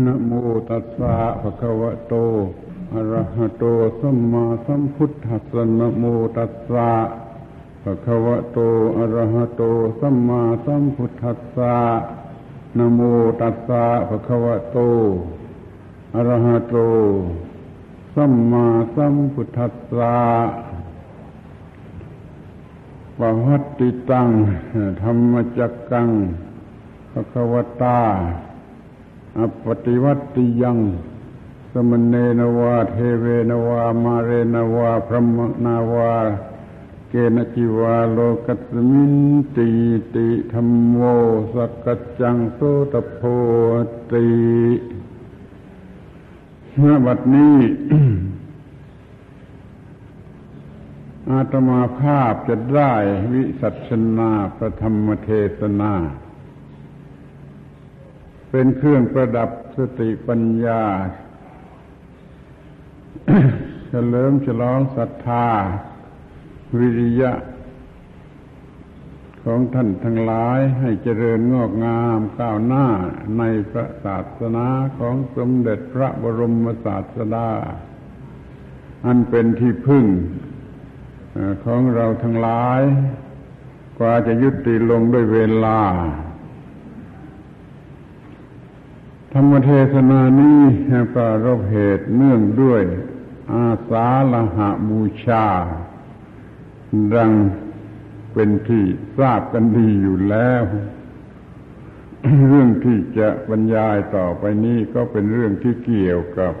นะโมตัสสะภะคะวะโตอะระหะโตสัมมาสัมพุทธัสสะนะโมตัสสะภะคะวะโตอะระหะโตสัมมาสัมพุทธัสสะนะโมตัสสะภะคะวะโตอะระหะโตสัมมาสัมพุทธัสสะปวัตติตังธรรมจักกังภะคะวตา ปฏิวัติยัง สมณเณนวา เทเวนวา มาเรนวา พรหมนาวา เกณจิวาโลกัสมินติติธรรมโมสกัจจังโสตโพติเมื่อบัดนี้อาตมาภาพจะได้วิสัชนาพระธรรมเทศนา เป็นเครื่องประดับสติปัญญา เฉลิมฉลองศรัทธา วิริยะ ของท่านทั้งหลายให้เจริญงอกงามก้าวหน้าในพระศาสนาของสมเด็จพระบรมศาสดา อันเป็นที่พึ่งของเราทั้งหลาย กว่าจะยุติลงด้วยเวลา ธรรมเทศนานี้ประรบเหตุเนื่องด้วย อาสาลหะบูชา ดังเป็นที่ทราบกันดีอยู่แล้ว เรื่องที่จะบรรยายต่อไปนี้ก็เป็นเรื่องที่เกี่ยวกับ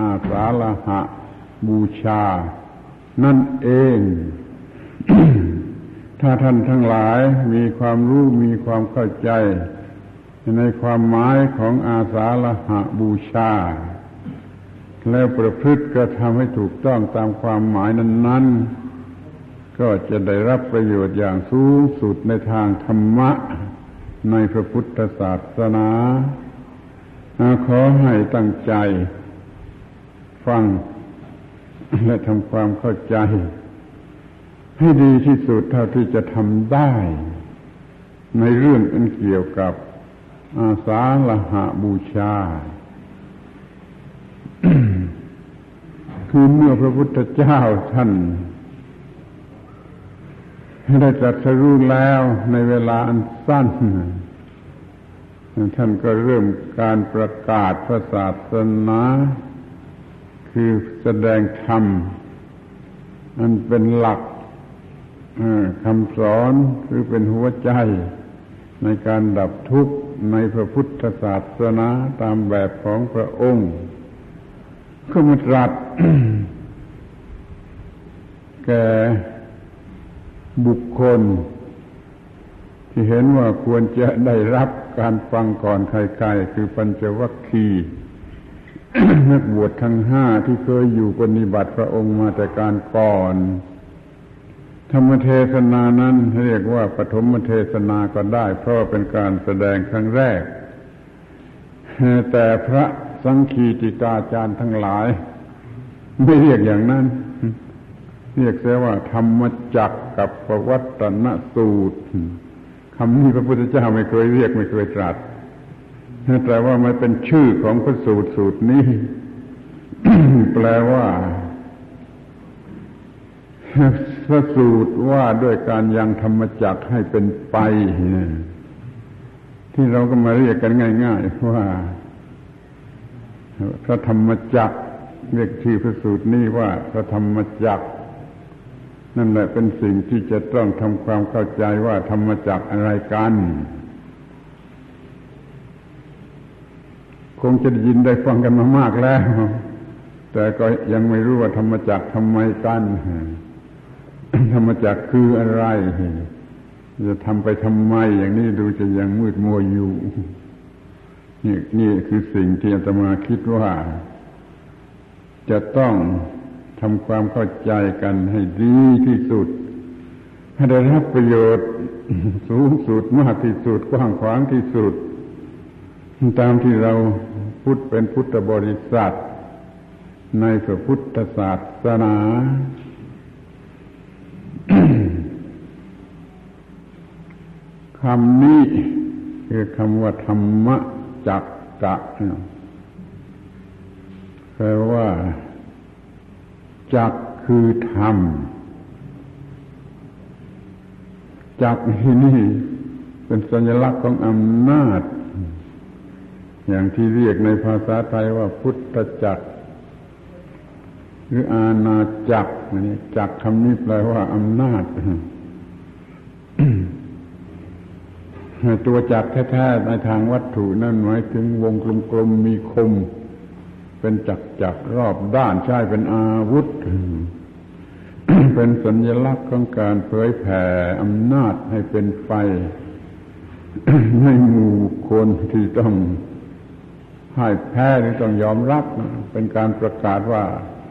อาสาลหะบูชา นั่นเอง ถ้าท่านทั้งหลายมีความรู้มีความเข้าใจ ในความหมายของอาสาละหะบูชา แล้วประพฤติก็ทำให้ถูกต้องตามความหมายนั้น ๆ ก็จะได้รับประโยชน์อย่างสูงสุดในทางธรรมะ ในพระพุทธศาสนาขอให้ตั้งใจ ฟังและทำความเข้าใจ ให้ดีที่สุดเท่าที่จะทำได้ ในเรื่องอันเกี่ยวกับ อาสาละหะบูชา คือเมื่อพระพุทธเจ้าท่านได้ตรัสรู้แล้วในเวลาอันสั้น ท่านก็เริ่มการประกาศพระศาสนา คือแสดงธรรม อันเป็นหลักคำสอนหรือเป็นหัวใจ ในการดับทุกข์ในพระพุทธศาสนาตามแบบของพระองค์ก็มาตรัสแก่บุคคล ที่เห็นว่าควรจะได้รับการฟังก่อนใครๆคือปัญจวัคคีย์นักบวชทั้งห้าที่เคยอยู่ปฏิบัติพระองค์มาแต่การก่อน ธรรมเทศนานั้นเรียกว่าปฐมเทศนาก็ได้ เพราะเป็นการแสดงครั้งแรก แต่พระสังคีติกาจารย์ทั้งหลาย ไม่เรียกอย่างนั้น เรียกเสียว่า ธรรมจักกับปวัตนสูตรคำนี้พระพุทธเจ้าไม่เคยเรียกไม่เคยตรัสแต่ว่ามันเป็นชื่อของพระสูตรสูตรนี้ แปลว่า พระสูตรว่าด้วยการยังธรรมจักให้เป็นไป ที่เราก็มาเรียกกันง่าย ๆ ว่า พระธรรมจักเรียกชื่อพระสูตรนี้ว่าพระธรรมจักนั่นแหละเป็นสิ่งที่จะต้องทำความเข้าใจว่าธรรมจักอะไรกัน คงจะได้ยินได้ฟังกันมามากแล้ว แต่ก็ยังไม่รู้ว่าธรรมจักทำไมกัน ธรรมจักคืออะไร จะทำไปทำไมอย่างนี้ดูจะยังมืดมัวอยู่นี่นี่คือสิ่งที่อาตมาคิดว่า จะต้องทำความเข้าใจกันให้ดีที่สุด ให้ได้รับประโยชน์สูงสุดมากที่สุดกว้างขวางที่สุด ตามที่เราพุทธเป็นพุทธบริษัท ในพระพุทธศาสนา คำนี้คือคำว่าธรรมะจักกะแปลว่า จักคือธรรม จักที่นี่เป็นสัญลักษณ์ของอำนาจ อย่างที่เรียกในภาษาไทยว่าพุทธจักร หรืออาณาจักรนี่จักรคำนี้แปลว่าอำนาจตัวจักรแท้ๆในทางวัตถุนั่นหมายถึงวงกลมๆมีคม เป็นจักรจักรรอบด้านใช้เป็นอาวุธ เป็นสัญลักษณ์ของการเผยแผ่อำนาจให้เป็นไฟให้หมู่คนที่ต้องให้แพ้หรือต้องยอมรับ เป็นการประกาศว่า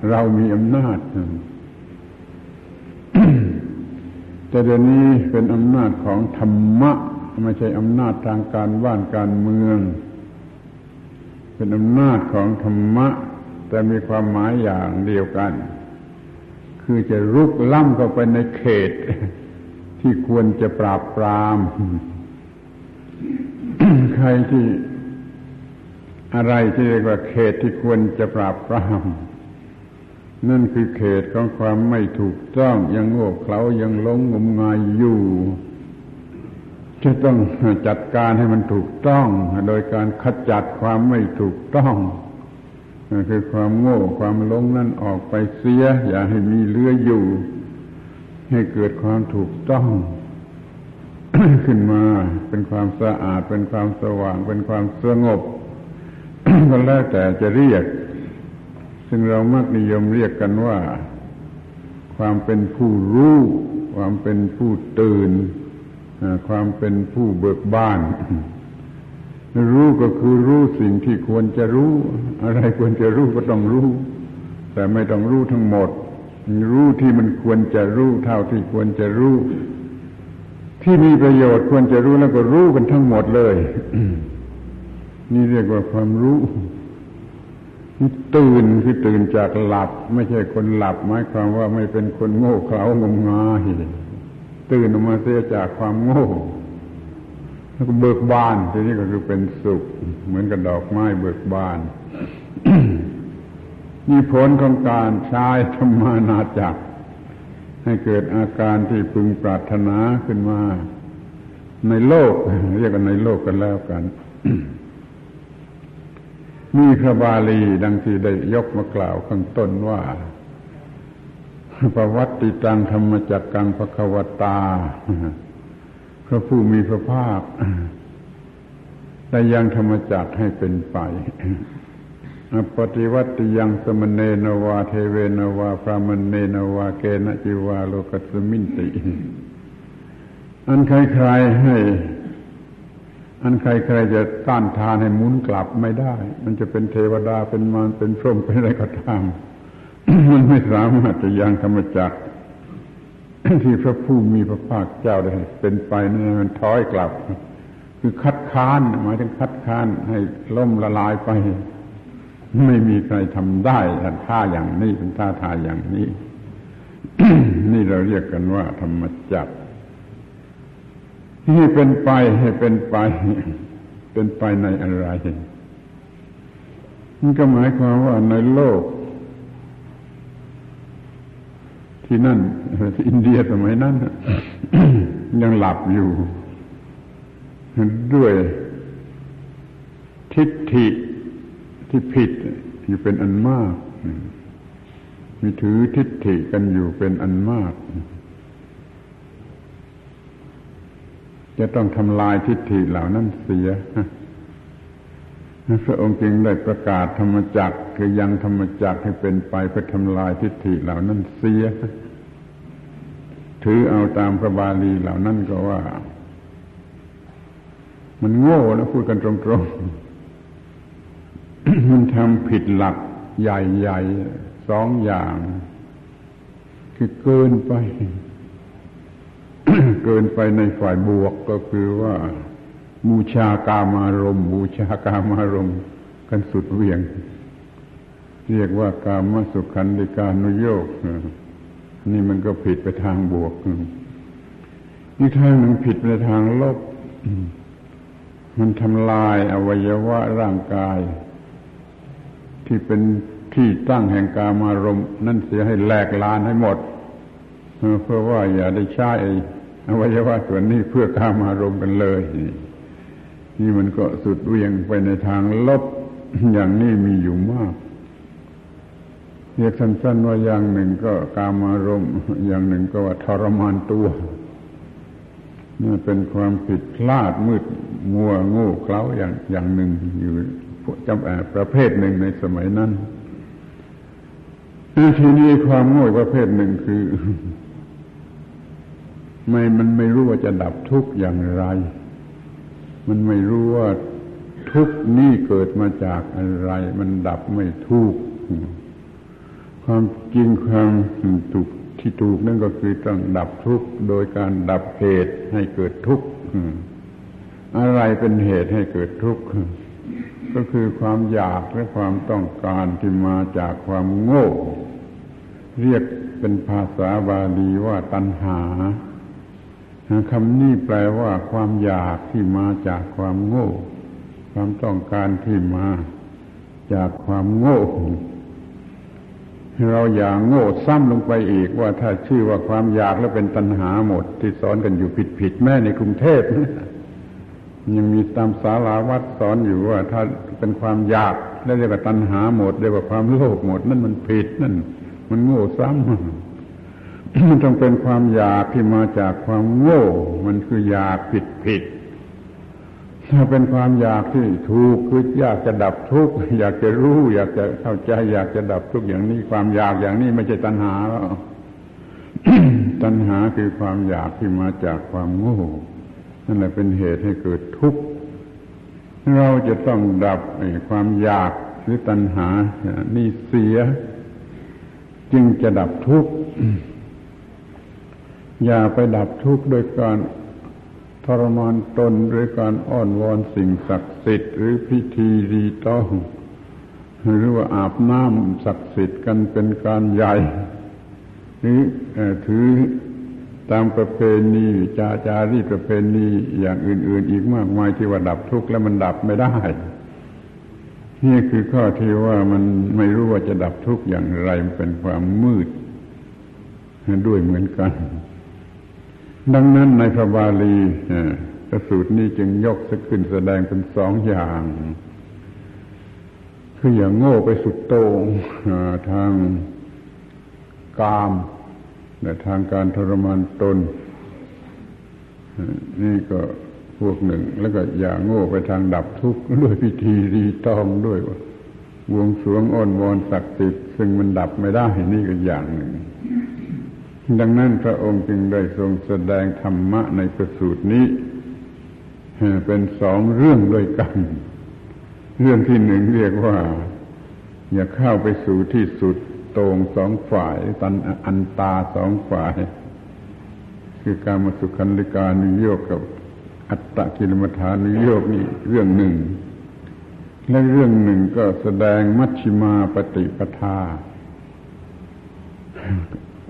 เรามีอำนาจ แต่เดี๋ยวนี้เป็นอำนาจของธรรมะ ไม่ใช่อำนาจทางการบ้านการเมือง เป็นอำนาจของธรรมะ แต่มีความหมายอย่างเดียวกัน คือจะรุกล้ำเข้าไปในเขต ที่ควรจะปราบปราม ใครที่อะไรที่เรียกว่าเขตที่ควรจะปราบปราม นั่นคือเขตของความไม่ถูกต้องยังโง่เขลายังหลงงมงายอยู่ จะต้องจัดการให้มันถูกต้อง โดยการขจัดความไม่ถูกต้องคือความโง่ความหลงนั่นออกไปเสีย อย่าให้มีเลืออยู่ ให้เกิดความถูกต้อง ขึ้นมาเป็นความสะอาดเป็นความสว่างเป็นความสงบก็แล้วแต่จะเรียก ซึ่งเรามักนิยมเรียกกันว่า ความเป็นผู้รู้ ความเป็นผู้ตื่น ความเป็นผู้เบิกบาน รู้ก็คือรู้สิ่งที่ควรจะรู้ อะไรควรจะรู้ก็ต้องรู้ แต่ไม่ต้องรู้ทั้งหมด รู้ที่มันควรจะรู้เท่าที่ควรจะรู้ ที่มีประโยชน์ควรจะรู้แล้วก็รู้กันทั้งหมดเลย นี่เรียกว่าความรู้ ตื่นคือตื่นจากหลับ ไม่ใช่คนหลับหมายความว่าไม่เป็นคนโง่เขลางมงายตื่นออกมาเสียจากความโง่แล้วก็เบิกบานทีนี้ก็คือเป็นสุข เหมือนกับดอกไม้เบิกบานนี่ผลของการใช้ธรรมานาจักร ให้เกิดอาการที่พึงปรารถนาขึ้นมา ในโลก เรียกกันในโลกกันแล้วกัน มีพระบาลีดังที่ได้ยกมากล่าวข้างต้นว่าประวัติตังธรรมจักกังพระควตา พระผู้มีพระภาคได้ยังธรรมจักให้เป็นไปปฏิวัติยังสมณเณนวาเทเวนวาพระมณเณนวาเกณจิวาโลกัสมินติ อันใครๆให้ อันใครๆจะต้านทานให้หมุนกลับไม่ได้ มันจะเป็นเทวดาเป็นมารเป็นพรหมเป็นอะไรก็ตามมันไม่สามารถจะยังธรรมจักรที่พระผู้มีพระภาคเจ้าได้เป็นไปนั่มันถอยกลับ คือคัดค้านหมายถึงคัดค้านให้ล่มละลายไป ไม่มีใครทำได้ท่าอย่างนี้เป็นท่าทายอย่างนี้ นี่เราเรียกกันว่าธรรมจักร ให้เป็นไปให้เป็นไป เป็นไปในอะไรมันก็หมายความว่าในโลก ที่นั่นที่อินเดียสมัยนั้นยังหลับอยู่ ด้วยทิฏฐิที่ผิดอยู่เป็นอันมาก มีถือทิฏฐิกันอยู่เป็นอันมาก จะต้องทำลายทิฏฐิเหล่านั้นเสียพระองค์จึงได้ประกาศธรรมจักรคือยังธรรมจักรให้เป็นไปเพื่อทำลายทิฏฐิเหล่านั้นเสีย ถือเอาตามพระบาลีเหล่านั้นก็ว่า มันโง่นะพูดกันตรงๆ มันทำผิดหลักใหญ่ๆสองอย่าง คือเกินไป เกินไปในฝ่ายบวกก็คือว่า บูชากามารมบูชากามารมกันสุดเวียง เรียกว่ากามสุขันธิการนุโยกนี่มันก็ผิดไปทางบวกอีกทางหนึ่งผิดไปทางลบ มันทำลายอวัยวะร่างกาย ที่เป็นที่ตั้งแห่งกามารมณ์นั่นเสียให้แหลกลานให้หมดเพื่อว่าอย่าได้ใช้ อวัยวะส่วนนี้เพื่อกามารมณ์กันเลย นี่มันก็สุดเวียงไปในทางลบอย่างนี้มีอยู่มากเรียกสั้นๆว่าอย่างหนึ่งก็กามารมณ์อย่างหนึ่งก็ว่าทรมานตัวนี่เป็นความผิดพลาดมืดมัวโง่เขลาอย่างอย่างหนึ่งอยู่จำแอประเภทหนึ่งในสมัยนั้นทีนี้ความโง่ประเภทหนึ่งคือ ไม่มันไม่รู้ว่าจะดับทุกข์อย่างไร มันไม่รู้ว่าทุกข์นี่เกิดมาจากอะไร มันดับไม่ทุกข์ความจริงความถูกที่ถูกนั่นก็คือต้องดับทุกข์โดยการดับเหตุให้เกิดทุกข์อะไรเป็นเหตุให้เกิดทุกข์ก็คือความอยากและความต้องการที่มาจากความโง่ เรียกเป็นภาษาบาลีว่าตัณหา คำนี้แปลว่าความอยากที่มาจากความโง่ ความต้องการที่มาจากความโง่เราอย่าโง่ซ้ำลงไปอีกว่าถ้าชื่อว่าความอยากแล้วเป็นตัณหาหมด ที่สอนกันอยู่ผิดๆแม่ในกรุงเทพยังมีตามสาราวัดสอนอยู่ว่า ถ้าเป็นความอยากแล้วเรียกว่าตัณหาหมดเรียกว่าความโลภหมด นั่นมันผิดนั่น มันโง่ซ้ำ มันต้องเป็นความอยากที่มาจากความโง่ มันคืออยากผิดผิดถ้าเป็นความอยากที่ถูกคืออยากจะดับทุกข์อยากจะรู้ อยากจะเข้าใจ อยากจะดับทุกข์อย่างนี้ ความอยากอย่างนี้ไม่ใช่ตัณหาแล้วตัณหาคือความอยากที่มาจากความโง่นั่นแหละเป็นเหตุให้เกิดทุกข์เราจะต้องดับความอยากหรือตัณหานี่เสีย จึงจะดับทุกข์ อย่าไปดับทุกข์โดยการทรมานตนหรือการอ้อนวอนสิ่งศักดิ์สิทธิ์หรือพิธีรีต้อง หรือว่าอาบน้ำศักดิ์สิทธิ์กันเป็นการใหญ่ หรือถือตามประเพณีจาจารีประเพณีอย่างอื่น ๆ อีกมากมายที่ว่าดับทุกข์แล้วมันดับไม่ได้ นี่คือข้อที่ว่ามันไม่รู้ว่าจะดับทุกข์อย่างไรมันเป็นความมืด ด้วยเหมือนกัน ดังนั้นในพระบาลีพระสูตรนี้จึงยกสขึ้นแสดงเป็นสองอย่าง คืออย่างโง่ไปสุดโต่งทางกามและทางการทรมานตน นี่ก็พวกหนึ่ง แล้วก็อย่าโง่ไปทางดับทุกข์ด้วยพิธีรีตองด้วยวงสวงอ้อนวอนศักดิ์สิทธิ์ซึ่งมันดับไม่ได้นี่ก็อย่างหนึ่ง ดังนั้นพระองค์จึงได้ทรงแสดงธรรมะในประสูตรนี้ เป็นสองเรื่องด้วยกัน เรื่องที่หนึ่งเรียกว่า อย่าเข้าไปสู่ที่สุดตรงสองฝ่ายตันอันตาสองฝ่าย คือการมาสุขันธิการนิโยกกับอัตตะกิลมัฐานิโยกนี่เรื่องหนึ่ง และเรื่องหนึ่งก็แสดงมัชชิมาปฏิปทา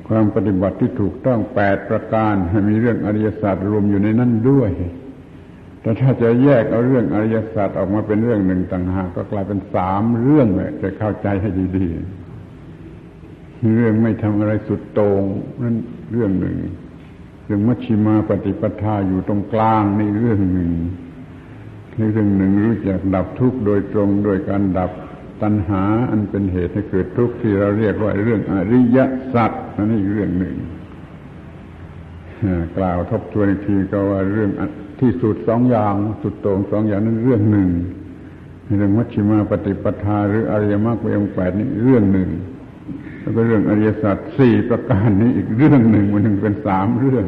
ความปฏิบัติที่ถูกต้องแปดประการมีเรื่องอริยศาสตร์รวมอยู่ในนั้นด้วย แต่ถ้าจะแยกเอาเรื่องอริยศาสตร์ออกมาเป็นเรื่องหนึ่งต่างหากก็กลายเป็นสามเรื่องเลยจะเข้าใจให้ดีๆ เรื่องไม่ทำอะไรสุดโตง่งนั่นเรื่องหนึ่ง เรื่องมัชชิมาปฏิปทาอยู่ตรงกลางนี่เรื่องหนึ่งเรื่องหนึ่งรู้จักดับทุกข์โดยตรงโดยการดับ ตัณหา อันเป็นเหตุให้เกิดทุกข์ที่เราเรียกว่าเรื่องอริยสัจนั่นอีกเรื่องหนึ่งกล่าวทบทวนอีกทีก็ว่าเรื่องที่สุดสองอย่างสุดโต่งสองอย่างนั้นเรื่องหนึ่งเรื่องมัชฌิมาปฏิปทา หรืออริยมรรคองแปดนี่เรื่องหนึ่งแล้วก็เรื่องอริยสัจสี่ประการนี้อีกเรื่องหนึ่งมันถึงเป็นสามเรื่อง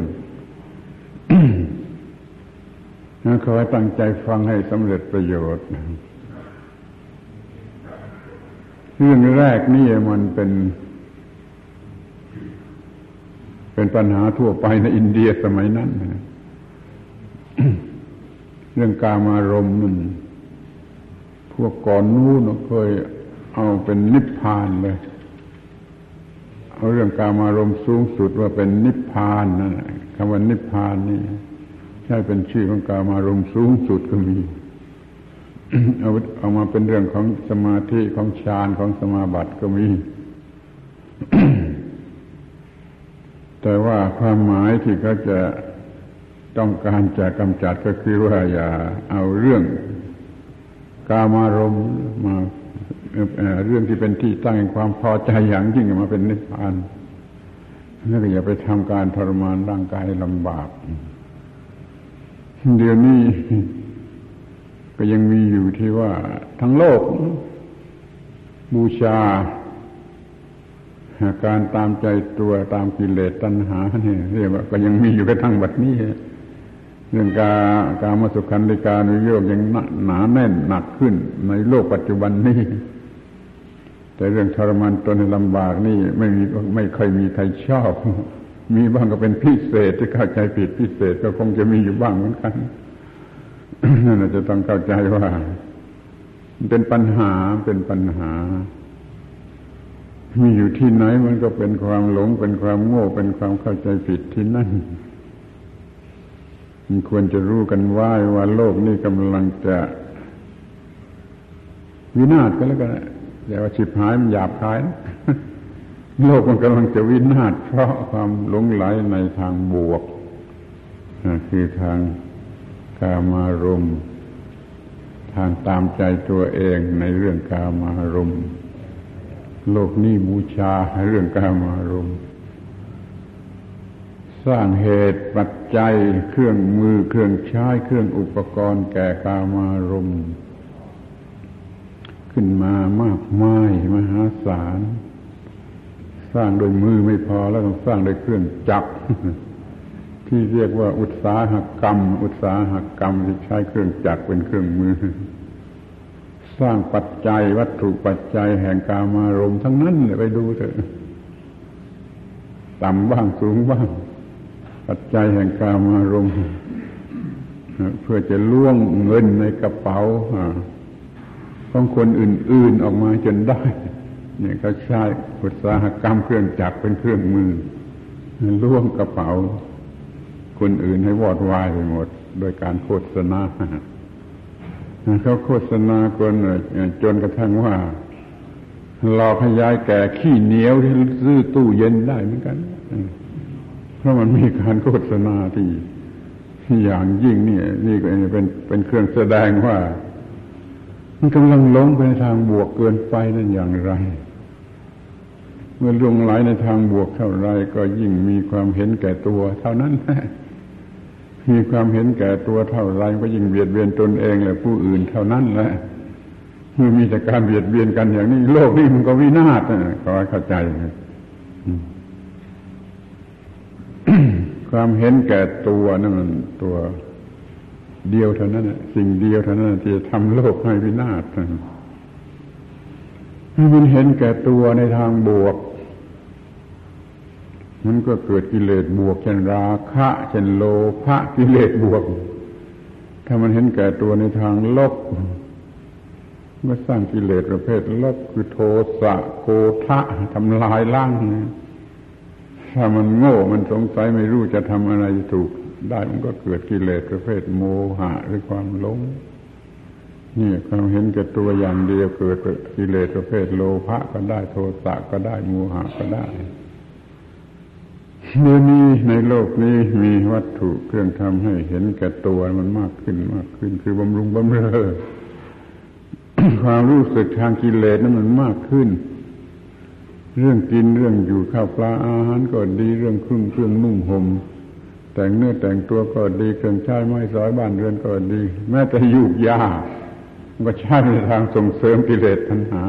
ขอให้ตั้งใจฟังให้สำเร็จประโยชน์ เรื่องแรกนี่มันเป็น เป็นปัญหาทั่วไปในอินเดียสมัยนั้นเรื่องกามารมณ์นั่นพวกก่อนนู้นเคยเอาเป็นนิพพานเลยเอาเรื่องกามารมณ์สูงสุดว่าเป็นนิพพานนั่นคำว่านิพพานนี่ใช่เป็นชื่อของกามารมณ์สูงสุดก็มี เอาเอามาเป็นเรื่องของสมาธิของฌานของสมาบัติก็มี แต่ว่าความหมายที่เขาจะต้องการจะกำจัดก็คือว่าอย่าเอาเรื่องกามารมมาเรื่องที่เป็นที่ตั้งแห่งความพอใจอย่างยิ่งมาเป็นนิพพานแล้วก็อย่าไปทำการทรมานร่างกายลำบากเดี๋ยวนี้ ก็ยังมีอยู่ที่ว่าทั้งโลก บูชา การตามใจตัวตามกิเลสตัณหาเนี่ยเรียกว่าก็ยังมีอยู่กระทั่งบัดนี้เรื่องการการมาสุขันธิการุโยกยังหนาแน่นหนักขึ้นในโลกปัจจุบันนี้ แต่เรื่องทรมานตนลำบากนี่ไม่มีไม่เคยมีใครชอบ มีบ้างก็เป็นพิเศษที่เข้าใจผิดพิเศษก็คงจะมีอยู่บ้างเหมือนกัน นั่นเราจะต้องเข้าใจว่าเป็นปัญหาเป็นปัญหา มีอยู่ที่ไหนมันก็เป็นความหลง เป็นความโง่ เป็นความเข้าใจผิดที่นั่นมันควรจะรู้กันว่าว่าโลกนี้กำลังจะ วินาศก็แล้วกันอย่าว่าฉิบหายมันหยาบคายโลกมันกำลังจะวินาศเพราะความหลงไหลในทางบวกคือทาง กามารมทางตามใจตัวเองในเรื่องกามารมโลกนี้บูชาเรื่องกามารมสร้างเหตุปัจจัยเครื่องมือเครื่องใช้เครื่องอุปกรณ์แก่กามารมขึ้นมามากมายมหาศาล สร้างโดยมือไม่พอแล้วต้องสร้างโดยเครื่องจักร ที่เรียกว่าอุตสาหกรรม อุตสาหกรรมที่ใช้เครื่องจักรเป็นเครื่องมือ สร้างปัจจัยวัตถุปัจจัยแห่งกามารมณ์ทั้งนั้นเลยไปดูเถอะต่ำบ้างสูงบ้าง ปัจจัยแห่งกามารมณ์เพื่อจะล่วงเงินในกระเป๋าของคนอื่น ๆออกมาจนได้ เนี่ยเขาใช้อุตสาหกรรมเครื่องจักรเป็นเครื่องมือล่วงกระเป๋า คนอื่นให้วอดวายไปหมด โดยการโฆษณาเขาโฆษณาคนจนกระทั่งว่าหลอกให้ยายแก่ขี้เหนียวที่ซื้อตู้เย็นได้เหมือนกัน เพราะมันมีการโฆษณาที่อย่างยิ่งนี่นี่เป็นเป็นเครื่องแสดงว่า มันกำลังลงไปในทางบวกเกินไปนั่นอย่างไร เมื่อลงไหลในทางบวกเท่าไรก็ยิ่งมีความเห็นแก่ตัว เท่านั้น มีความเห็นแก่ตัวเท่าไรก็ยิ่งเบียดเบียนตนเองและผู้อื่นเท่านั้นแหละเมื่อมีแต่การเบียดเบียนกันอย่างนี้โลกนี้มันก็วินาศนะขอให้เข้าใจความเห็นแก่ตัวนั่นมันตัวเดียวเท่านั้นสิ่งเดียวเท่านั้นที่จะทำโลกให้วินาศมันเห็นแก่ตัวในทางบวก มันก็เกิดกิเลสบวกเช่นราคะเช่นโลภะกิเลสบวก ถ้ามันเห็นแก่ตัวในทางลบก็สร้างกิเลสประเภทลบคือโทสะโกทะทำลายล่างถ้ามันโง่มันสงสัยไม่รู้จะทำอะไรถูก ได้มันก็เกิดกิเลสประเภทโมหะหรือความหลงนี่ความเห็นแก่ตัวอย่างเดียวเกิดกิเลสประเภทโลภะก็ได้โทสะก็ได้โมหะก็ได้ เดี๋ยวนี้ในโลกนี้มีวัตถุเครื่องทำให้เห็นแก่ตัวมันมากขึ้นมากขึ้น คือบำรุงบำเรอความรู้สึกทางกิเลสนั้นมันมากขึ้น เรื่องกินเรื่องอยู่ข้าวปลาอาหารก็ดีเรื่องเครื่องเครื่องนุ่งห่มแต่งเนื้อแต่งตัวก็ดีเครื่องใช้ไม้สอยบ้านเรือนก็ดี แม้แต่ยุกยาก็ใช้ในทางส่งเสริมกิเลสทันหา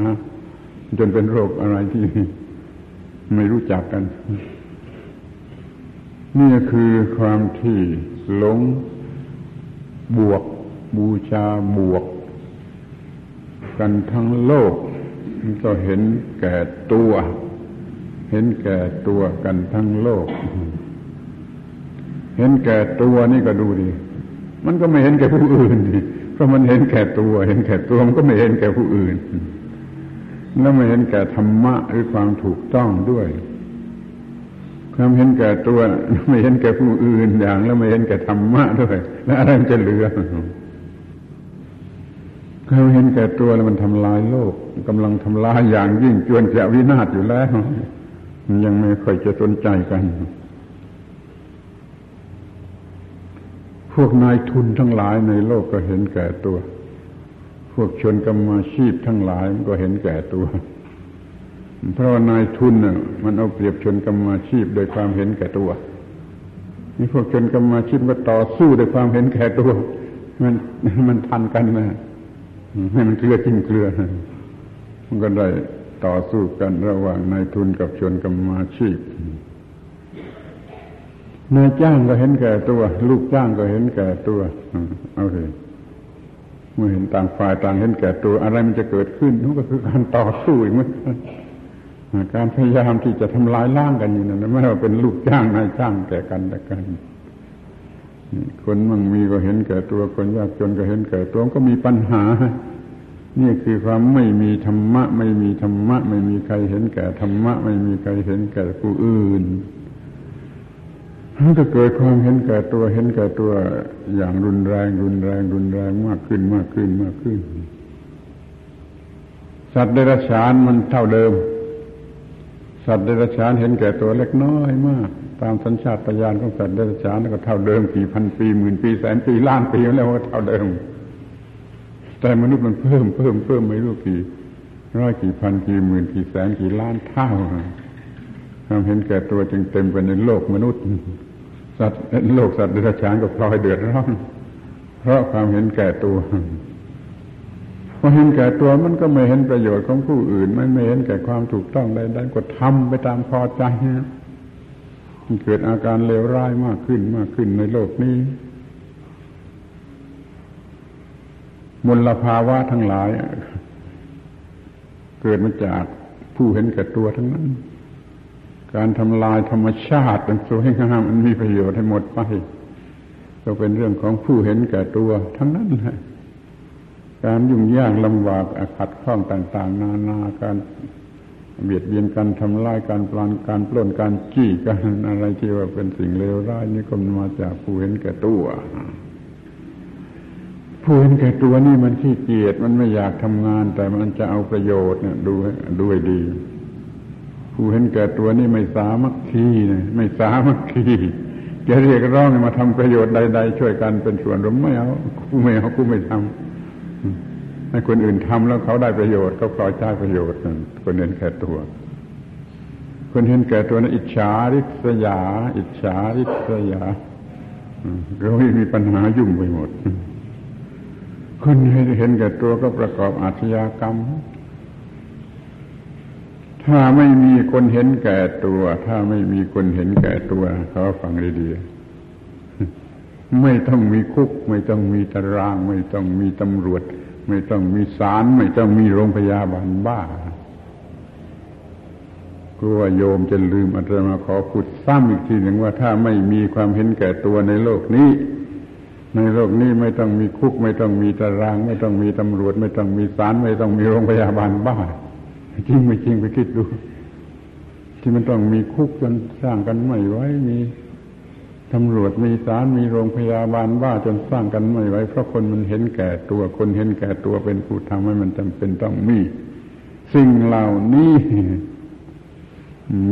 จนเป็นโรคอะไรที่ไม่รู้จักกัน นี่คือความที่หลงบวก บูชาบวก กันทั้งโลกมันก็เห็นแก่ตัว เห็นแก่ตัวกันทั้งโลก เห็นแก่ตัวนี่ก็ดูดิมันก็ไม่เห็นแก่ผู้อื่นดิเพราะมันเห็นแก่ตัว เห็นแก่ตัวมันก็ไม่เห็นแก่ผู้อื่น แล้วไม่เห็นแก่ธรรมะหรือความถูกต้องด้วย ความเห็นแก่ตัวไม่เห็นแก่ผู้อื่นอย่าง แล้วไม่เห็นแก่ธรรมะด้วย แล้วอะไรจะเหลือเขามเห็นแก่ตัวแล้วมันทำลายโลกกำลังทำลายอย่างยิ่งจวนจะวินาศอยู่แล้วยังไม่ค่อยจะสนใจกัน พวกนายทุนทั้งหลายในโลกก็เห็นแก่ตัว พวกชนกรรมาชีพทั้งหลายมันก็เห็นแก่ตัว เพราะานายทุนน่ะมันเอาเปรียบชนกรรมาชีพโดยความเห็นแก่ตัว นี่พวกชนกรรมาชีพก็ต่อสู้ด้วยความเห็นแก่ตัว มันมันทันกันนะให้มันเกลือจิ้มเกลือมันก็ได้ต่อสู้กันระหว่างนายทุนกับชนกรรมาชีพนายจ้างก็เห็นแก่ตัว ลูกจ้างก็เห็นแก่ตัวเอาเลยเมื่อเห็นต่างฝ่ายต่างเห็นแก่ตัว อะไรมันจะเกิดขึ้นนั่นก็คือการต่อสู้อีกเหมือนกัน การพยายามที่จะทำลายล้างกันอยู่นั่นไม่ว่าเป็นลูกจ้างนายจ้างแก่กันแต่กันคนมั่งมีก็เห็นแก่ตัวคนยากจนก็เห็นแก่ตัวก็มีปัญหา นี่คือความไม่มีธรรมะ ไม่มีธรรมะ ไม่มีใครเห็นแก่ธรรมะ ไม่มีใครเห็นแก่ผู้อื่นมันก็เกิดความเห็นแก่ตัวเห็นแก่ตัวอย่างรุนแรง รุนแรง รุนแรงมากขึ้นมากขึ้นมากขึ้น สัตว์เดรัจฉานมันเท่าเดิม สัตว์เดรัจฉานเห็นแก่ตัวเล็กน้อยมาก ตามสัญชาตญาณของสัตว์เดรัจฉานก็เท่าเดิมกี่พันปีหมื่นปีแสนปีล้านปีแล้วก็เท่าเดิม แต่มนุษย์มันเพิ่มเพิ่มเพิ่มไม่รู้กี่ร้อยกี่พันกี่หมื่นกี่แสนกี่ล้านเท่าความเห็นแก่ตัวจึงเต็มไปในโลกมนุษย์ สัตว์โลกสัตว์เดรัจฉานก็พลอยเดือดร้อน เพราะความเห็นแก่ตัว พอเห็นแก่ตัวมันก็ไม่เห็นประโยชน์ของผู้อื่น มันไม่เห็นแก่ความถูกต้องใดๆก็ทำไปตามพอใจนะเกิดอาการเลวร้ายมากขึ้นมากขึ้นในโลกนี้มลภาวะทั้งหลาย เกิดมาจากผู้เห็นแก่ตัวทั้งนั้น การทำลายธรรมชาติมันสวยงามมันมีประโยชน์ให้หมดไปก็เป็นเรื่องของผู้เห็นแก่ตัวทั้งนั้นแหละ การยุ่งยากลำบากขัดข้องต่าง ๆ นานาการเบียดเบียนกันทำลายการปลานการปล้นการจี้กันอะไรที่ว่าเป็นสิ่งเลวร้ายนี่ก็มาจากผู้เห็นแก่ตัวผู้เห็นแก่ตัวนี่มันขี้เกียจมันไม่อยากทำงาน แต่มันจะเอาประโยชน์เนี่ยดูด้วยดี ผู้เห็นแก่ตัวนี่ไม่สามัคคีนะไม่สามัคคีจะเรียกร้องมาทำประโยชน์ใด ๆ ช่วยกันเป็นส่วนรวมไม่เอากูไม่เอากูไม่ทำ ให้คนอื่นทำแล้วเขาได้ประโยชน์เขาปล่อยใช้ประโยชน์คนเห็นแก่ตัว คนเห็นแก่ตัวนั้นอิจฉาริษยา อิจฉาริษยาเราไม่มีปัญหายุ่งไปหมด คนเห็นแก่ตัวก็ประกอบอาชญากรรม ถ้าไม่มีคนเห็นแก่ตัว ถ้าไม่มีคนเห็นแก่ตัว เขาฟังดีๆ ไม่ต้องมีคุก ไม่ต้องมีตาราง ไม่ต้องมีตำรวจ ไม่ต้องมีศาลไม่ต้องมีโรงพยาบาลบ้ากลัวโยมจะลืมอาตมาขอพูดซ้ำอีกทีหนึ่งว่าถ้าไม่มีความเห็นแก่ตัวในโลกนี้ ในโลกนี้ไม่ต้องมีคุก ไม่ต้องมีตาราง ไม่ต้องมีตำรวจ ไม่ต้องมีศาลไม่ต้องมีโรงพยาบาลบ้าจริงไม่จริงไปคิดดู ที่มันต้องมีคุกจนสร้างกันไม่ไว้มี ตำรวจมีศาลมีโรงพยาบาลบ้าจนสร้างกันไม่ไหวเพราะคนมันเห็นแก่ตัวคนเห็นแก่ตัวเป็นผู้ทำให้มันจำเป็นต้องมี สิ่งเหล่านี้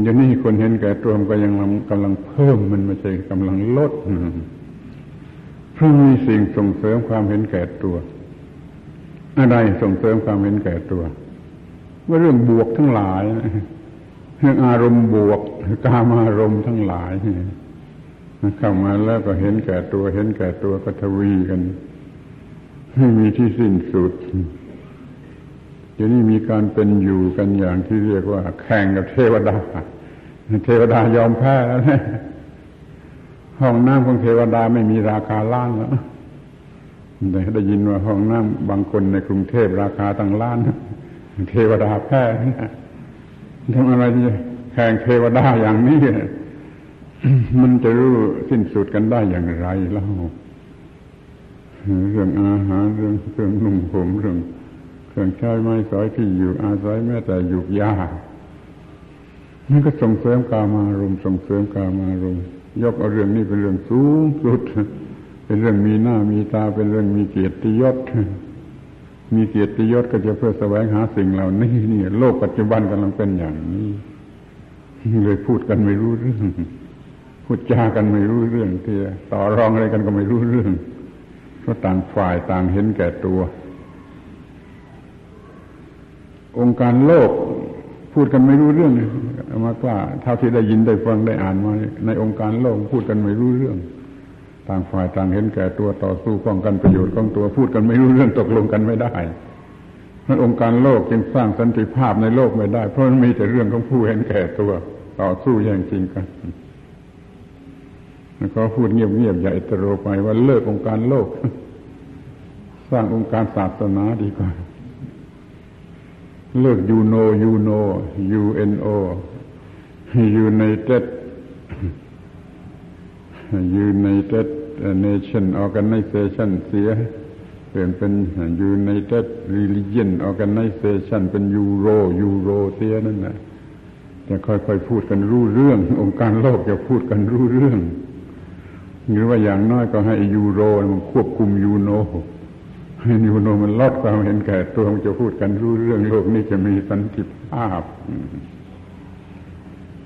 อย่างนี้คนเห็นแก่ตัวก็ยังกำลังเพิ่มมันไม่ใช่กำลังลดเพราะมีสิ่งส่งเสริมความเห็นแก่ตัว อะไรส่งเสริมความเห็นแก่ตัวว่าเรื่องบวกทั้งหลายเรื่องอารมณ์บวกกามารมณ์ทั้งหลาย เข้ามาแล้วก็เห็นแก่ตัว เห็นแก่ตัวก็ทวีกันไม่มีที่สิ้นสุดเดี๋ยวนี้มีการเป็นอยู่กันอย่างที่เรียกว่า แข่งกับเทวดา เทวดายอมแพ้แล้วนะห้องน้ำของเทวดาไม่มีราคาล้านแล้วแต่ได้ยินว่าห้องน้ำบางคนในกรุงเทพราคาตั้งล้าน เทวดาแพ้ทำอะไรแข่งเทวดาอย่างนี้ มันจะรู้สิ้นสุดกันได้อย่างไรเล่าเรื่องอาหารเรื่องเครื่องนุ่งห่มเรื่องเครื่องใช้ไม้สอยที่อยู่อาศัยแม้แต่หยุกยามันก็ส่งเสริมกามารมส่งเสริมกามารมยกเอาเรื่องนี้เป็นเรื่องสูงสุด เป็นเรื่องมีหน้ามีตาเป็นเรื่องมีเกียรติยศมีเกียรติยศก็จะเพื่อแสวงหาสิ่งเหล่านี้นี่โลกปัจจุบันกำลังเป็นอย่างนี้เลยพูดกันไม่รู้เรื่อง พูดจากันไม่รู้เรื่องเที่ต่อรองอะไรกันก็ไม่รู้เรื่องเพราะต่างฝ่ายต่างเห็นแก่ตัว องค์การโลกพูดกันไม่รู้เรื่องมากว่าเท่าที่ได้ยินได้ฟังได้อ่านมาในองค์การโลกพูดกันไม่รู้เรื่อง ต่างฝ่ายต่างเห็นแก่ตัวต่อสู้ป้องกันประโยชน์ของตัวพูดกันไม่รู้เรื่องตกลงกันไม่ได้เพราะองค์การโลกจึงสร้างสันติภาพในโลกไม่ได้ เพราะมันมีแต่เรื่องของผู้เห็นแก่ตัว ต่อสู้แย่งจริงกัน ก็พูดเงียบๆอย่าอิตโรไปว่าเลิกองค์การโลก สร้างองค์การศาสนาดีกว่า เลิก UNO UNO U.N.O. United United Nations Organization เสียเปลี่ยนเป็น United Religion Organization เป็น URO URO เสียนั่นแหละจะค่อยๆพูดกันรู้เรื่อง องค์การโลกจะพูดกันรู้เรื่อง หรือว่าอย่างน้อยก็ให้ URO มันควบคุม UNOให้ยูโนมันลดความเห็นแก่ตัวมันจะพูดกันรู้เรื่องโลกนี้จะมีสันติภาพ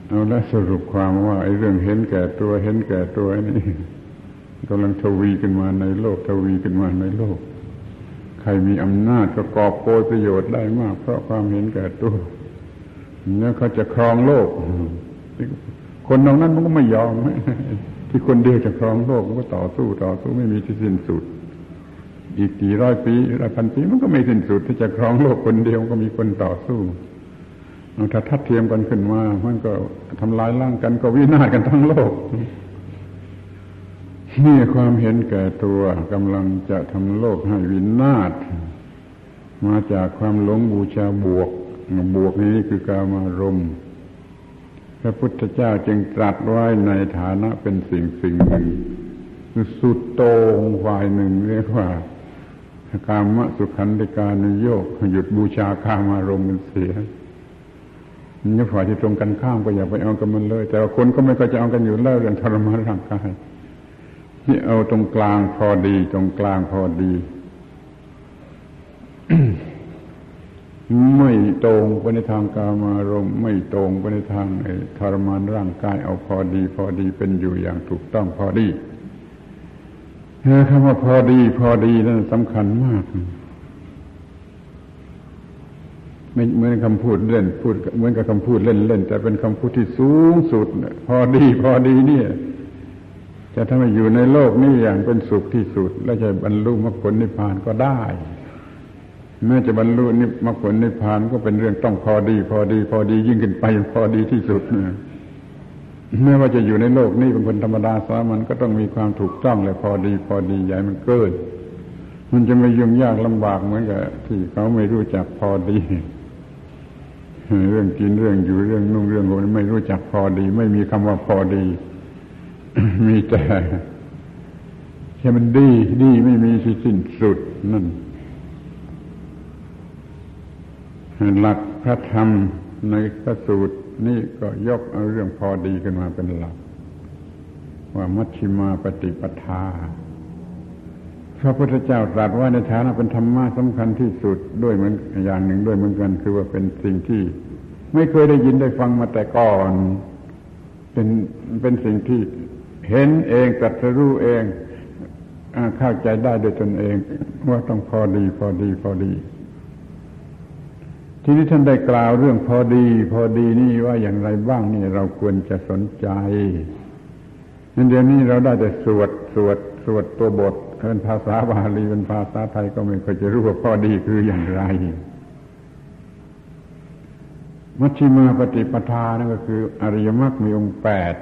เอาละสรุปความว่าไอ้เรื่องเห็นแก่ตัวเห็นแก่ตัวนี่กำลังทวีขึ้นมาในโลกทวีขึ้นมาในโลก ใครมีอำนาจก็กอบโกยประโยชน์ได้มาก เพราะความเห็นแก่ตัวเนี่ยเขาจะครองโลก คนตรงนั้นมันก็ไม่ยอม ที่คนเดียวจะครองโลกมันก็ต่อสู้ต่อสู้ไม่มีที่สิ้นสุด อีกกี่ร้อยปีร้อยพันปีมันก็ไม่สิ้นสุด ที่จะครองโลกคนเดียวก็มีคนต่อสู้ถ้าทัดเทียมกันขึ้นมา มันก็ทำลายล่างกันก็วินาศกันทั้งโลกนี่ความเห็นแก่ตัวกำลังจะทำโลกให้วินาศมาจากความหลงบูชาบวก บวกนี้คือกามารมณ์ พระพุทธเจ้าจึงตรัสไว้ในฐานะเป็นสิ่งสิ่งหนึ่งคือสุดโตงฝ่ายหนึ่งเรียกว่ากามสุขันติการนโยกหยุดบูชาคามารมณ์กันเสียนี่ฝ่ายที่ตรงกันข้ามก็อย่าไปเอากันมันเลย แต่คนก็ไม่ก็จะเอากันอยู่แล้วเรื่องทรมานร่างกายที่เอาตรงกลางพอดี ตรงกลางพอดี ไม่ตรงไปในทางกามารมณ์ไม่ตรงไปในทางทรมานร่างกายเอาพอดี พอดีเป็นอยู่อย่างถูกต้องพอดีคำว่าพอดี พอดีนั่นสำคัญมากไม่เหมือนคำพูดเล่นพูดเหมือนกับคำพูดเล่นเล่นแต่เป็นคำพูดที่สูงสุด พอดี พอดีเนี่ย จะทำให้อยู่ในโลกนี้อย่างเป็นสุขที่สุด และจะบรรลุมรรคผลนิพพานก็ได้ แม้จะบรรลุนิมผลนิพพานก็เป็นเรื่องต้องพอดี พอดี พอดียิ่งขึ้นไปพอดีที่สุดนะแม้ว่าจะอยู่ในโลกนี้เป็นคนธรรมดาสามัญก็ต้องมีความถูกต้องและพอดีพอดีใหญ่มันเกินมันจะไม่ยุ่งยากลำบากเหมือนกับที่เขาไม่รู้จักพอดี เรื่องกินเรื่องอยู่เรื่องนุ่งเรื่องห่มไม่รู้จักพอดี ไม่มีคำว่าพอดี มีแต่แค่มันดีดีไม่มีที่สิ้นสุดนั่น หลักพระธรรมในพระสูตรนี่ก็ยกเอาเรื่องพอดีขึ้นมาเป็นหลัก ว่ามัชชิมาปฏิปทาพระพุทธเจ้าตรัสว่าในฐานะเป็นธรรมะสำคัญที่สุดด้วยเหมือนอย่างหนึ่งด้วยเหมือนกัน คือว่าเป็นสิ่งที่ ไม่เคยได้ยินได้ฟังมาแต่ก่อน เป็นเป็นสิ่งที่เห็นเองตรัสรู้เองเข้าใจได้โดยตนเอง ว่าต้องพอดีพอดีพอดี ทีนี้ท่านได้กล่าวเรื่องพอดี พอดีนี่ว่าอย่างไรบ้างนี่เราควรจะสนใจนั่นเดี๋ยวนี้เราได้แต่สวดสวดสวดตัวบทเป็นภาษาบาลีเป็นภาษาไทยก็ไม่เคยจะรู้ว่าพอดีคืออย่างไร มัชฌิมาปฏิปทานั่นก็คือ อริยมรรคมีองค์แปด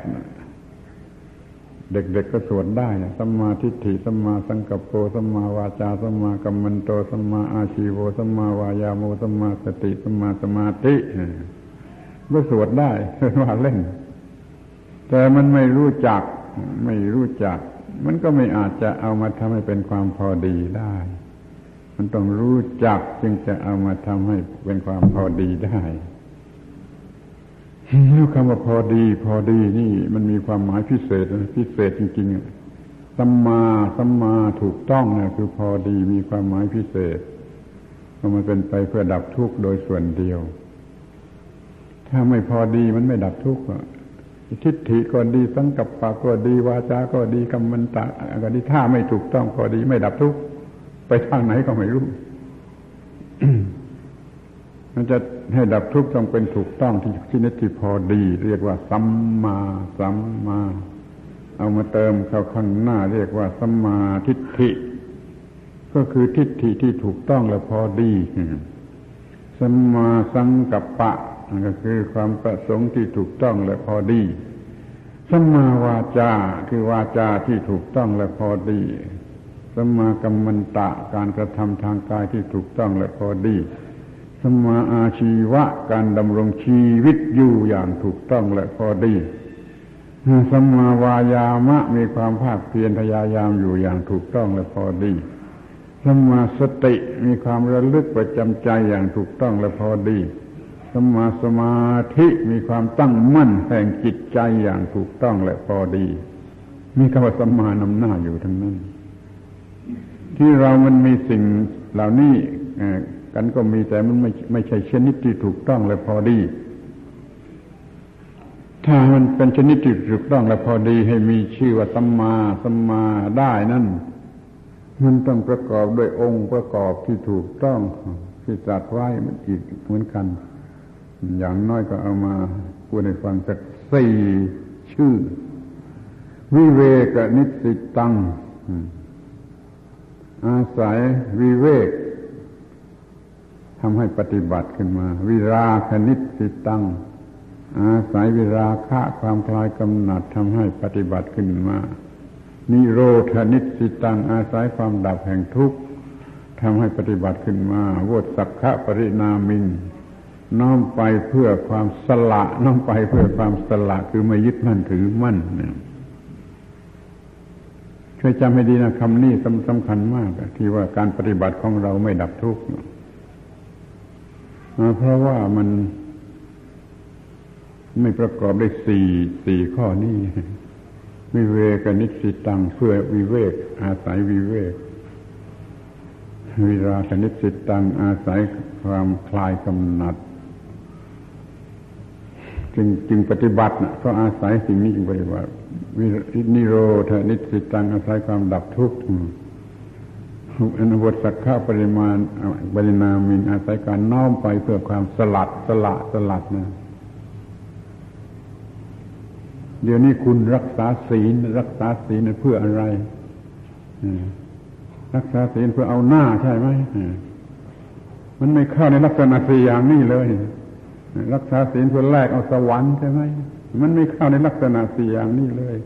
เด็กๆกก็สวดได้นะสัมมาทิฏฐิสัมมาสังกัปโปสัมมาวาจาสัมมากัมมันโตสัมมาอาชีโวสัมมาวายาโมสัมมาสติสัมมาสมาธิก็สวดได้ว่าเล่น แต่มันไม่รู้จัก ไม่รู้จัก มันก็ไม่อาจจะเอามาทำให้เป็นความพอดีได้ มันต้องรู้จักจึงจะเอามาทำให้เป็นความพอดีได้ แล้วคำว่าพอดี พอดีนี่ มันมีความหมายพิเศษพิเศษจริงๆสัมมาสัมมาถูกต้องนะคือพอดีมีความหมายพิเศษก็มันเป็นไปเพื่อดับทุกข์โดยส่วนเดียว ถ้าไม่พอดีมันไม่ดับทุกข์ทิฏฐิก็ดีสังกัปปะก็ดีวาจาก็ดีกรรมันตะก็ดีถ้าไม่ถูกต้องพอดีไม่ดับทุกข์ไปทางไหนก็ไม่รู้มันจะ ให้ดับทุกข์ต้องเป็นถูกต้องที่ที่นิที่พอดี เรียกว่าสัมมาสัมมา เอามาเติมเข้าข้างหน้า เรียกว่าสัมมาทิฏฐิ ก็คือทิฏฐิที่ถูกต้องและพอดีสัมมาสังกัปปะก็คือความประสงค์ที่ถูกต้องและพอดีสัมมาวาจาคือวาจาที่ถูกต้องและพอดีสัมมากัมมันตะการกระทำทางกายที่ถูกต้องและพอดี สมาอาชีวะการดำรงชีวิตอยู่อย่างถูกต้องและพอดีสมาวายามะมีความภาคเพียรพยายามอยู่อย่างถูกต้องและพอดีสมาสติมีความระลึกประจำใจอย่างถูกต้องและพอดีสมาสมาธิมีความตั้งมั่นแห่งจิตใจอย่างถูกต้องและพอดี มีคำว่าสมานำหน้าอยู่ทั้งนั้น ที่เรามันมีสิ่งเหล่านี้ กันก็มีแต่มันไม่ไม่ใช่ชนิดที่ถูกต้องและพอดี ถ้ามันเป็นชนิดที่ถูกต้องและพอดี ให้มีชื่อว่าสัมมาสัมมาได้นั่นมันต้องประกอบด้วยองค์ประกอบที่ถูกต้องที่จัดไว้มันอีกเหมือนกัน อย่างน้อยก็เอามาพูดให้ฟังสักสี่ชื่อ วิเวกนิสิตัง อาศัยวิเวก ทำให้ปฏิบัติขึ้นมา วิราคณิสิตัง อาศัยวิราคะความคลายกำหนัดทำให้ปฏิบัติขึ้นมา นิโรธนิสิตัง อาศัยความดับแห่งทุกข์ทำให้ปฏิบัติขึ้นมาโวสักขะปรินามิงน้อมไปเพื่อความสละ น้อมไปเพื่อความสละคือไม่ยึดมั่นถือมั่นเนี่ยช่วยจำให้ดีนะคำนี้สำคัญมาก ที่ว่าการปฏิบัติของเราไม่ดับทุกข์ เพราะว่ามันไม่ประกอบได้สี่สี่ข้อนี้วิเวกนิสิตังเพื่อวิเวก อาศัยวิเวก วิราคนิสิตังอาศัยความคลายกำหนัด จึงจึงปฏิบัตินะเพราะอาศัยสิ่งนี้จึงปฏิบัติวินิโรธนิสิตังอาศัยความดับทุกข์ อนุบทสักข้าปริมาณปรินามินอาศัยการน้อมไปเพื่อความสลัดสละสลัดนะเดี๋ยวนี้คุณรักษาศีล รักษาศีลเพื่ออะไรรักษาศีลเพื่อเอาหน้าใช่ไหมมันไม่เข้าในลักษณะสี่อย่างนี้เลย รักษาศีลเพื่อแลกเอาสวรรค์ใช่ไหมมันไม่เข้าในลักษณะสี่อย่างนี้เลย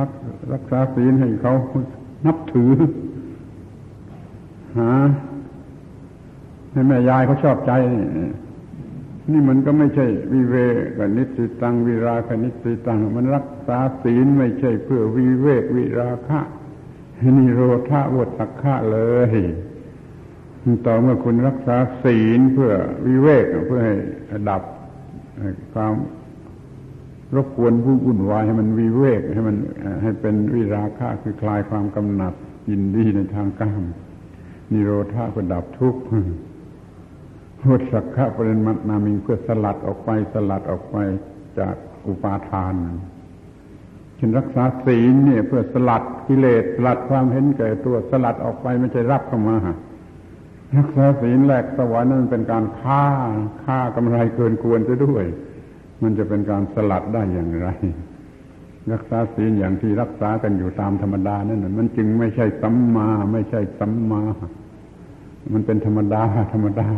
รักรักษาศีลให้เขานับถือ หาให้แม่ยายเขาชอบใจ นี่มันก็ไม่ใช่วิเวกนิสิตังวิราคนิสิตัง มันรักษาศีลไม่ใช่เพื่อวิเวกวิราคะนิโรธาวตักขะเลยต่อเมื่อคุณรักษาศีลเพื่อวิเวกเพื่อให้ดับความรบกวนผู้วุ่นวายให้มันวิเวกให้มันให้เป็นวิราคะคือคลายความกำหนัดยินดีในทางกาม นิโรธาก็ดับทุกข์พุทสักขะปริมัตนามิงเพื่อสลัดออกไปสลัดออกไปจากอุปาทานเช่นรักษาศีลเนี่ยเพื่อสลัดกิเลสสลัดความเห็นแก่ตัวสลัดออกไปไม่ใช่รับเข้ามา รักษาศีลแหลกสวรรค์นั้นเป็นการฆ่าฆ่ากำไรเกินควรจะด้วย มันจะเป็นการสลัดได้อย่างไร รักษาศีลอย่างที่รักษากันอยู่ตามธรรมดานั่นมันจึงไม่ใช่สัมมาไม่ใช่สัมมา มันเป็นธรรมดา ธรรมดา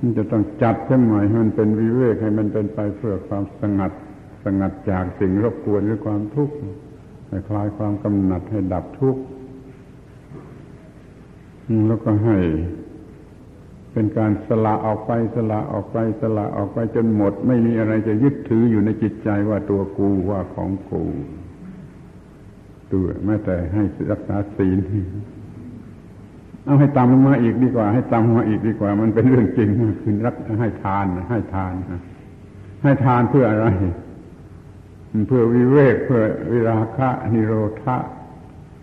มันจะต้องจัดขึ้นใหม่ให้มันเป็นวิเวกให้มันเป็นไปเพื่อความสงัด สงัดจากสิ่งรบกวนหรือความทุกข์ให้คลายความกำหนัดให้ดับทุกข์แล้วก็ให้เป็นการสละออกไปสละออกไปสละออกไปจนหมด ไม่มีอะไรจะยึดถืออยู่ในจิตใจว่าตัวกูว่าของกูตัวแม้แต่ให้รักษาศีล เอาให้ตามลงมาอีกดีกว่า ให้ตามลงมาอีกดีกว่า มันเป็นเรื่องจริงคือรักให้ทานให้ทานให้ทานเพื่ออะไร เพื่อวิเวกเพื่อวิราคะนิโรธะ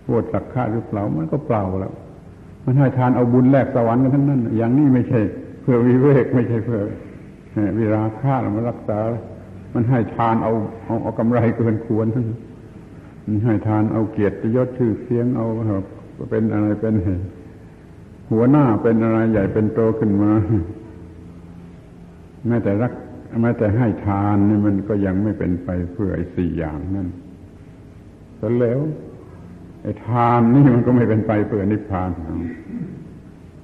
โวสักขะหรือเปล่ามันก็เปล่าแล้ว มันให้ทานเอาบุญแลกสวรรค์กันทั้งนั้น อย่างนี้ไม่ใช่ เพื่อวิเวกไม่ใช่เพื่อวิราคะมันรักษา มันให้ทานเอาเอาเอากำไรเกินควรทั้งมันให้ทานเอาเกียรติยศชื่อเสียงเอาเป็นอะไรเป็น หัวหน้าเป็นอะไรใหญ่เป็นโตขึ้นมาแม้แต่รักแม้แต่ให้ทานนี่มันก็ยังไม่เป็นไปเพื่อไอ้สี่อย่างนั่นแล้วไอ้ทานนี่มันก็ไม่เป็นไปเพื่อนิพพาน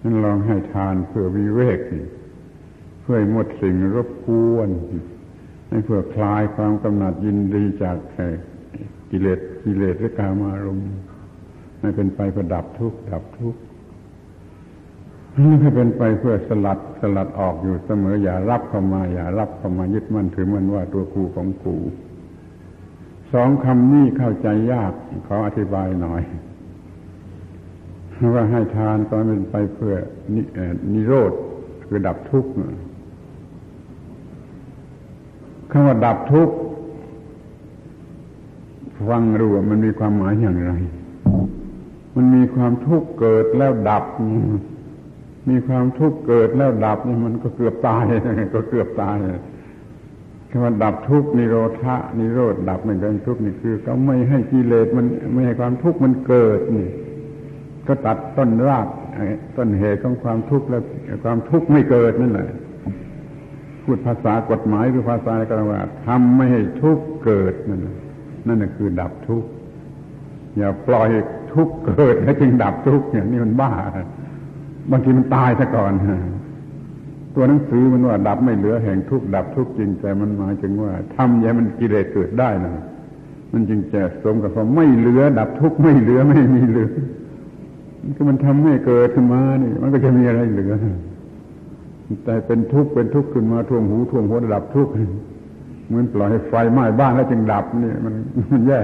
นั่นลองให้ทานเพื่อวิเวกเพื่อหมดสิ่งรบกวนให้เพื่อคลายความกำหนัดยินดีจากกิเลสกิเลสและกามารมณ์ให้เป็นไปประดับทุกข์ดับทุกข์ นี่ให้เป็นไปเพื่อสลัดสลัดออกอยู่เสมอ อย่ารับเข้ามา อย่ารับเข้ามายึดมั่นถือมั่นว่าตัวกูของกูสองคำนี้เข้าใจยากขออธิบายหน่อยว่าให้ทานก็เป็นไปเพื่อนิโรธคือดับทุกข์คำว่าดับทุกข์ฟังรู้ว่ามันมีความหมายอย่างไร มันมีความทุกข์เกิดแล้วดับ มีความทุกข์เกิดแล้วดับนี่มันก็เกือบตายก็เกือบตายคำว่าดับทุกข์นิโรธะนิโรธดับไม่เป็นทุกข์นี่คือเขาไม่ให้กิเลสมันไม่ให้ความทุกข์มันเกิดนี่ ก็ตัดต้นรากต้นเหตุของความทุกข์แล้วความทุกข์ไม่เกิดนั่นแหละพูดภาษากฎหมายหรือภาษาอะไรก็ว่าทำไม่ให้ทุกข์เกิดนั่นนั่นคือดับทุกข์อย่าปล่อยทุกข์เกิดแล้วจึงดับทุกข์อย่างนี้มันบ้า บางทีมันตายซะก่อนตัวหนังสือมันว่าดับไม่เหลือแห่งทุกข์ดับทุกข์จริงแต่มันหมายถึงว่าทำอย่ามันกิเลสเกิดได้นะมันจึงจะสมกับคำไม่เหลือ ดับทุกข์ไม่เหลือไม่มีเหลือก็มันทำให้เกิดขึ้นมานี่ มันก็จะมีอะไรเหลือแต่เป็นทุกข์เป็นทุกข์ขึ้นมาท่วงหูท่วงหัวดับทุกข์เหมือนปล่อยให้ไฟไหม้บ้านแล้วจึงดับนี่มันมันแย่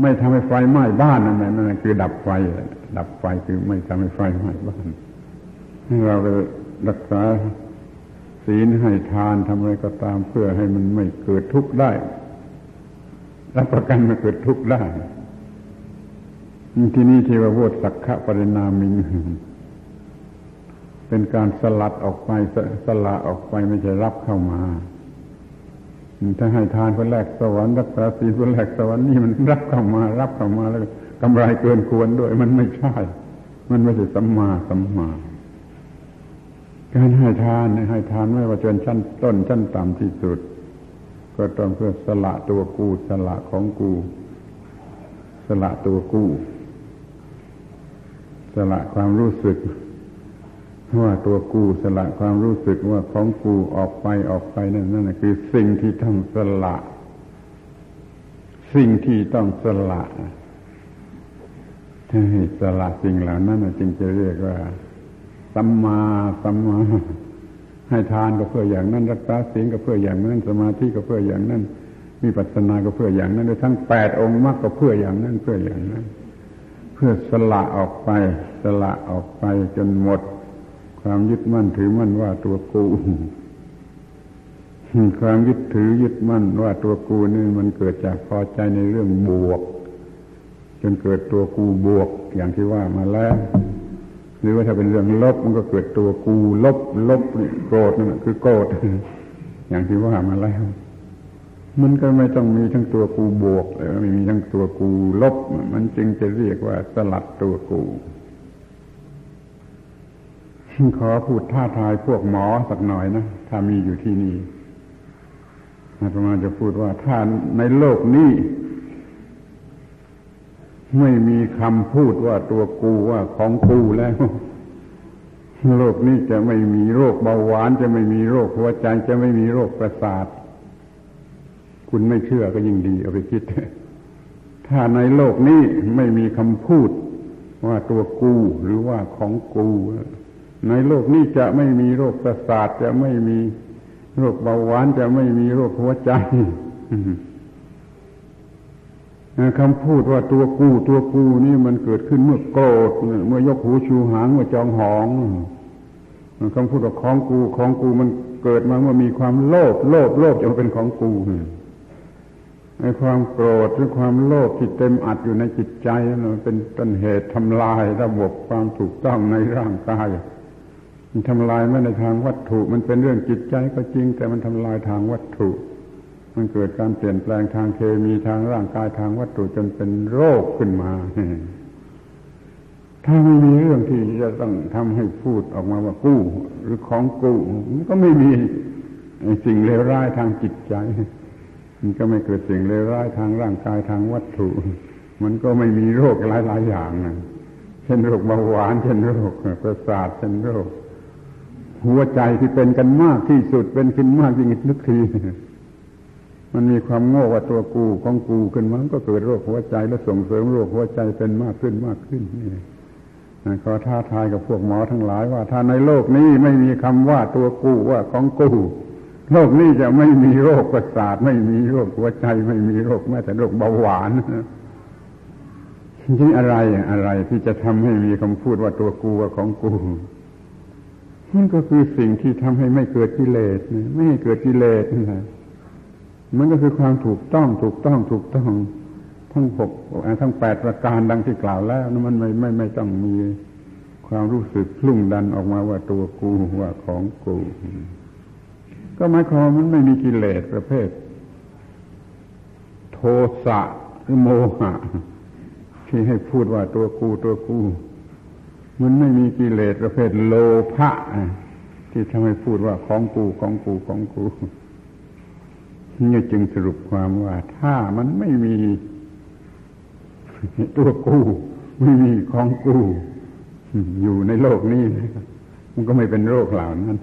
ไม่ทำให้ไฟไหม้บ้านนั่นแหละนั่นคือดับไฟ ดับไฟคือไม่ทำให้ไฟไหม้บ้านเราไปรักษาศีลให้ทานทำอะไรก็ตามเพื่อให้มันไม่เกิดทุกข์ได้รับประกันไม่เกิดทุกข์ได้ที่นี่ที่ว่าโวสักขะปรินามิงเป็นการสลัดออกไปสสละออกไปไม่ใช่รับเข้ามา ถ้าให้ทานเพื่อแลกสวรรค์รักษาศีลเพื่อแลกสวรรค์นี่มันรับเข้ามา รับเข้ามาแล้วกำไรเกินควรด้วย มันไม่ใช่ มันไม่ใช่สัมมาสัมมาการให้ทานให้ทานไม่ว่าจนชั้นต้นชั้นต่ำที่สุด ก็ต้องเพื่อสละตัวกูสละของกู สละตัวกู สละความรู้สึก ว่าตัวกูสละความรู้สึกว่าของกูออกไปออกไปนั่นนั่นคือสิ่งที่ต้องสละ สิ่งที่ต้องสละถ้าให้สละสิ่งเหล่านั้นจึงจะเรียกว่าสัมมาสัมมาให้ทานก็เพื่ออย่างนั้นรักษาศีลก็เพื่ออย่างนั้น สมาธิก็เพื่ออย่างนั้นมีปัสนาก็เพื่ออย่างนั้นทั้งแปดองค์มรรคก็เพื่ออย่างนั้นเพื่ออย่างนั้น เพื่อสละออกไป สละออกไปจนหมด ความยึดมั่นถือมั่นว่าตัวกูความยึดถือยึดมั่นว่าตัวกูนี่มันเกิดจากพอใจในเรื่องบวก จนเกิดตัวกูบวกอย่างที่ว่ามาแล้ว หรือว่าถ้าเป็นเรื่องลบมันก็เกิดตัวกูลบลบโกรธนั่นคือโกรธอย่างที่ว่ามาแล้ว มันก็ไม่ต้องมีทั้งตัวกูบวกเลยไม่มีทั้งตัวกูลบ มันจึงจะเรียกว่าสลัดตัวกู ขอพูดท่าทายพวกหมอสักหน่อยนะถ้ามีอยู่ที่นี่อาตมาจะพูดว่าถ้าในโลกนี้ ไม่มีคำพูดว่าตัวกูว่าของกูแล้ว โลกนี้จะไม่มีโรคเบาหวาน จะไม่มีโรคหัวใจจะไม่มีโรคประสาท คุณไม่เชื่อก็ยิ่งดีเอาไปคิด ถ้าในโลกนี้ไม่มีคำพูดว่าตัวกูหรือว่าของกู ในโลกนี้จะไม่มีโรคประสาทจะไม่มีโรคเบาหวานจะไม่มีโรคหัวใจคำพูดว่าตัวกูตัวกูนี่มันเกิดขึ้นเมื่อโกรธเมื่อยกหูชูหางเมื่อจองหองคำพูดว่าของกูของกูมันเกิดมาเมื่อมีความโลภโลภโลภจะเป็นของกูไอ้ความโกรธหรือความโลภที่เต็มอัดอยู่ในจิตใจมันเป็นต้นเหตุทำลายระบบความถูกต้องในร่างกาย มันทำลายไม่ในทางวัตถุ มันเป็นเรื่องจิตใจก็จริง แต่มันทำลายทางวัตถุ มันเกิดการเปลี่ยนแปลงทางเคมีทางร่างกายทางวัตถุจนเป็นโรคขึ้นมาถ้าไม่มีเรื่องที่จะต้องทำให้พูดออกมาว่ากู้ หรือของกู้มันก็ไม่มีสิ่งเลวร้ายทางจิตใจ มันก็ไม่เกิดสิ่งเลวร้ายทางร่างกายทางวัตถุ มันก็ไม่มีโรคหลายๆอย่างเช่นโรคเบาหวานเช่นโรคประสาทเช่นโรค หัวใจที่เป็นกันมากที่สุดเป็นขึ้นมากยิ่งนึกที มันมีความโง่ว่าตัวกูของกูขึ้นมาก็เกิดโรคหัวใจแล้วส่งเสริมโรคหัวใจเป็นมากขึ้นมากขึ้นนี่ขอท้าทายกับพวกหมอทั้งหลายว่าถ้าในโลกนี้ไม่มีคำว่าตัวกูว่าของกูโลกนี้จะไม่มีโรคประสาทไม่มีโรคหัวใจ ไม่มีโรคแม้แต่โรคเบาหวานจริงอะไรอะไรที่จะทำให้มีคำพูดว่าตัวกูว่าของกู มันก็คือสิ่งที่ทำให้ไม่เกิดกิเลสไม่ให้เกิดกิเลสนั่นแหละมันก็คือความถูกต้องถูกต้องถูกต้องทั้งหกทั้งแปดประการดังที่กล่าวแล้วนั้นมันไม่ไม่ไม่ต้องมีความรู้สึกลุ่งดันออกมาว่าตัวกูว่าของกู ก็หมายความมันไม่มีกิเลสประเภท โทสะหรือโมหะ ที่ให้พูดว่าตัวกูตัวกู มันไม่มีกิเลสประเภทโลภะที่ทำให้พูดว่าของกูของกูของกูนี่จึงสรุปความว่า ถ้ามันไม่มีตัวกูไม่มีของกูอยู่ในโลกนี้มันก็ไม่เป็นโรคเหล่านั้น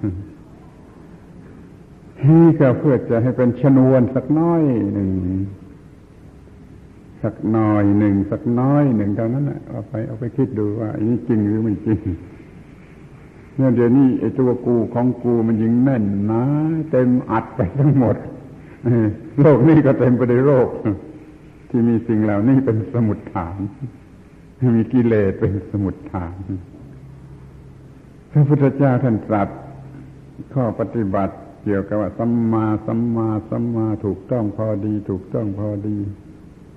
นี่ก็เพื่อจะให้เป็นชนวนสักน้อยหนึ่ง สักน้อยหนึ่งสักน้อยหนึ่งเท่านั้นนะเอาไปเอาไปคิดดูว่าอันนี้จริงหรือไม่จริงเนี่ยเดี๋ยวนี้ไอ้ตัวกูของกูมันยิงแน่นนะเต็มอัดไปทั้งหมดโลกนี้ก็เต็มไปด้วยโรคที่มีสิ่งเหล่านี้เป็นสมุดฐาน มีกิเลสเป็นสมุดฐานพระพุทธเจ้าท่านตรัสข้อปฏิบัติ เกี่ยวกับว่าสัมมาสัมมาสัมมาถูกต้องพอดี ถูกต้องพอดี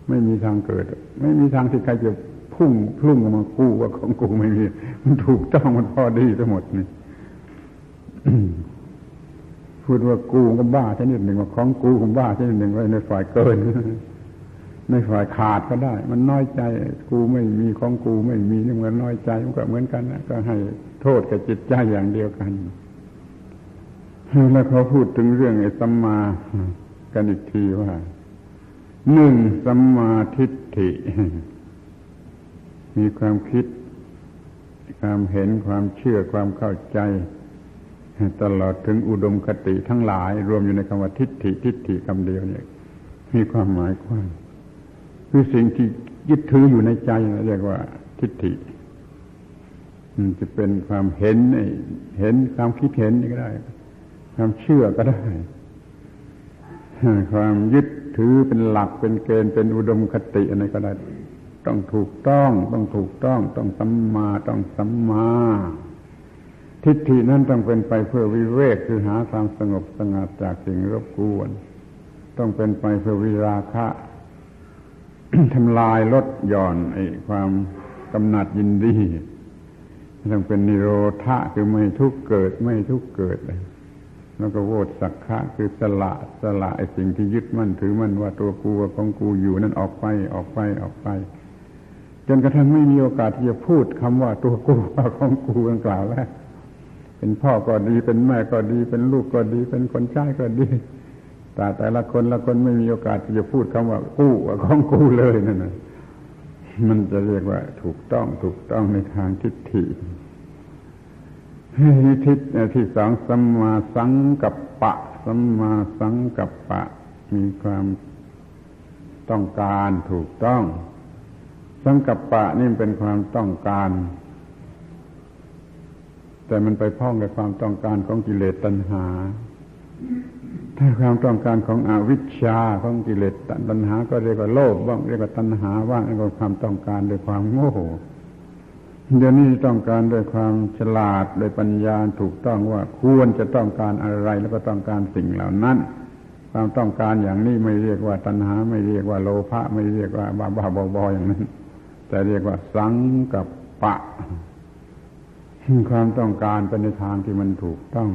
ไม่มีทางเกิด ไม่มีทางที่ใครจะพุ่งพุ่งมากู้ว่าของกูไม่มีมันถูกต้องมันพอดีทั้งหมดนี่พูดว่ากูก็บ้าชนิดหนึ่งว่าของกูก็บ้าชนิดหนึ่งไว้ในฝ่ายเกินในฝ่ายขาดก็ได้ มันน้อยใจกูไม่มีของกูไม่มีนี่มันน้อยใจมันก็เหมือนกันนะก็ให้โทษกับจิตใจอย่างเดียวกันแล้วเขาพูดถึงเรื่องไอ้สัมมากันอีกทีว่า หนึ่งสัมมาทิฏฐิ มีความคิด ความเห็นความเชื่อความเข้าใจ ตลอดถึงอุดมคติทั้งหลาย รวมอยู่ในคำว่าทิฏฐิ ทิฏฐิคำเดียวเนี่ยมีความหมายกว้างคือสิ่งที่ยึดถืออยู่ในใจเรียกว่า ทิฏฐิจะเป็นความเห็นเห็นความคิดเห็นก็ได้ ความเชื่อก็ได้ ความยึด ถือเป็นหลักเป็นเกณฑ์เป็นอุดมคติอะไรก็ได้ ต้องถูกต้อง ต้องถูกต้อง ต้องสัมมาต้องสัมมาทิฏฐินั้นต้องเป็นไปเพื่อวิเวกคือหาความสงบสงัดจากสิ่งรบกวน ต้องเป็นไปเพื่อวิราคะทำลายลดหย่อนไอ้ความกำหนัดยินดีต้องเป็นนิโรธะคือไม่ทุกเกิดไม่ทุกเกิดเลย แล้วก็โวดสักขะคือสละสละไอ้สิ่งที่ยึดมั่นถือมั่นว่าตัวกูว่าของกูอยู่นั่นออกไปออกไปออกไป จนกระทั่งไม่มีโอกาสที่จะพูดคำว่าตัวกูว่าของกูดังกล่าวแล้วเป็นพ่อก็ดีเป็นแม่ก็ดีเป็นลูกก็ดี เป็นคนใช้ก็ดีแต่แต่ละคนละคนไม่มีโอกาสที่จะพูดคำว่ากูว่าของกูเลยนั่นนะมันจะเรียกว่าถูกต้องถูกต้องในทางทิฏฐิ ทิศที่สองสัมมาสังกัปปะสัมมาสังกัปปะ มีความต้องการถูกต้อง สังกัปปะนี่เป็นความต้องการ แต่มันไปพ้องกับความต้องการของกิเลสตัณหา ถ้าความต้องการของอวิชชาของกิเลสตัณหา ก็เรียกว่าโลภบ้างเรียกว่าตัณหาบ้างเรียกว่าความต้องการโดยความโง่ เดี๋ยวนี้ต้องการด้วยความฉลาดโดยปัญญาถูกต้องว่าควรจะต้องการอะไรแล้วก็ต้องการสิ่งเหล่านั้น ความต้องการอย่างนี้ไม่เรียกว่าตัณหา ไม่เรียกว่าโลภะไม่เรียกว่าบ้าบ้าบอๆอย่างนั้น แต่เรียกว่าสังกับปะ ความต้องการเป็นในทางที่มันถูกต้อง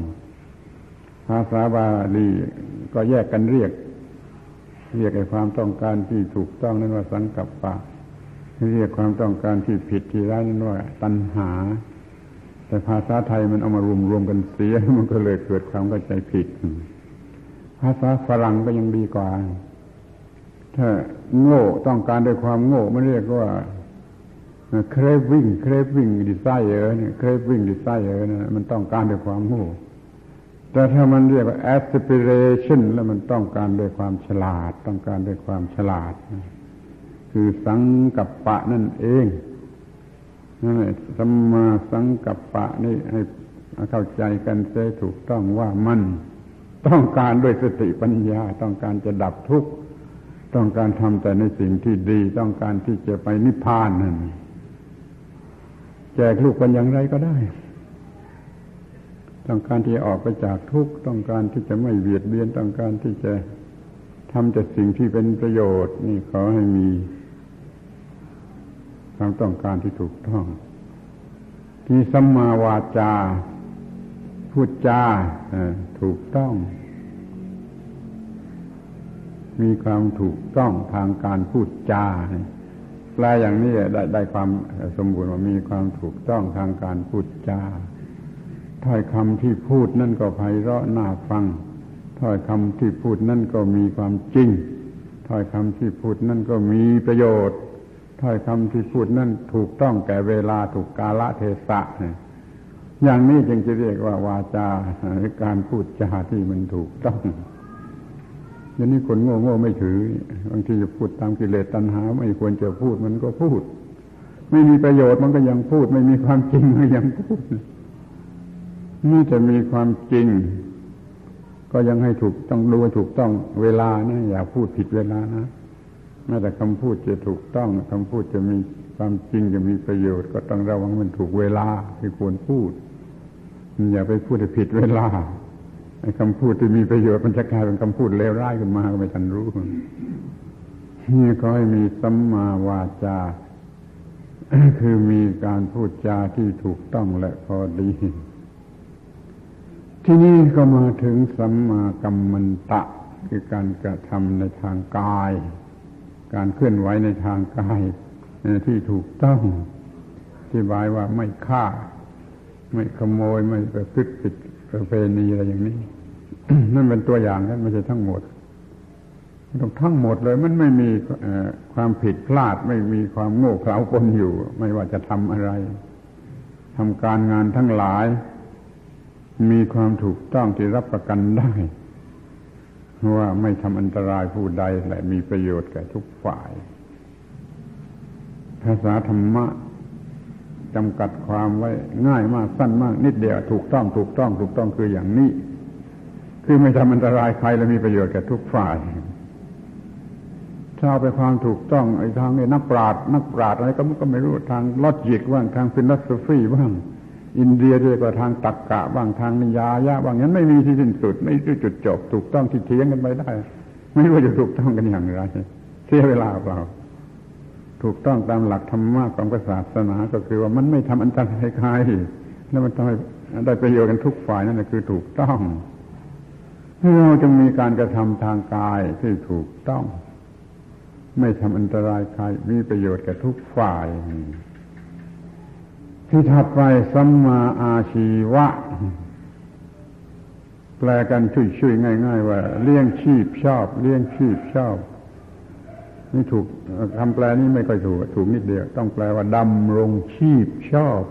ภาษาบาลีก็แยกกันเรียก เรียกไอ้ความต้องการที่ถูกต้องนั้นว่าสังกับปะ เรียกความต้องการที่ผิดที่ร้ายนั้นว่าตัณหา แต่ภาษาไทยมันเอามารวมรวมกันเสีย มันก็เลยเกิดความเข้าใจผิด ภาษาฝรั่งก็ยังดีกว่า ถ้าโง่ต้องการด้วยความโง่ไม่เรียกว่า craving craving desire เนี่ย craving desire นะมันต้องการด้วยความโง่ แต่ถ้ามันเรียกว่า aspiration แล้วมันต้องการด้วยความฉลาด ต้องการด้วยความฉลาด คือสังกับปะนั่นเองนั่นแหละสัมมาสังกับปะนี่ให้เข้าใจกันเสียถูกต้องว่ามันต้องการด้วยสติปัญญา ต้องการจะดับทุกข์ต้องการทำแต่ในสิ่งที่ดี ต้องการที่จะไปนิพพานนั่นแจกลูกกันอย่างไรก็ได้ ต้องการที่จะออกไปจากทุกข์ต้องการที่จะไม่เบียดเบียนต้องการที่จะทำแต่สิ่งที่เป็นประโยชน์ นี่ขอให้มี ความต้องการที่ถูกต้อง ที่สัมมาวาจา พูดจาถูกต้อง มีความถูกต้องทางการพูดจาแปลอย่างนี้ได้ได้ความสมบูรณ์ว่ามีความถูกต้องทางการพูดจาถ้อยคำที่พูดนั่นก็ไพเราะน่าฟัง ถ้อยคำที่พูดนั่นก็มีความจริง ถ้อยคำที่พูดนั่นก็มีประโยชน์ ถ้อยคำที่พูดนั่นถูกต้องแก่เวลาถูกกาละเทศะอย่างนี้จึงจะเรียกว่าวาจาหรือการพูดจาที่มันถูกต้องย่างนี้คนโง่โง่ไม่ถือบางทีจะพูดตามกิเลสตัณหา ไม่ควรจะพูดมันก็พูด ไม่มีประโยชน์มันก็ยังพูด ไม่มีความจริงก็ยังพูดนี่จะมีความจริง ก็ยังให้ถูกต้องดูถูกต้องเวลานะอย่าพูดผิดเวลานะ แม้แต่คำพูดจะถูกต้องคำพูดจะมีความจริงจะมีประโยชน์ ก็ต้องระวังมันถูกเวลาที่ควรพูดอย่าไปพูดผิดเวลาไอ้คำพูดที่มีประโยชน์มันจะกลายเป็นคำพูดเลวร้ายขึ้นมาก็ไม่ทันรู้นี่ก็ให้มีสัมมาวาจา คือมีการพูดจาที่ถูกต้องและพอดี ที่นี่ก็มาถึงสัมมากัมมันตะ คือการกระทำในทางกาย การเคลื่อนไหวในทางกายที่ถูกต้องที่บายว่าไม่ฆ่า ไม่ขโมยไม่ประพฤติผิดประเพณีอะไรอย่างนี้ นั่นเป็นตัวอย่างนั้นไม่ใช่ทั้งหมดต้องทั้งหมดเลย มันไม่มีความผิดพลาด ไม่มีความโง่เขลาปนอยู่ ไม่ว่าจะทำอะไรทำการงานทั้งหลาย มีความถูกต้องที่รับประกันได้ ว่าไม่ทำอันตรายผู้ใดและมีประโยชน์แก่ทุกฝ่าย ภาษาธรรมะจำกัดความไว้ง่ายมากสั้นมาก นิดเดียวถูกต้องถูกต้อง ถูกต้องคืออย่างนี้ คือไม่ทำอันตรายใครและมีประโยชน์แก่ทุกฝ่ายถ้าเอาไปความถูกต้องไอ้ทางนี้นักปราชญ์นักปราชญ์อะไรก็มันก็ไม่รู้ทางลอจิกบ้างทางฟิลโสฟีบ้าง อินเดียเรียกว่าทางตรรกกะบ้างทางนิยายะบ้างนั้นไม่มีที่สิ้นสุด ไม่มีจุดจบ ถูกต้องที่เทียงกันไปได้ ไม่รู้จะถูกต้องกันอย่างไรเสียเวลาเปล่า ถูกต้องตามหลักธรรมะของศาสนาก็คือว่ามันไม่ทำอันตรายใครแล้วมันทำให้ได้ประโยชน์กันทุกฝ่ายนั่นแหละคือถูกต้องเราจะมีการกระทำทางกายที่ถูกต้อง ไม่ทำอันตรายใครมีประโยชน์แก่ทุกฝ่าย ที่ถัดไปสัมมาอาชีวะ แปลกันช่วยๆง่าย ๆ ว่า เลี้ยงชีพชอบ เลี้ยงชีพชอบ นี่ถูกคำแปลนี้ไม่ค่อยถูก ถูกนิดเดียว ต้องแปลว่าดำรงชีพชอบ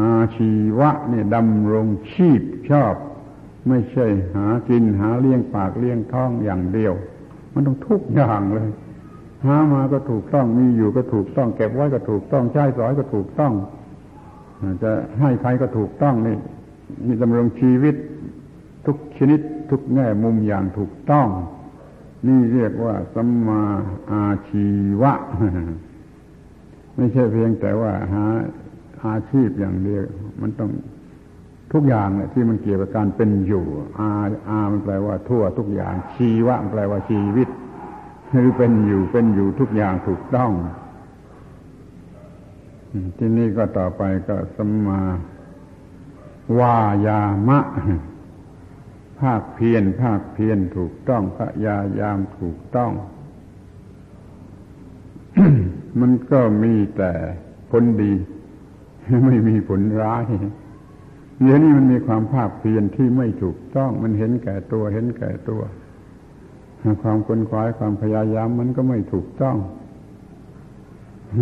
อาชีวะเนี่ยดำรงชีพชอบ ไม่ใช่หากินหาเลี้ยงปากเลี้ยงท้องอย่างเดียว มันต้องทุกอย่างเลยหามาก็ถูกต้องมีอยู่ก็ถูกต้อง เก็บไว้ก็ถูกต้องใช้สอยก็ถูกต้อง จะให้ใครก็ถูกต้องนี่มีดำรงชีวิตทุกชนิดทุกแง่มุมอย่างถูกต้อง นี่เรียกว่าสัมมาอาชีวะ ไม่ใช่เพียงแต่ว่าหาอาชีพอย่างเดียว มันต้องทุกอย่างเนี่ยที่มันเกี่ยวกับการเป็นอยู่อาอามันแปลว่าทั่วทุกอย่างชีวะมันแปลว่าชีวิตหรือเป็นอยู่เป็นอยู่ทุกอย่างถูกต้อง ที่นี่ก็ต่อไปก็สัมมาวายามะ ภาคเพียรภาคเพียรถูกต้องพยายามถูกต้อง มันก็มีแต่ผลดี ไม่มีผลร้ายเดี๋ยวนี้มันมีความภาคเพียรที่ไม่ถูกต้อง มันเห็นแก่ตัวเห็นแก่ตัว ความคนควายความพยายามมันก็ไม่ถูกต้อง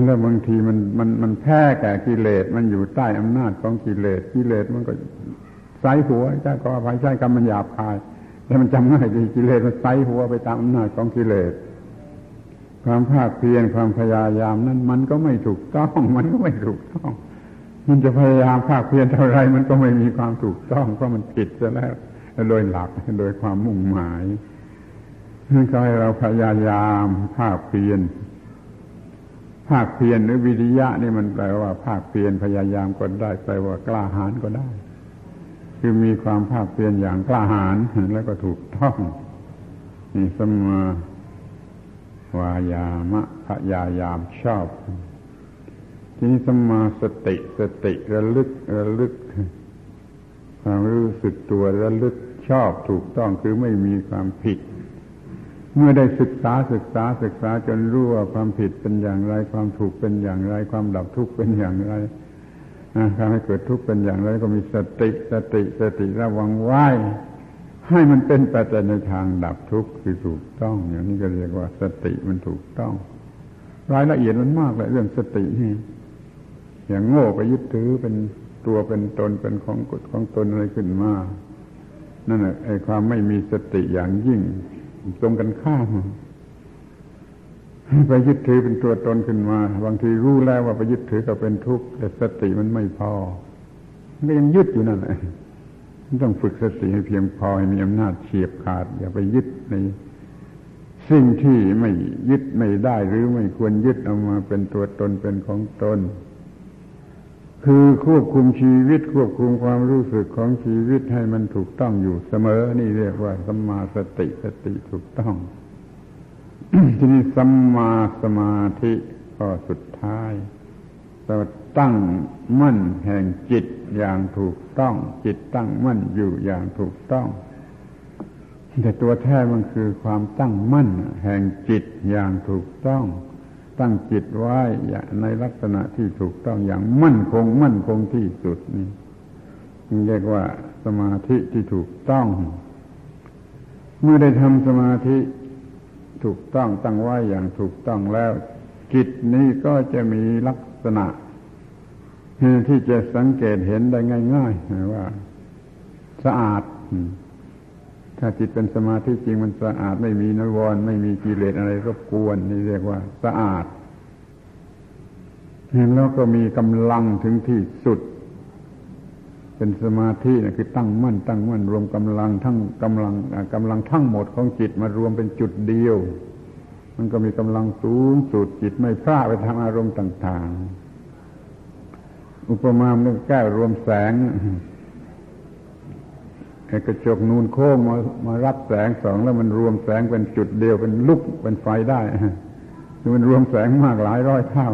แล้วบางทีมันมันมันแพ้แก่กิเลส มันอยู่ใต้อำนาจของกิเลส กิเลสมันก็ไซหัวใช่ก็อภัยใช่กรรมันหยาบคาย แต่มันจำง่ายดีกิเลสมันไซหัวไปตามอำนาจของกิเลส ความภาคเพียรความพยายามนั้นมันก็ไม่ถูกต้อง มันก็ไม่ถูกต้อง มันจะพยายามภาคเพียรเท่าไรมันก็ไม่มีความถูกต้อง เพราะมันผิดซะแล้วโดยหลักโดยความมุ่งหมายก็ให้เราพยายามภาคเพียร ภาคเพียรหรือวิริยะนี่มันแปลว่า ภาคเพียรพยายามก็ได้แปลว่ากล้าหาญก็ได้ คือมีความภาคเพียรอย่างกล้าหาญแล้วก็ถูกต้องนี่สมาวายามะพยายามชอบ ทีนี้สมาสติสติระลึกระลึกความรู้สึกตัวระลึกชอบถูกต้องคือไม่มีความผิด เมื่อได้ศึกษาศึกษาศึกษาจนรู้ว่าความผิดเป็นอย่างไร ความถูกเป็นอย่างไร ความดับทุกข์เป็นอย่างไรทำให้เกิดทุกข์เป็นอย่างไรก็มีสติสติสติระวังไว้ให้มันเป็นไปแต่ในทางดับทุกข์คือถูกต้อง อย่างนี้ก็เรียกว่าสติมันถูกต้อง รายละเอียดมันมากเลยเรื่องสตินี่อย่างโง่ไปยึดถือเป็นตัวเป็นตนเป็นของกฎของตนอะไรขึ้นมา นั่นแหละไอ้ความไม่มีสติอย่างยิ่ง ตรงกันข้ามไปยึดถือเป็นตัวตนขึ้นมา บางทีรู้แล้วว่าไปยึดถือก็เป็นทุกข์แต่สติมันไม่พอมันยังยึดอยู่นั่นแหละต้องฝึกสติให้เพียงพอให้มีอำนาจเฉียบขาด อย่าไปยึดในสิ่งที่ไม่ยึดไม่ได้หรือไม่ควรยึดเอามาเป็นตัวตนเป็นของตน คือควบคุมชีวิตควบคุมความรู้สึกของชีวิตให้มันถูกต้องอยู่เสมอ นี่เรียกว่าสัมมาสติสติถูกต้อง ทีนี้สัมมาสมาธิก็สุดท้ายเราตั้งมั่นแห่งจิตอย่างถูกต้อง จิตตั้งมั่นอยู่อย่างถูกต้อง แต่ตัวแท้มันคือความตั้งมั่นแห่งจิตอย่างถูกต้อง ตั้งจิตไว้ในลักษณะที่ถูกต้องอย่างมั่นคง มั่นคงที่สุดนี่เรียกว่าสมาธิที่ถูกต้อง เมื่อได้ทำสมาธิถูกต้องตั้งไว้อย่างถูกต้องแล้วจิตนี้ก็จะมีลักษณะที่จะสังเกตเห็นได้ง่าย ๆ ว่า สะอาด ถ้าจิตเป็นสมาธิจริงมันสะอาดไม่มีนวรไม่มีกิเลสอะไรรบกวนนี่เรียกว่า สะอาดเห็นแล้วก็มีกำลังถึงที่สุด เป็นสมาธินะคือตั้งมั่น ตั้งมั่น รวมกำลังทั้งกำลังกำลังทั้งหมดของจิตมารวมเป็นจุดเดียว มันก็มีกำลังสูงสุดจิตไม่พลาดไปทางอารมณ์ต่าง ๆ อุปมาเรื่องแก้วรวมแสง กระจกนูนโค้งมามารับแสงสองแล้วมันรวมแสงเป็นจุดเดียวเป็นลุกเป็นไฟได้มันรวมแสงมากหลายร้อยเท่า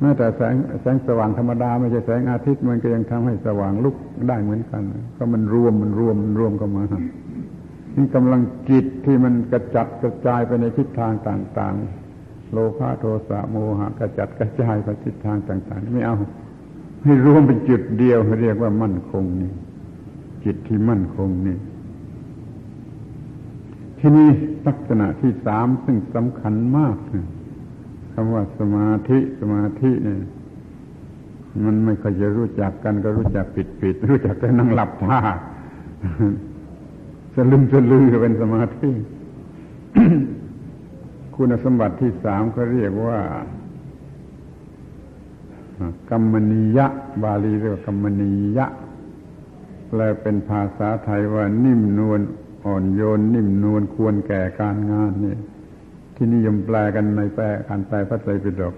แม้แต่แสงแสงสว่างธรรมดาไม่ใช่แสงอาทิตย์มันก็ยังทำให้สว่างลุกได้เหมือนกัน ก็มันรวมมันรวมมันรวมกันมานี่กำลังจิตที่มันกระจัดกระจายไปในทิศทางต่าง ๆ โลภะโทสะโมหะกระจัดกระจายไปทิศทางต่าง ๆ ไม่เอา ให้รวมเป็นจุดเดียวเรียกว่ามั่นคงนี่ จิตที่มั่นคงนี่ ที่นี่ลักษณะที่สามซึ่งสำคัญมากคำว่าสมาธิสมาธิเนี่ยมันไม่เคยจะรู้จักกันก็รู้จักผิดผิดรู้จักแต่นั่งหลับท่าสลึมสลือเป็นสมาธิคุณสมบัติที่สามเขาเรียกว่า กรรมนิยะ บาลีเรียกว่ากรรมนิยะ ลเป็นภาษาไทยว่านิ่มนวลอ่อนโยน นิ่มนวลควรแก่การงานนี่ที่นิยมแปลกันในแปลการแปลพระไตรปิฎก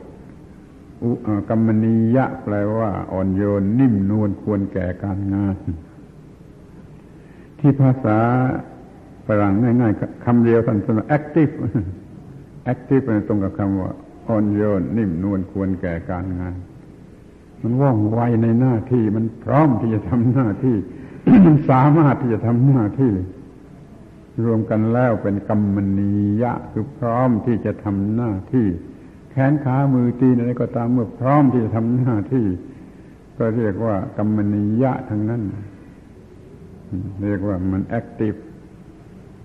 อุกรรมนิยะ แปลว่า อ่อนโยน นิ่มนวลควรแก่การงาน ที่ภาษาฝรั่งง่ายๆคำเดียวสั้นๆ active active เป็นตรงกับคำว่าอ่อนโยน นิ่มนวลควรแก่การงาน มันว่องไวในหน้าที่มันพร้อมที่จะทำหน้าที่ สามารถที่จะทำหน้าที่ รวมกันแล้วเป็นกรรมนิยะคือพร้อมที่จะทำหน้าที่ แขนขามือตีนอะไรก็ตามเมื่อพร้อมที่จะทำหน้าที่ ก็เรียกว่ากรรมนิยะทั้งนั้น เรียกว่ามันแอคทีฟ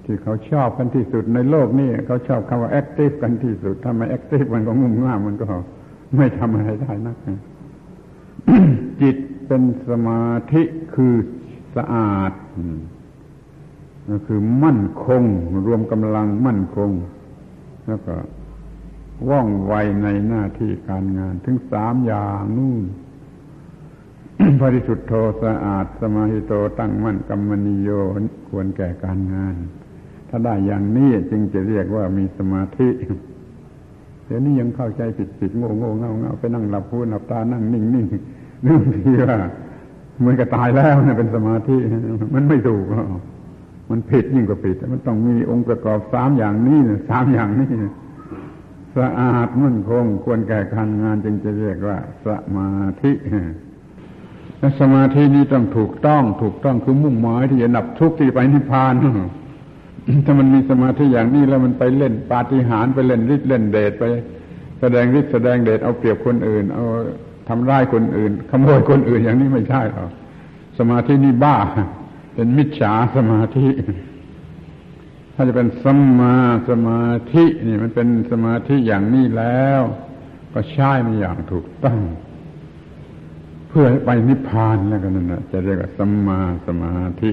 ที่เขาชอบกันที่สุดในโลกนี้เขาชอบคำว่า active กันที่สุดถ้าไม่ active มันก็งุ่มง่ามมันก็ไม่ทำอะไรได้นะจิตเป็นสมาธิคือ สะอาดก็คือมั่นคง รวมกำลังมั่นคง แล้วก็ว่องไวในหน้าที่การงาน ถึงสามอย่างนู่นปริสุทโธสะอาด สมาหิโตตั้งมั่นกรรมนิโยควรแก่การงาน ถ้าได้อย่างนี้จึงจะเรียกว่ามีสมาธิเดี๋ยวนี้ยังเข้าใจผิดผิดโง่โง่เงาเงาไปนั่งหลับพูหลับตานั่งนิ่งนิ่งนึกทีว่า เหมือนกับตายแล้วเนี่ยเป็นสมาธิมันไม่ถูกมันผิดยิ่งกว่าผิด มันต้องมีองค์ประกอบสามอย่างนี้สามอย่างนี้สะอาดมั่นคงควรแก่การงานจึงจะเรียกว่า สมาธิและสมาธินี้ต้องถูกต้อง ถูกต้องคือมุ่งหมายที่จะดับทุกข์ที่ไปนิพพานถ้ามันมีสมาธิอย่างนี้แล้วมันไปเล่นปาฏิหาริย์ไปเล่นฤทธิ์เล่นเดชไป แสดงฤทธิ์แสดงเดชเอาเปรียบคนอื่น เอา ทำร้ายคนอื่น ขโมยคนอื่นอย่างนี้ไม่ใช่หรอกสมาธินี่บ้า เป็นมิจฉาสมาธิ ถ้าจะเป็นสัมมาสมาธินี่มันเป็นสมาธิอย่างนี้แล้ว ก็ใช้มันอย่างถูกต้อง เพื่อไปนิพพานแล้วกันนั่นนะจะเรียกว่าสัมมาสมาธิ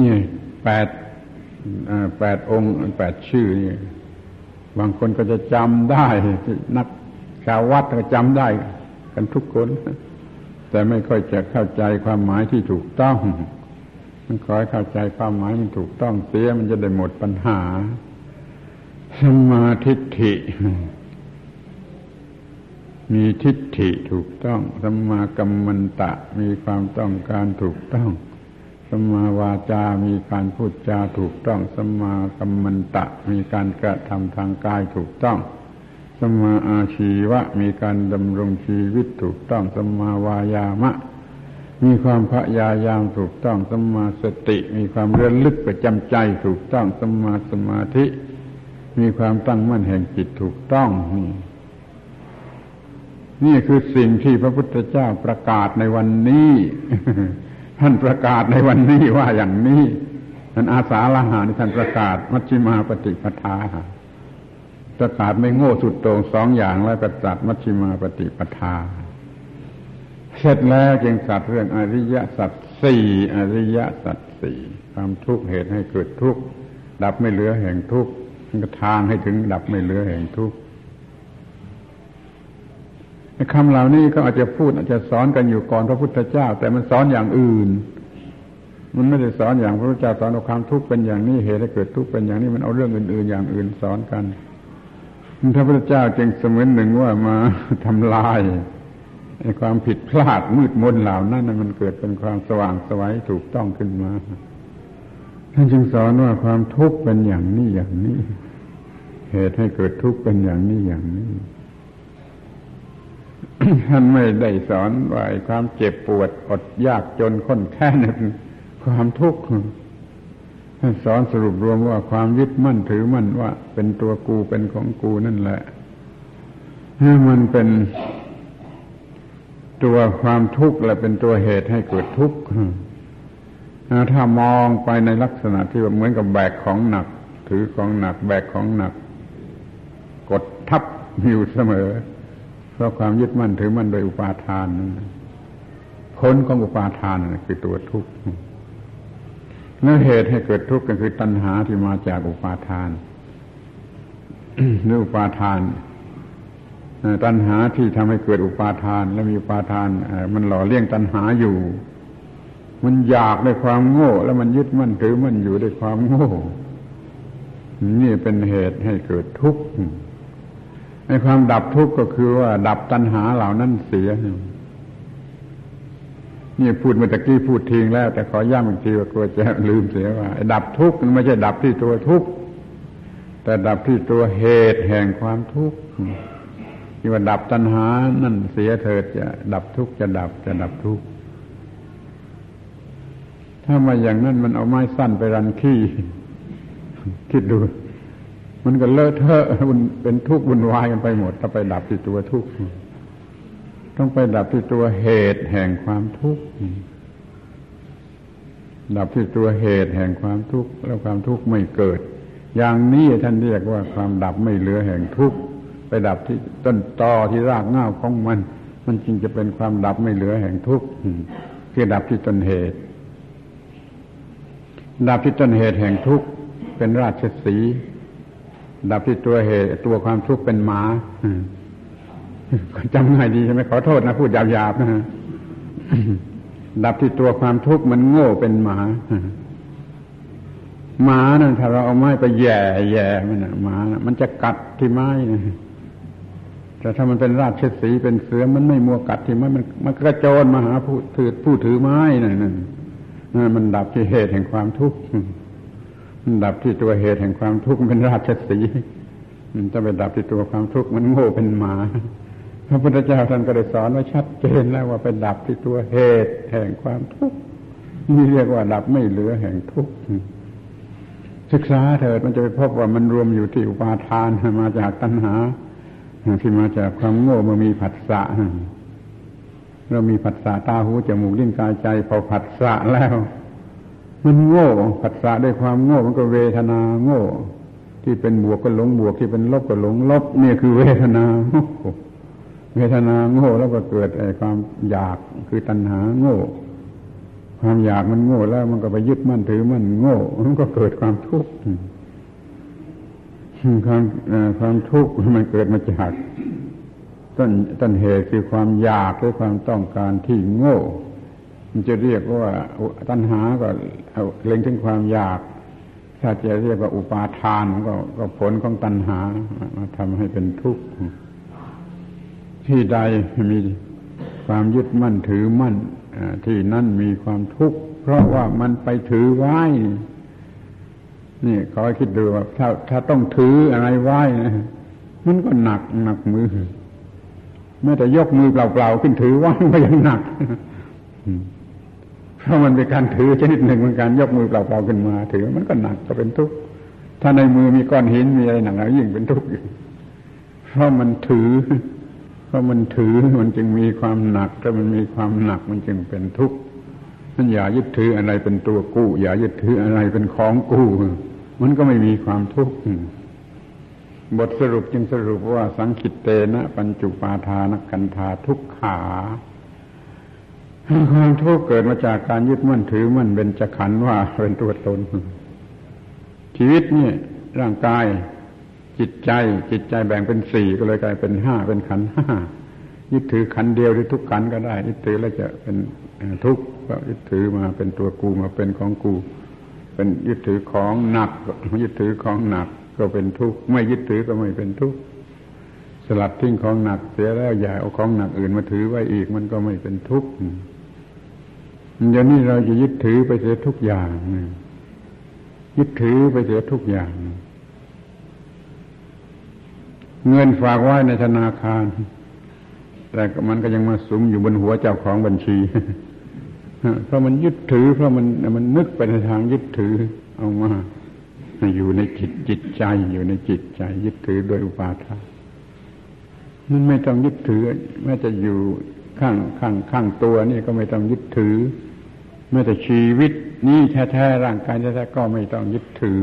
นี่แปดแปดองค์แปดชื่อนี่ บางคนก็จะจำได้ นักชาววัดก็จำได้ กันทุกคน แต่ไม่ค่อยจะเข้าใจความหมายที่ถูกต้อง มันขอให้เข้าใจความหมายมันถูกต้องเสียมันจะได้หมดปัญหา สมาธิฐิ มีทิฏฐิถูกต้อง สมากัมมันตะ มีความต้องการถูกต้อง สมาวาจา มีการพูดจาถูกต้องสมากัมมันตะ มีการกระทำทางกายถูกต้องสมาอาชีวะ มีการดำรงชีวิตถูกต้องสมาวายามะ มีความพยายามถูกต้องสมาสติ มีความเรื่อลึกประจำใจถูกต้องสมาสมาธิ มีความตั้งมั่นแห่งจิตถูกต้องนี่นี่คือสิ่งที่พระพุทธเจ้าประกาศในวันนี้ ท่านประกาศในวันนี้ว่าอย่างนี้ท่านอาสาละหานี่ท่านประกาศ มัชฌิมาปฏิปทาประกาศไม่โง่สุดโต่งสองอย่างแล้วประกาศมัชฌิมาปฏิปทา เสร็จแล้วจึงสัตว์เรื่องอริยสัจสี่อริยสัจสี่ความทุกข์เหตุให้เกิดทุกข์ดับไม่เหลือแห่งทุกข์ทางให้ถึงดับไม่เหลือแห่งทุกข์ คำเหล่านี้ก็อาจจะพูดอาจจะสอนกันอยู่ก่อนพระพุทธเจ้า แต่มันสอนอย่างอื่น มันไม่ได้สอนอย่างพระพุทธเจ้าสอนเอาความทุกข์เป็นอย่างนี้เหตุให้เกิดทุกข์เป็นอย่างนี้มันเอาเรื่องอื่น ๆ อย่างอื่นสอนกันพระพุทธเจ้าจึงเสมือนหนึ่งว่ามาทำลายไอ้ความผิดพลาดมืดมนเหล่านั้นมันเกิดเป็นความสว่างสวัยถูกต้องขึ้นมา ท่านจึงสอนว่าความทุกข์เป็นอย่างนี้อย่างนี้ เหตุให้เกิดทุกข์เป็นอย่างนี้อย่างนี้ ท่านไม่ได้สอนว่าความเจ็บปวดอดยากจนค้นแค้นเป็นความทุกข์ท่านสอนสรุปรวมว่าความยึดมั่นถือมั่นว่า เป็นตัวกูเป็นของกูนั่นแหละมันเป็นตัวความทุกข์และเป็นตัวเหตุให้เกิดทุกข์ถ้ามองไปในลักษณะที่เหมือนกับแบกของหนัก ถือของหนัก แบกของหนัก กดทับอยู่เสมอ ราะความยึดมั่นถือมั่นโดยอุปาทานผลของอุปาทานคือตัวทุกข์เนื้อเหตุให้เกิดทุกข์ก็คือตัณหาที่มาจากอุปาทานเนื้ออุปาทานตัณหาที่ทำให้เกิดอุปาทาน และมีอุปาทานมันหล่อเลี้ยงตัณหาอยู่ มันอยากในความโง่ แล้วมันยึดมั่นถือมั่นอยู่ด้วยความโง่ นี่เป็นเหตุให้เกิดทุกข์ ในความดับทุกข์ก็คือว่า ดับตัณหาเหล่านั้นเสียนี่พูดเมื่อตะกี้พูดทิ้งแล้ว แต่ขอย้ำอีกทีว่ากลัวจะลืมเสียว่าดับทุกข์มันไม่ใช่ดับที่ตัวทุกข์แต่ดับที่ตัวเหตุแห่งความทุกข์ที่ว่าดับตัณหานั่นเสียเถิดจะดับทุกข์จะดับจะดับทุกข์ถ้ามาอย่างนั้นมันเอาไม้สั้นไปรันขี้ คิดดู มันก็เลอะเทอะเป็นทุกข์วุ่นวายกันไปหมด ถ้าไปดับที่ตัวทุกข์ต้องไปดับที่ตัวเหตุแห่งความทุกข์ดับที่ตัวเหตุแห่งความทุกข์แล้วความทุกข์ไม่เกิด อย่างนี้ท่านเรียกว่าความดับไม่เหลือแห่งทุกข์ไปดับที่ต้นตอที่รากเง้าของมัน มันจึงจะเป็นความดับไม่เหลือแห่งทุกข์คือดับที่ต้นเหตุ ดับที่ต้นเหตุแห่งทุกข์เป็นราชสี ดับที่ตัวเหตุ ตัวความทุกข์เป็นหมาจำง่ายดีใช่ไหมขอโทษนะพูดหยาบๆนะดับที่ตัวความทุกข์มันโง่เป็นหมาหมานั่นถ้าเราเอาไม้ไปแย่แย่มันนะหมานะมันจะกัดที่ไม้นะแต่ถ้ามันเป็นราชสีเป็นเสือมันไม่มัวกัดที่ไม้มันมันกระโจนมาหาผู้ถือผู้ถือไม้นั่นนั่นมันดับที่เหตุแห่งความทุกข์ ดับที่ตัวเหตุแห่งความทุกข์เป็นราชสีมันจะไปดับที่ตัวความทุกข์มันโง่เป็นหมา พระพุทธเจ้าท่านก็ได้สอนไว้ชัดเจนแล้วว่าไปดับที่ตัวเหตุแห่งความทุกข์นี่เรียกว่าดับไม่เหลือแห่งทุกข์ศึกษาเถิดมันจะไปพบว่ามันรวมอยู่ที่อุปาทานมาจากตัณหาที่มาจากความโง่เมื่อมีผัสสะเรามีผัสสะตาหูจมูกลิ้นกายใจพอผัสสะแล้ว มันโง่ผัสสะด้วยความโง่มันก็เวทนาโง่ ที่เป็นบวกก็หลงบวกที่เป็นลบก็หลงลบเนี่ยคือเวทนาโง่เวทนาโง่แล้วก็เกิดไอ้ความอยากคือตัณหาโง่ ความอยากมันโง่แล้วมันก็ไปยึดมั่นถือมันโง่ มันก็เกิดความทุกข์ความความทุกข์มันเกิดมาจากต้นต้นเหตุคือความอยากหรือความต้องการที่โง่ จะเรียกว่าตัณหาก็เล็งถึงความอยาก ถ้าจะเรียกว่าอุปาทานก็ก็ผลของตัณหามาทำให้เป็นทุกข์ที่ใดมีความยึดมั่นถือมั่นที่นั่นมีความทุกข์เพราะว่ามันไปถือไว้ นี่ขอคิดดูว่าถ้าถ้าต้องถืออะไรไว้นะมันก็หนักหนักมือแม้แต่ยกมือเปล่าๆขึ้นถือว่าก็ยังหนัก เพราะมันเป็นการถือชนิดหนึ่งเป็นการยกมือเปล่าๆขึ้นมา ถือมันก็หนักก็เป็นทุกข์ถ้าในมือมีก้อนหินมีอะไรหนักยิ่งเป็นทุกข์เพราะมันถือ เพราะมันถือมันจึงมีความหนัก ถ้ามันมีความหนักมันจึงเป็นทุกข์นั่นอย่ายึดถืออะไรเป็นตัวกู้ อย่ายึดถืออะไรเป็นของกู้ มันก็ไม่มีความทุกข์บทสรุปจึงสรุปว่าสังคิตเตนะ ปัญจุปาทานกันธาทุกขา ความทุกข์เกิดมาจากการยึดมั่นถือมั่นเป็นจะขันว่าเป็นตัวตน ชีวิตนี่ร่างกายจิตใจ จิตใจแบ่งเป็นสี่ก็เลยกลายเป็นห้าเป็นขันห้ายึดถือขันเดียวหรือทุกขันก็ได้ยึดถือแล้วจะเป็นทุกข์ก็ยึดถือมาเป็นตัวกูมาเป็นของกู เป็นยึดถือของหนักยึดถือของหนักก็เป็นทุกข์ไม่ยึดถือก็ไม่เป็นทุกข์สลัดทิ้งของหนักเสียแล้วอย่าเอาของหนักอื่นมาถือไว้อีกมันก็ไม่เป็นทุกข์ เดี๋ยวนี้เราจะยึดถือไปเสียทุกอย่างยึดถือไปเสียทุกอย่าง เงินฝากไว้ในธนาคาร แต่มันก็ยังมาสุมอยู่บนหัวเจ้าของบัญชีเพราะมันยึดถือ เพราะมันมันนึกไปในทางยึดถือ เอามาอยู่ในจิตจิตใจอยู่ในจิตใจ ยึดถือโดยอุปาทานมันไม่ต้องยึดถือแม้จะอยู่ ข้างข้างข้างตัวนี่ก็ไม่ต้องยึดถือแม้แต่ชีวิตนี่แท้ๆร่างกายแท้ๆก็ไม่ต้องยึดถือ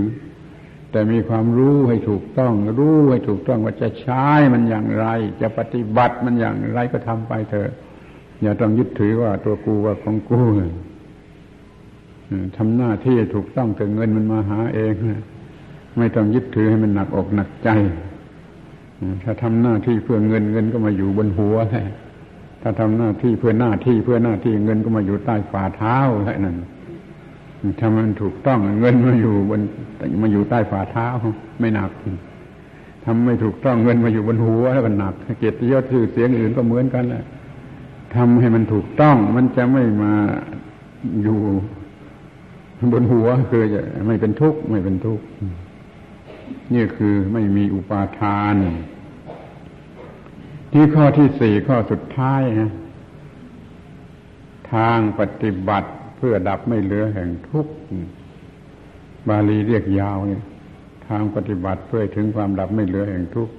แต่มีความรู้ให้ถูกต้อง รู้ให้ถูกต้องว่าจะใช้มันอย่างไร จะปฏิบัติมันอย่างไรก็ทำไปเถอะอย่าต้องยึดถือว่าตัวกูว่าของกูทำหน้าที่ถูกต้องแต่เงินมันมาหาเองไม่ต้องยึดถือให้มันหนักอกหนักใจถ้าทำหน้าที่เพื่อเงินเงินก็มาอยู่บนหัวแล้ ถ้าทำหน้าที่เพื่อหน้าที่เพื่อหน้าที่เงินก็มาอยู่ใต้ฝ่าเท้าแค่นั้นถ้ามันถูกต้องเงินมาอยู่บนมาอยู่ใต้ฝ่าเท้า ไม่หนักทำไม่ถูกต้องเงินมาอยู่บนหัวแล้วก็หนักเกียรติยศชื่อเสียงอื่นก็เหมือนกันแหละทำให้มันถูกต้อง มันจะไม่มาอยู่บนหัวคือจะไม่เป็นทุกข์ไม่เป็นทุกข์นี่คือไม่มีอุปาทาน ที่ข้อที่สี่ข้อสุดท้ายนะทางปฏิบัติเพื่อดับไม่เหลือแห่งทุกข์บาลีเรียกยาวเนี่ยทางปฏิบัติเพื่อถึงความดับไม่เหลือแห่งทุกข์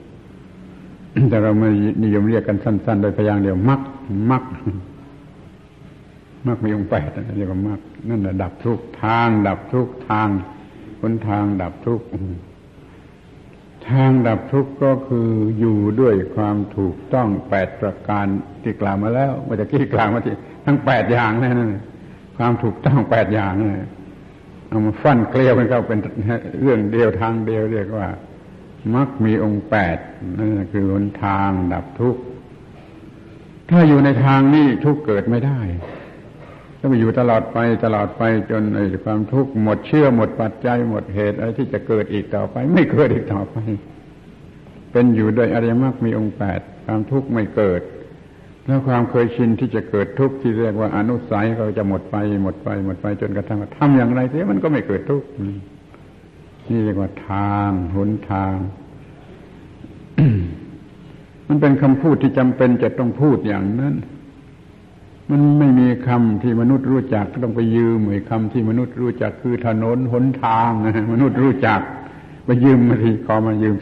แต่เราไม่นิยมเรียกกันสั้น ๆ โดยพยางเดียวมักมักมักมีองค์แปดเรียกว่ามักนั่นแหละดับทุกทาง ดับทุกทางหนทางดับทุก ทางดับทุกข์ก็คืออยู่ด้วยความถูกต้องแปดประการที่กล่าวมาแล้วว่าจะกี้กล่าวมาที่ทั้งแปดอย่างนั่นความถูกต้องแปดอย่างนั่นเอามาฟันเกลียวกันเข้าเป็นเรื่องเดียวทางเดียวเรียกว่ามักมีองค์แปดนั่นคือหนทางดับทุกข์ถ้าอยู่ในทางนี้ทุกข์เกิดไม่ได้ ถ้าไปอยู่ตลอดไปตลอดไปจนไอ้ความทุกข์หมดเชื่อหมดปัจจัยหมดเหตุอะไรที่จะเกิดอีกต่อไป ไม่เกิดอีกต่อไป เป็นอยู่โดยอริยมรรคมีองค์แปดความทุกข์ไม่เกิด แล้วความเคยชินที่จะเกิดทุกข์ที่เรียกว่าอนุสัยก็จะหมดไปหมดไป หมดไปจนกระทั่งทำอย่างไรเสียมันก็ไม่เกิดทุกข์นี่เรียกว่าทางหนทาง มันเป็นคำพูดที่จำเป็นจะต้องพูดอย่างนั้น มันไม่มีคำที่มนุษย์รู้จักก็ต้องไปยืมไอ้คำที่มนุษย์รู้จักคือถนนหนทางนะมนุษย์รู้จัก ไปยืมมาทีขอมายืม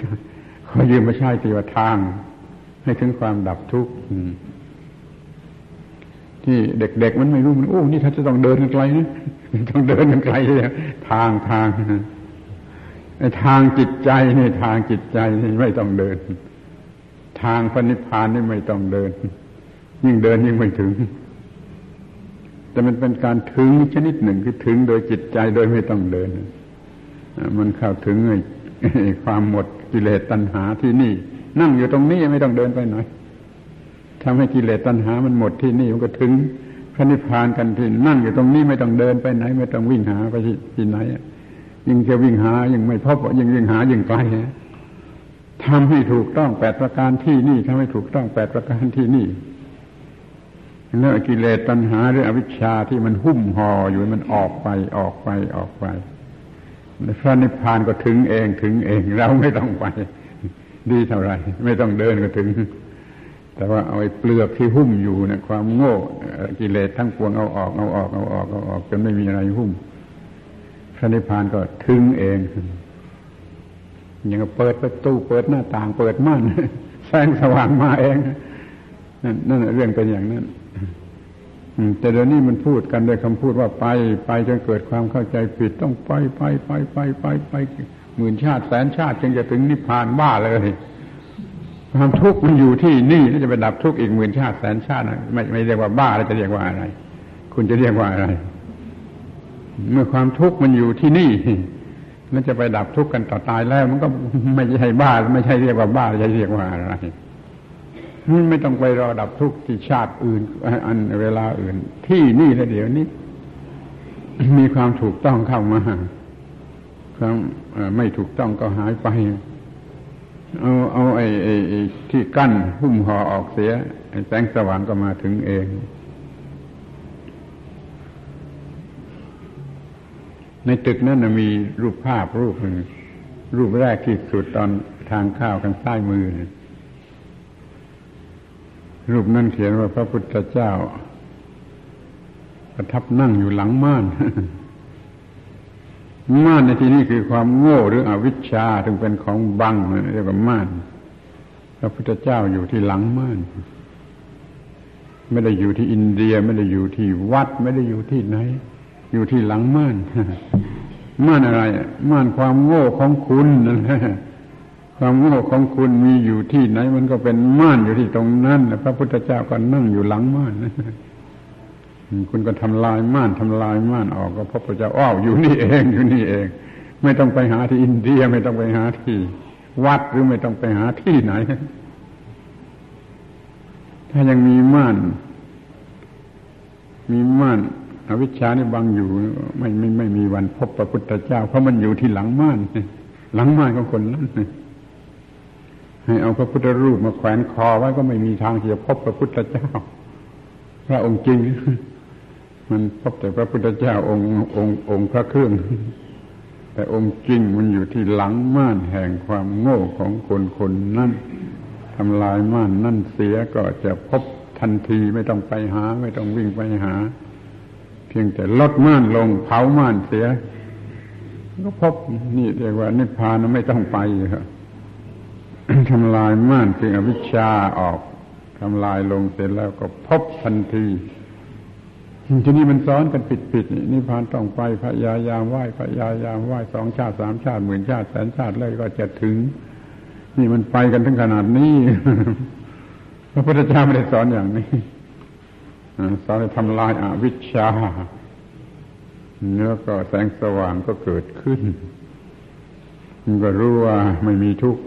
ขอยืมมาใช้ตีว่าทาง ให้ถึงความดับทุกข์ที่เด็ก ๆ มันไม่รู้มันโอ้นี่ถ้าจะต้องเดินกันไกลนะต้องเดินกันไกลเลยทางทางไอ้ทางจิตใจนี่ทางจิตใจนี่ไม่ต้องเดิน ทางพระนิพพานนี่ไม่ต้องเดิน ยิ่งเดินยิ่งไม่ถึง แต่มันเป็นการถึงชนิดหนึ่งคือถึงโดยจิตใจโดยไม่ต้องเดิน มันเข้าถึงความหมดกิเลสตัณหาที่นี่ นั่งอยู่ตรงนี้ไม่ต้องเดินไปไหนทำให้กิเลสตัณหามันหมดที่นี่มันก็ถึงพระนิพพานกันที่นั่งอยู่ตรงนี้ไม่ต้องเดินไปไหน ไม่ต้องวิ่งหาไปที่ไหนยิ่งจะวิ่งหายิ่งไม่พบยิ่งวิ่งหายิ่งไกลทำให้ถูกต้องแปดประการที่นี่ทำให้ถูกต้องแปดประการที่นี่ แล้วกิเลสตัณหาหรืออวิชชาที่มันหุ้มห่ออยู่มันออกไปออกไปออกไปพระนิพพานก็ถึงเองถึงเอง เราไม่ต้องไป ดีเท่าไรไม่ต้องเดินก็ถึง แต่ว่าเอาไอ้เปลือกที่หุ้มอยู่เนี่ยความโง่กิเลสทั้งปวงเอาออกเอาออกเอาออกเอาออกจนไม่มีอะไรหุ้มพระนิพพานก็ถึงเองอย่างเปิดประตูเปิดหน้าต่าง เปิดม่านแสงสว่างมาเองนั่นนั่นเรื่องเป็นอย่างนั้น แต่เดี๋ยวนี้มันพูดกันด้วยคำพูดว่าไปไปจนเกิดความเข้าใจผิดต้องไปไปไปไปไปไปหมื่นชาติแสนชาติ จึงจะถึงนิพพานบ้าเลย ความทุกข์มันอยู่ที่นี่แล้วจะไปดับทุกข์อีกหมื่นชาติแสนชาติไม่ไม่เรียกว่าบ้าแล้วจะเรียกว่าอะไร คุณจะเรียกว่าอะไร เมื่อความทุกข์มันอยู่ที่นี่แล้วจะไปดับทุกข์กันต่อตายแล้ว มันก็ไม่ใช่บ้าไม่ใช่เรียกว่าบ้าจะเรียกว่าอะไร ไม่ต้องไปรอดับทุกข์ที่ชาติอื่น อันเวลาอื่น ที่นี่แล้วเดี๋ยวนี้ มีความถูกต้องเข้ามาความไม่ถูกต้องก็หายไป เอาเอาไอ้ไอ้ที่กั้นหุ้มห่อออกเสียแสงสว่างก็มาถึงเองในตึกนั้นมีรูปภาพรูปหนึ่งรูปแรกที่สุดตอนทางข้าวทางซ้ายมือเนี่ย รูปนั้นเขียนว่าพระพุทธเจ้า ประทับนั่งอยู่หลังม่านม่านในที่นี้คือความโง่หรืออวิชชาถึงเป็นของบังเรียกว่าม่าน พระพุทธเจ้าอยู่ที่หลังม่านไม่ได้อยู่ที่อินเดีย ไม่ได้อยู่ที่วัด ไม่ได้อยู่ที่ไหน อยู่ที่หลังม่านม่านอะไรม่านความโง่ของคุณนั่นแหละ ความโง่ของคุณมีอยู่ที่ไหน มันก็เป็นม่านอยู่ที่ตรงนั้นพระพุทธเจ้าก็นั่งอยู่หลังม่านคุณก็ทำลายม่านทำลายม่านออกก็พระพุทธเจ้าอ้าวอยู่นี่เองอยู่นี่เอง ไม่ต้องไปหาที่อินเดียไม่ต้องไปหาที่ วัดหรือไม่ต้องไปหาที่ไหน ถ้ายังมีม่าน มีม่านอวิชชานี่บังอยู่ไม่ไม่ไม่มีวันพบพระพุทธเจ้า เพราะมันอยู่ที่หลังม่านหลังม่านของคนนั้น ให้เอาพระพุทธรูปมาแขวนคอไว้ก็ไม่มีทางที่จะพบพระพุทธเจ้า พระองค์จริง มันพบแต่พระพุทธเจ้าองค์องค์องค์พระเครื่อง แต่องค์จริงมันอยู่ที่หลังม่านแห่งความโง่ของคนคนนั้นทำลายม่านนั่นเสียก็จะพบทันทีไม่ต้องไปหา ไม่ต้องวิ่งไปหา เพียงแต่ลดม่านลงเผาม่านเสีย ก็พบนี่เรียกว่านิพพานไม่ต้องไปครับ ทำลายม่านคืออวิชชาออกทำลายลงเสร็จแล้วก็พบทันทีทีนี้มันซ้อนกันผิดๆนิพพานต้องไปพยายามไหว้พยายามไหว้สองชาติสามชาติหมื่นชาติแสนชาติเลยก็จะถึง นี่มันไปกันถึงขนาดนี้พระพุทธเจ้าไม่ได้สอนอย่างนี้สอนให้ทำลายอาวิชชาเนื้อก็แสงสว่างก็เกิดขึ้น มันก็รู้ว่าไม่มีทุกข์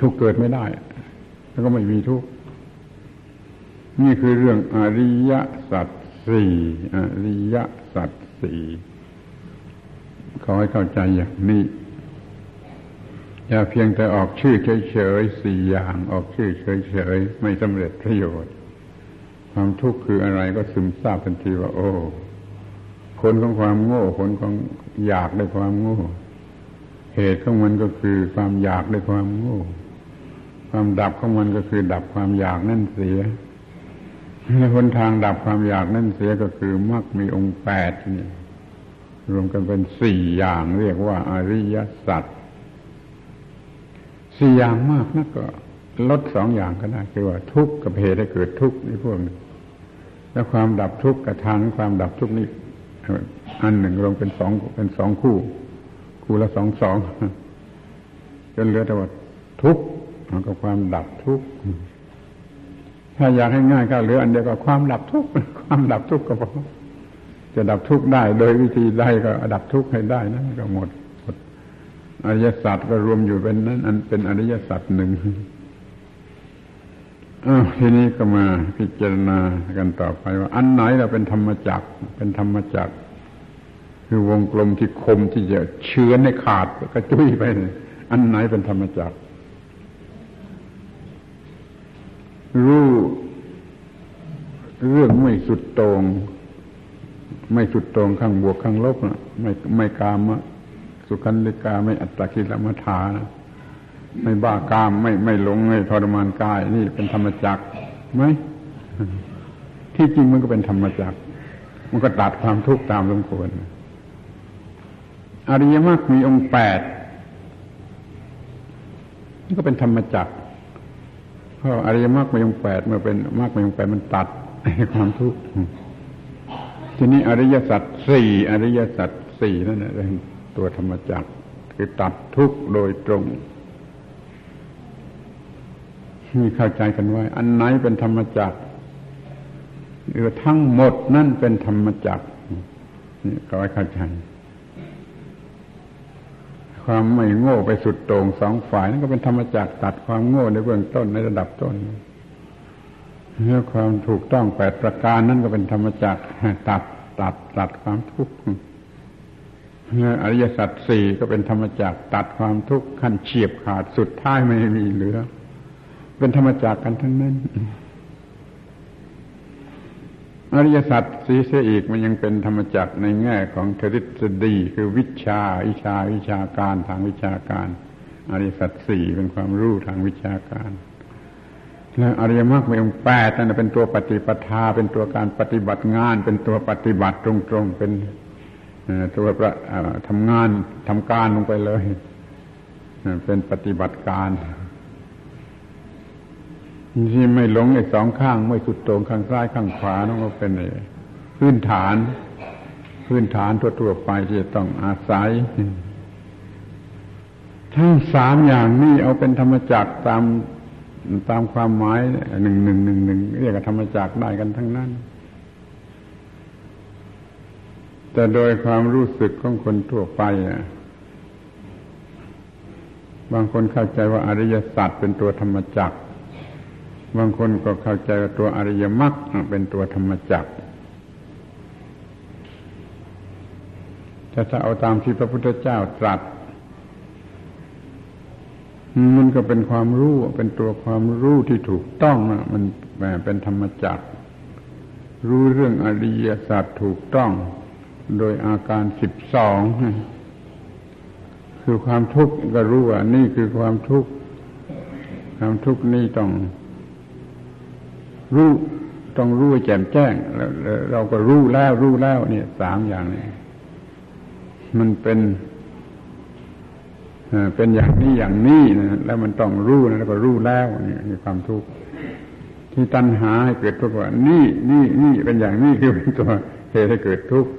ทุกเกิดไม่ได้ แล้วก็ไม่มีทุกนี่คือเรื่องอริยสัจสี่อริยสัจสี่ขอให้เข้าใจอย่างนี้อย่าเพียงแต่ออกชื่อเฉยๆสี่อย่างออกชื่อเฉยๆไม่สำเร็จประโยชน์ ความทุกข์คืออะไรก็ซึมซาบทันทีว่า โอ้ผลของความโง่ผลของอยากด้วยความโง่ เหตุของมันก็คือความอยากด้วยความโง่ ความดับของมันก็คือดับความอยากนั่นเสียและหนทางดับความอยากนั่นเสียก็คือมรรคมีองค์แปดนี่รวมกันเป็นสี่อย่างเรียกว่าอริยสัจสี่อย่างมากนักก็ลดสองอย่างก็ได้คือว่าทุกข์กับเหตุให้เกิดทุกข์นี่พวกนี้แล้วความดับทุกข์กับทางความดับทุกข์นี่อันหนึ่งรวมเป็นสองเป็นสองคู่ คู่ละสองสองจนเหลือแต่ว่าทุกข์ กับความดับทุกข์ถ้าอยากให้ง่ายก็เหลืออันเดียวก็ความดับทุกข์ความดับทุกข์ก็พอจะดับทุกข์ได้ โดยวิธีใดก็ดับทุกข์ให้ได้นะก็หมดหมดอริยสัจก็รวมอยู่เป็นนั้น อันเป็นอริยสัจหนึ่งอ้าวทีนี้ก็มาพิจารณากันต่อไปว่า อันไหนเราเป็นธรรมจักเป็นธรรมจักคือวงกลมที่คมที่จะเชื้อให้ขาดกระจุยไป อันไหนเป็นธรรมจัก รู้เรื่องไม่สุดตรง ไม่สุดตรงข้างบวกข้างลบนะไม่ไม่กามะสุขันธิกาไม่อัตตกิลมัฐานะไม่บ้ากามไม่ไม่หลงไม่ทรมานกาย นี่เป็นธรรมจักไหมที่จริงมันก็เป็นธรรมจักมันก็ตัดความทุกข์ตามสมควรอริยมรรคมีองค์แปดนี่ก็เป็นธรรมจักร เพราะอริยมรรคมีองแปดเมื่อเป็นมรรคมีองแปดมันตัดความทุกข์ทีนี้อริยสัจสี่อริยสัจสี่นั่นแหละเป็นตัวธรรมจักรคือตัดทุกข์โดยตรงมีเข้าใจกันไว้ อันไหนเป็นธรรมจักรหรือทั้งหมดนั่นเป็นธรรมจักรนี่ก็ให้เข้าใจ ความไม่โง่ไปสุดโต่งสองฝ่ายนั่นก็เป็นธรรมจักตัดความโง่ในเบื้องต้นในระดับต้นเรื่องความถูกต้องแปดประการนั่นก็เป็นธรรมจักตัดตัดตัดความทุกข์อริยสัจสี่ก็เป็นธรรมจักตัดความทุกข์ขั้นเฉียบขาดสุดท้ายไม่มีเหลือ เป็นธรรมจักกันทั้งนั้น อริยสัจสีเสียอีกมันยังเป็นธรรมจักในแง่ของทฤษฎีคือวิชาวิชาวิชาการทางวิชาการ อริยสัจสี่เป็นความรู้ทางวิชาการแล้วอริยมรรคมีองค์แปดนั่นเป็นตัวปฏิปทา เป็นตัวการปฏิบัติงาน เป็นตัวปฏิบัติตรงๆเป็นตัวพระทำงานทำการลงไปเลย เป็นปฏิบัติการ ที่ไม่หลงไอ้สองข้าง ไม่สุดต่งข้างซ้ายข้างขวานั่นก็เป็นพื้นฐาน พื้นฐานทั่วๆไปที่จะต้องอาศัย ทั้งสามอย่างนี้เอาเป็นธรรมจักตามตามความหมายหนึ่งหนึ่งหนึ่งหนึ่งเรียกธรรมจักได้กันทั้งนั้น แต่โดยความรู้สึกของคนทั่วไปบางคนเข้าใจว่าอริยสัจเป็นตัวธรรมจักร บางคนก็เข้าใจว่าตัวอริยมรรคเป็นตัวธรรมจักรแต่ถ้าเอาตามที่พระพุทธเจ้าตรัส มันก็เป็นความรู้เป็นตัวความรู้ที่ถูกต้องมันเป็นธรรมจักร รู้เรื่องอริยศาสัจถูกต้อง โดยอาการสิบสองคือความทุกข์ก็รู้ว่านี่คือความทุกข์ความทุกข์นี่ต้อง รู้ต้องรู้แจ่มแจ้งแล้วเราก็รู้แล้ว รู้แล้วเนี่ยสามอย่างนี้มันเป็นเป็นอย่างนี้อย่างนี้นะแล้วมันต้องรู้นะแล้วก็รู้แล้วนี่คือความทุกข์ที่ตัณหาให้เกิดทุกข์ว่า นี่นี่นี่เป็นอย่างนี้คือเป็นตัวเหตุให้เกิดทุกข์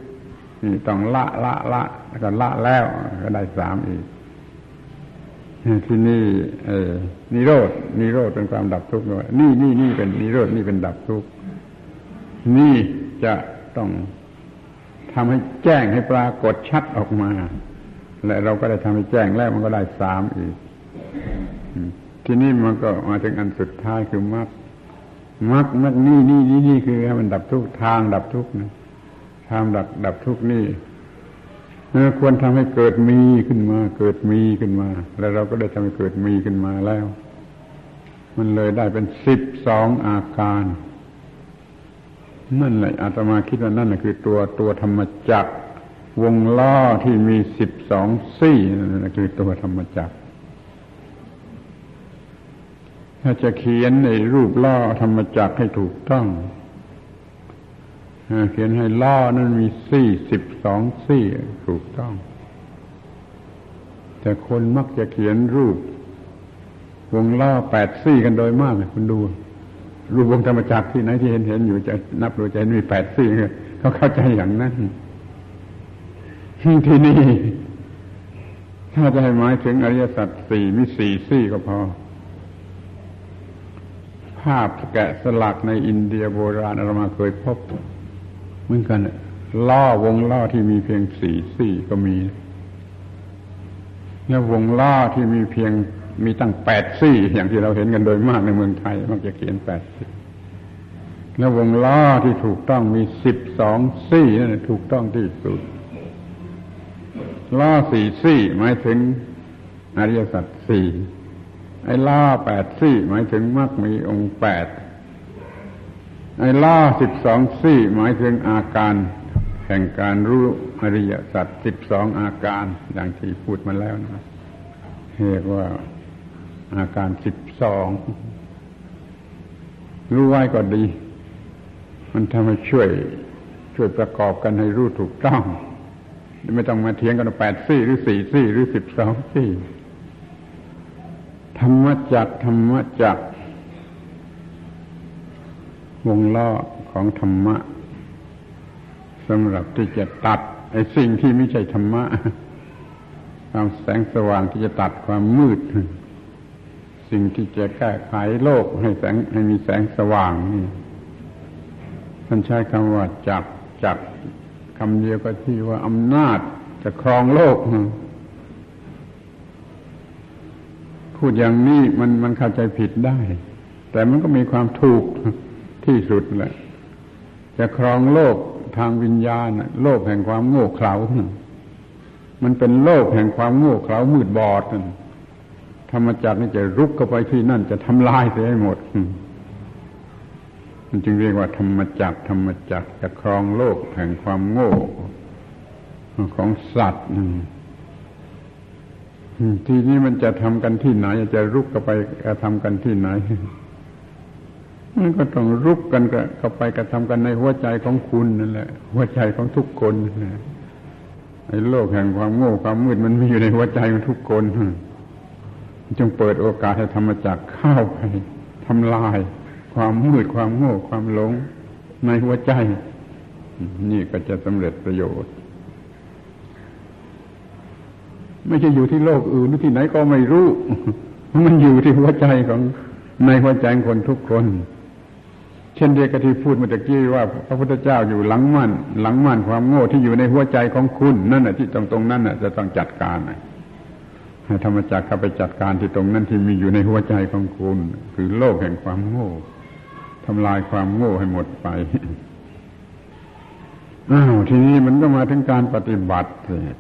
นี่ต้องละละละแล้วก็ละแล้วก็ได้สามอีก ที่นี่เออนิโรดนิโรธเป็นความดับทุกข์ด้วยนี่นี่นี่เป็นนิโรธนี่เป็นดับทุกข์นี่จะต้องทำให้แจ้งให้ปรากฏชัดออกมา และเราก็ได้ทำให้แจ้งแล้วมันก็ได้สามอีกทีนี้มันก็มาถึงอันสุดท้ายคือมรรคมรรคมรรคนี่นี่นี่นี่คือให้มันดับทุกทางดับทุกนะทางดับดับทุกนี่ ควรทำให้เกิดมีขึ้นมา เกิดมีขึ้นมา แล้วเราก็ได้ทำให้เกิดมีขึ้นมาแล้ว มันเลยได้เป็นสิบสองอาการ นั่นแหละอาตมาคิดว่านั่นคือตัวตัวธรรมจักรวงล้อที่มีสิบสองซี่นั่นคือตัวธรรมจักรถ้าจะเขียนในรูปล้อธรรมจักรให้ถูกต้อง เขียนให้ล่อนั้นมีสี่สิบสองสี่ถูกต้อง แต่คนมักจะเขียนรูป วงล่อแปดสี่กันโดยมากเลยคุณดู รูปวงธรรมจักรที่ไหนที่เห็นเห็นอยู่จะนับดูจะมีแปดสี่เขาเข้าใจอย่างนั้นที่นี่ถ้าจะให้หมายถึงอริยสัจสี่มีสี่สี่ก็พอ ภาพแกะสลักในอินเดียโบราณเรามาเคยพบ มือนกันล่อวงล่อที่มีเพียงสี่สี่ก็มี แล้ววงล่อที่มีเพียงมีตั้งแปดสี่อย่างที่เราเห็นกันโดยมากในเมืองไทยมักจะเขียนแปดสี่แล้ววงล่อที่ถูกต้องมีสิบสองสี่นั่นถูกต้องที่สุดล่อสี่สี่หมายถึงอริยสัจสี่ไอ้ล่อแปดสี่หมายถึงมรรคมีองค์แปด ไอ้ล่าสิบสองสี่หมายถึงอาการแห่งการรู้อริยสัจสิบสองอาการอย่างที่พูดมาแล้วนะเรียกว่าอาการสิบสองรู้ไว้ก็ดี มันทำให้ช่วย ช่วยประกอบกันให้รู้ถูกต้อง ไม่ต้องมาเถียงกันแปดสี่หรือสี่สี่หรือสิบสองสี่ธรรมจักธรรมจัก วงล้อของธรรมะสำหรับที่จะตัดไอ้สิ่งที่ไม่ใช่ธรรมะความแสงสว่างที่จะตัดความมืด สิ่งที่จะแก้ไขโลกให้แสงให้มีแสงสว่างนี่ท่านใช้คำว่าจักจักคำเดียวก็ที่ว่าอำนาจจะครองโลก พูดอย่างนี้มันมันเข้าใจผิดได้ แต่มันก็มีความถูก ที่สุดแหละจะครองโลกทางวิญญาณโลกแห่งความโง่เขลา มันเป็นโลกแห่งความโง่เขลามืดบอดธรรมจักรนี่จะรุกเข้าไปที่นั่นจะทำลายเสียให้หมด มันจึงเรียกว่าธรรมจักรธรรมจักรจะครองโลกแห่งความโง่ของสัตว์ทีนี้มันจะทำกันที่ไหน จะรุกเข้าไปกระทำกันที่ไหน มันก็ต้องรุกกันก็ไปกระทำกันในหัวใจของคุณนั่นแหละ หัวใจของทุกคนนะไอ้โลกแห่งความโง่ความมืดมันมีอยู่ในหัวใจของทุกคนจงเปิดโอกาสให้ธรรมจักเข้าไปทำลาย ความมืดความโง่ความหลง ในหัวใจ นี่ก็จะสำเร็จประโยชน์ ไม่ใช่อยู่ที่โลกอื่นหรือที่ไหนก็ไม่รู้ มันอยู่ที่หัวใจของในหัวใจคนทุกคน เช่นเดียวกับที่พูดเมื่อกี้ว่าพระพุทธเจ้าอยู่หลังมั่นหลังมั่นความโง่ที่อยู่ในหัวใจของคุณนั่นแหะที่ตรงตรงนั้นน่ะจะต้องจัดการให้ธรรมจักรเข้าไปจัดการที่ตรงนั้นที่มีอยู่ในหัวใจของคุณ คือโลกแห่งความโง่ทำลายความโง่ให้หมดไปอ้าวทีนี้มันก็มาถึงการปฏิบัติ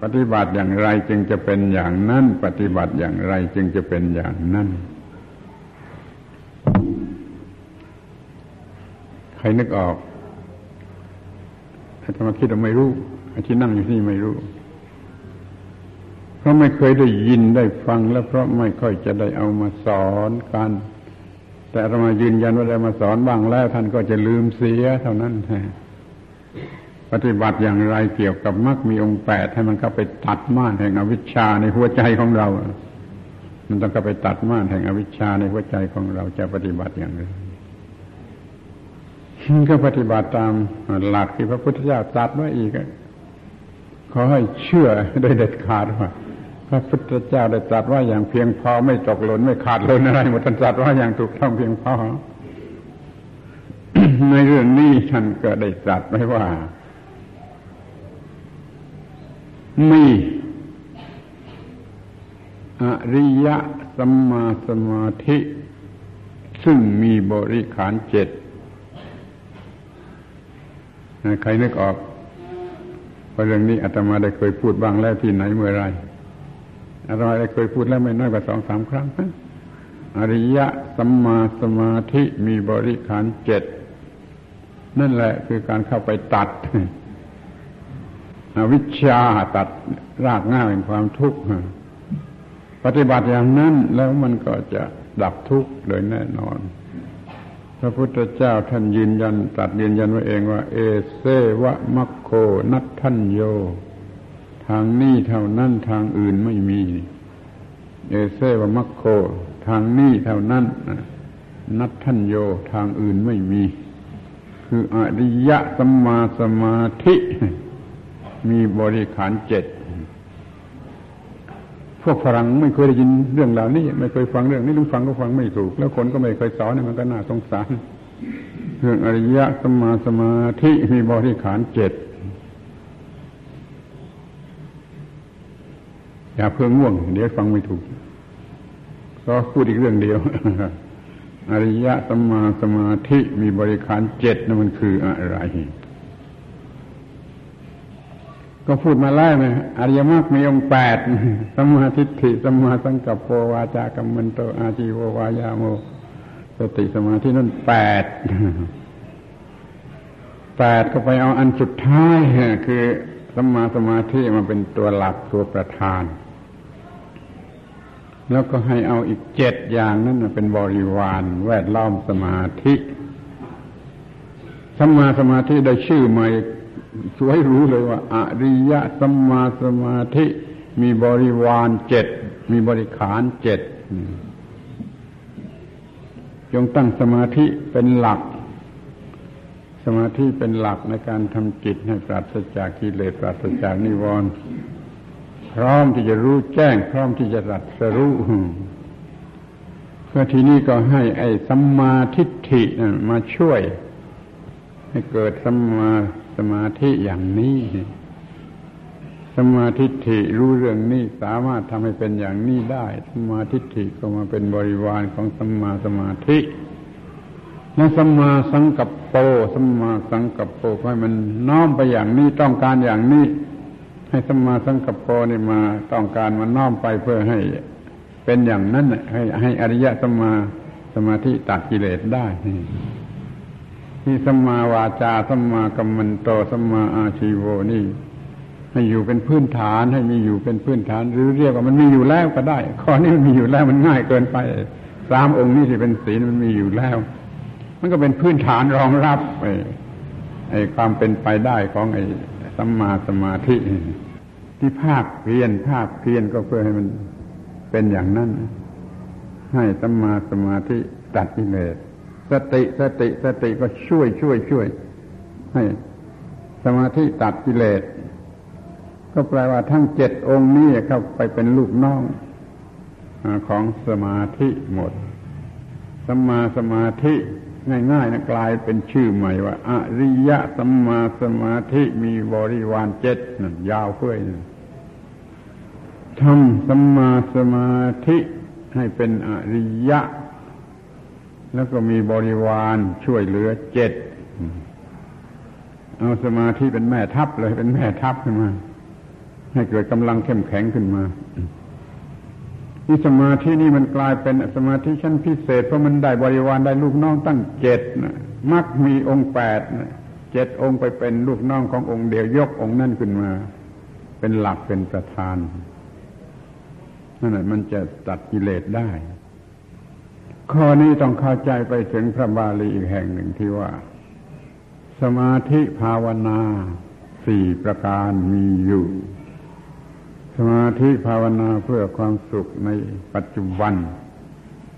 ปฏิบัติอย่างไรจึงจะเป็นอย่างนั้น ปฏิบัติอย่างไรจึงจะเป็นอย่างนั้น ครนึกออกถ้ามาคิดว่าไม่รู้ไอ้ที่นั่งอยู่ที่นี่ไม่รู้ เพราะไม่เคยได้ยินได้ฟัง แล้วเพราะไม่ค่อยจะได้เอามาสอนกัน แต่เรามายืนยันว่าได้มาสอนบ้างแล้ว ท่านก็จะลืมเสียเท่านั้นปฏิบัติอย่างไรเกี่ยวกับมรรคมีองค์แปดให้มันเข้าไปตัดม่านแห่งอวิชชาในหัวใจของเรา มันต้องเข้าไปตัดม่านแห่งอวิชชาในหัวใจของเราจะปฏิบัติอย่างไร ก็ปฏิบัติตามหลักที่พระพุทธเจ้าตรัสไว้อีกขอให้เชื่อได้เด็ดขาดว่าพระพุทธเจ้าได้ตรัสว่าอย่างเพียงพอไม่ตกหล่นไม่ขาดหล่นอะไรหมดท่านตรัสว่าอย่างถูกต้องเพียงพอในเรื่องนี้ท่านก็ได้ตรัสไว้ว่ามีอริยะสัมมาสมาธิ ซึ่งมีบริขารเจ็ด ใครนึกออกเพราะเรื่องนี้อาตมาได้เคยพูดบ้างแล้วที่ไหนเมื่อไรอาตมาได้เคยพูดแล้วไม่น้อยกว่าสองสามครั้งอริยะสัมมาสมาธิมีบริขารเจ็ดนั่นแหละคือการเข้าไปตัดอวิชชาตัดรากง่าแห่งความทุกข์ปฏิบัติอย่างนั้นแล้วมันก็จะดับทุกข์โดยแน่นอน ระพุทธเจ้าท่านยืนยันตัดยืนยันว่าเองว่า เอเซวะมัคโคนัททันโย ทางนี้เท่านั้นทางอื่นไม่มี เอเซวะมัคโค ทางนี้เท่านั้นนัททันโยทางอื่นไม่มี คืออริยะสัมมาสมาธิ มีบริขารเจ็ด พวกฝรั่งไม่เคยได้ยินเรื่องเหล่านี้ไม่เคยฟังเรื่องนี้รู้ฟังก็ฟังไม่ถูก แล้วคนก็ไม่เคยสอนมันก็น่าสงสารเรื่องอริยะสมาสมาธิมีบริขารเจ็ดอย่าเพิ่งง่วง เดี๋ยวฟังไม่ถูกก็พูดอีกเรื่องเดียว อริยะสมาสมาธิมีบริขารเจ็ดนั่นมันคืออะไร ก็พูดมาไล่ไหมอริยมรรคมีองค์แปดสมาธิฐิสมาสังกัปโปวาจากัมมันโตอาจีววายาโม สติสมาธินั่นแปดแปดก็ไปเอาอันสุดท้ายคือสมาสมาธิมาเป็นตัวหลักตัวประธาน แล้วก็ให้เอาอีกเจ็ดอย่างนั้นเป็นบริวารแวดล้อมสมาธิสมาสมาธิได้ชื่อใหม่ สวยรู้เลยว่าอริยะสัมมาสมาธิ มีบริวารเจ็ดมีบริขารเจ็ดจงตั้งสมาธิเป็นหลัก สมาธิเป็นหลักในการทำจิตให้ปราศจากกิเลสปราศจากนิวรณ์พร้อมที่จะรู้แจ้ง พร้อมที่จะรัสรู้เพื่อที่นี้ก็ให้ไอ้สัมมาทิฏฐิมาช่วย ให้เกิดสัมมา สมาธิอย่างนี้ สมาธิิรู้เรื่องนี้สามารถทำให้เป็นอย่างนี้ได้ สมาธิิก็มาเป็นบริวารของสมาสมาธิและสมาสังกัปโปสมาสังกัปโปให้มันน้อมไปอย่างนี้ต้องการอย่างนี้ให้สมาสังกัปโปนี่มาต้องการมันน้อมไปเพื่อให้เป็นอย่างนั้นให้ให้อริยะสมาสมาธิตัดกิเลสได้ นี่สัมมาวาจาสัมมากัมมันโตสัมมาอาชีโวนี่ให้อยู่เป็นพื้นฐานให้มีอยู่เป็นพื้นฐาน หรือเรียกว่ามันมีอยู่แล้วก็ได้ ข้อนี้มันมีอยู่แล้วมันง่ายเกินไปสามองค์นี้ที่เป็นศีลมันมีอยู่แล้ว มันก็เป็นพื้นฐานรองรับไอ้ไอ้ความเป็นไปได้ของไอ้สัมมาสมาธิ ที่ภาคเพียนภาคเพียนก็เพื่อให้มันเป็นอย่างนั้น ให้สัมมาสมาธิตัดกิเลส สติสติสติก็ช่วยช่วยช่วย ให้สมาธิตัดกิเลส ก็แปลว่าทั้งเจ็ดองค์นี้เข้าไปเป็นลูกน้องของสมาธิหมดสมาสมาธิง่ายๆนะกลายเป็นชื่อใหม่ว่าอริยะสัมมาสมาธิมีบริวารเจ็ดนั่นยาวเพื่อทำสัมมาสมาธิให้เป็นอริยะ แล้วก็มีบริวารช่วยเหลือเจ็ดเอาสมาธิเป็นแม่ทัพเลยเป็นแม่ทัพขึ้นมา ให้เกิดกำลังเข้มแข็งขึ้นมานี่สมาธินี่มันกลายเป็นสมาธิชั้นพิเศษเพราะมันได้บริวารได้ลูกน้องตั้งเจ็ดมักมีองค์แปดเจ็ดองค์ไปเป็นลูกน้องขององค์เดียวยกองค์นั่นขึ้นมา เป็นหลักเป็นประธานนั่นแหละมันจะตัดกิเลสได้ ข้อนี้ต้องเข้าใจไปถึงพระบาลีอีกแห่งหนึ่งที่ว่า สมาธิภาวนาสี่ประการมีอยู่ สมาธิภาวนาเพื่อความสุขในปัจจุบัน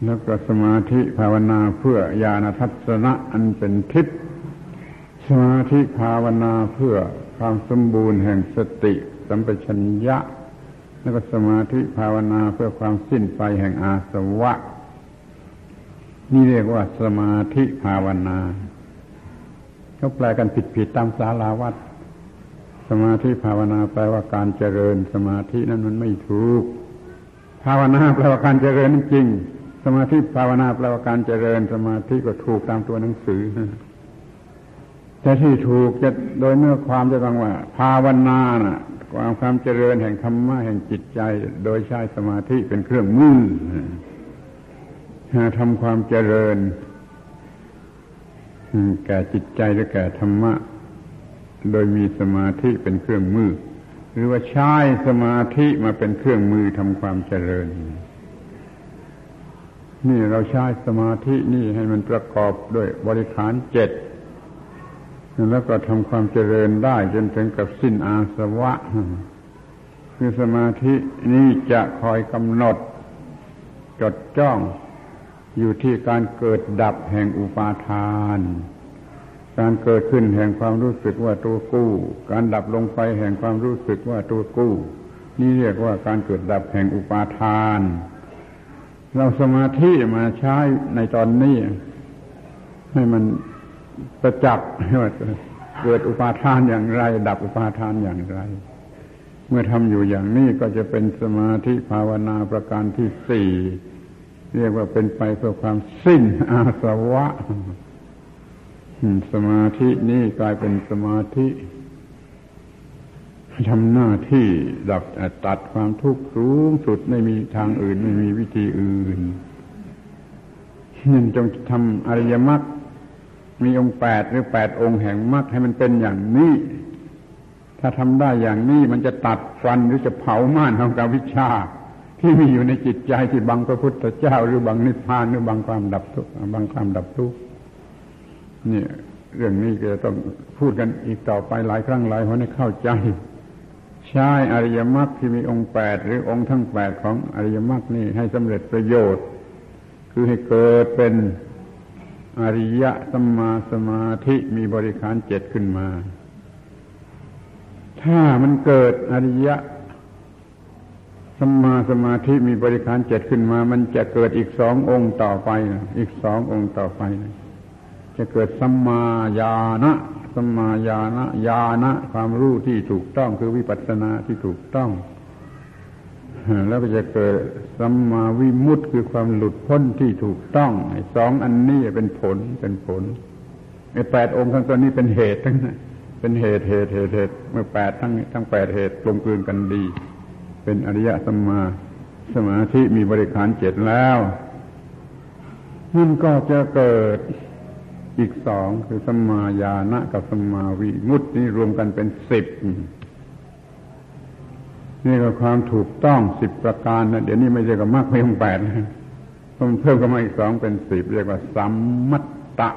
แล้วก็สมาธิภาวนาเพื่อญาณทัศนะอันเป็นทิพย์สมาธิภาวนาเพื่อความสมบูรณ์แห่งสติ สัมปชัญญะ แล้วก็สมาธิภาวนาเพื่อความสิ้นไปแห่งอาสวะ นี่เรียกว่าสมาธิภาวนาเขาแปลกันผิดๆตามสาราวัด สมาธิภาวนาแปลว่าการเจริญ สมาธินั้นมันไม่ถูก ภาวนาแปลว่าการเจริญจริง สมาธิภาวนาแปลว่าการเจริญ สมาธิก็ถูกตามตัวหนังสือแต่ที่ถูกจะโดยเนื้อความจะต้องว่า ภาวนาน่ะความความเจริญแห่งธรรมะแห่งจิตใจ โดยใช้สมาธิเป็นเครื่องมือ ทำความเจริญ แก่จิตใจหรือแก่ธรรมะ โดยมีสมาธิเป็นเครื่องมือ หรือว่าใช้สมาธิมาเป็นเครื่องมือทำความเจริญ นี่เราใช้สมาธินี่ให้มันประกอบด้วยบริขารเจ็ดแล้วก็ทำความเจริญได้จนถึงกับสิ้นอาสวะ คือสมาธินี้จะคอยกำหนด จดจ้อง อยู่ที่การเกิดดับแห่งอุปาทาน การเกิดขึ้นแห่งความรู้สึกว่าตัวกู้ การดับลงไปแห่งความรู้สึกว่าตัวกู้ นี่เรียกว่าการเกิดดับแห่งอุปาทาน เราสมาธิมาใช้ในตอนนี้ ให้มันประจักษ์ว่าเกิดอุปาทานอย่างไร ดับอุปาทานอย่างไร เมื่อทำอยู่อย่างนี้ก็จะเป็นสมาธิภาวนาประการที่สี่ เรียกว่าเป็นไปเพื่อความสิ้นอาสวะ สมาธินี่กลายเป็นสมาธิทำหน้าที่ดับตัดความทุกข์สูงสุดไม่มีทางอื่น ไม่มีวิธีอื่นนั่นจงทำอริยมรรคมีองค์แปดหรือแปดองค์แห่งมรรคให้มันเป็นอย่างนี้ ถ้าทำได้อย่างนี้มันจะตัดฟันหรือจะเผาม่านของกาวิชา ที่มีอยู่ในจิตใจที่บังพระพุทธเจ้า หรือบังนิพพานหรือบังความดับทุกข์บังความดับทุกข์นี่เรื่องนี้ก็จะต้องพูดกันอีกต่อไปหลายครั้งหลายคนให้เข้าใจ ใช้อริยมรรคที่มีองค์แปดหรือองค์ทั้งแปดของอริยมรรคนี่ให้สำเร็จประโยชน์ คือให้เกิดเป็นอริยะสัมมาสมาธิมีบริขารเจ็ดขึ้นมา ถ้ามันเกิดอริยะ สัมมาสมาธิมีบริขารเจ็ดขึ้นมา มันจะเกิดอีกสององค์ต่อไปอีกสององค์ต่อไปจะเกิดสัมมาญาณะสัมมาญาณะญาณะความรู้ที่ถูกต้องคือวิปัสสนาที่ถูกต้อง แล้วก็จะเกิดสัมมาวิมุตติคือความหลุดพ้นที่ถูกต้องสองอันนี้เป็นผลเป็นผลไอ้แปดองค์ทั้งตัวนี้เป็นเหตุทั้งนี้เป็นเหตุเหตุเหตุเหตุเมื่อแปดทั้งทั้งแปดเหตุกลมกลืนกันดี เป็นอริยสัมมาสมาธิมีบริขารเจ็ดแล้วนั่นก็จะเกิดอีกสองคือสัมมาญาณะกับสัมมาวิมุตตินี่รวมกันเป็นสิบนี่ก็ความถูกต้องสิบประการนะเดี๋ยวนี้ไม่ใช่กับมากเพียงแปดนะมันเพิ่มขึ้นมาอีกสองเป็นสิบเรียกว่าสัมมัตตะ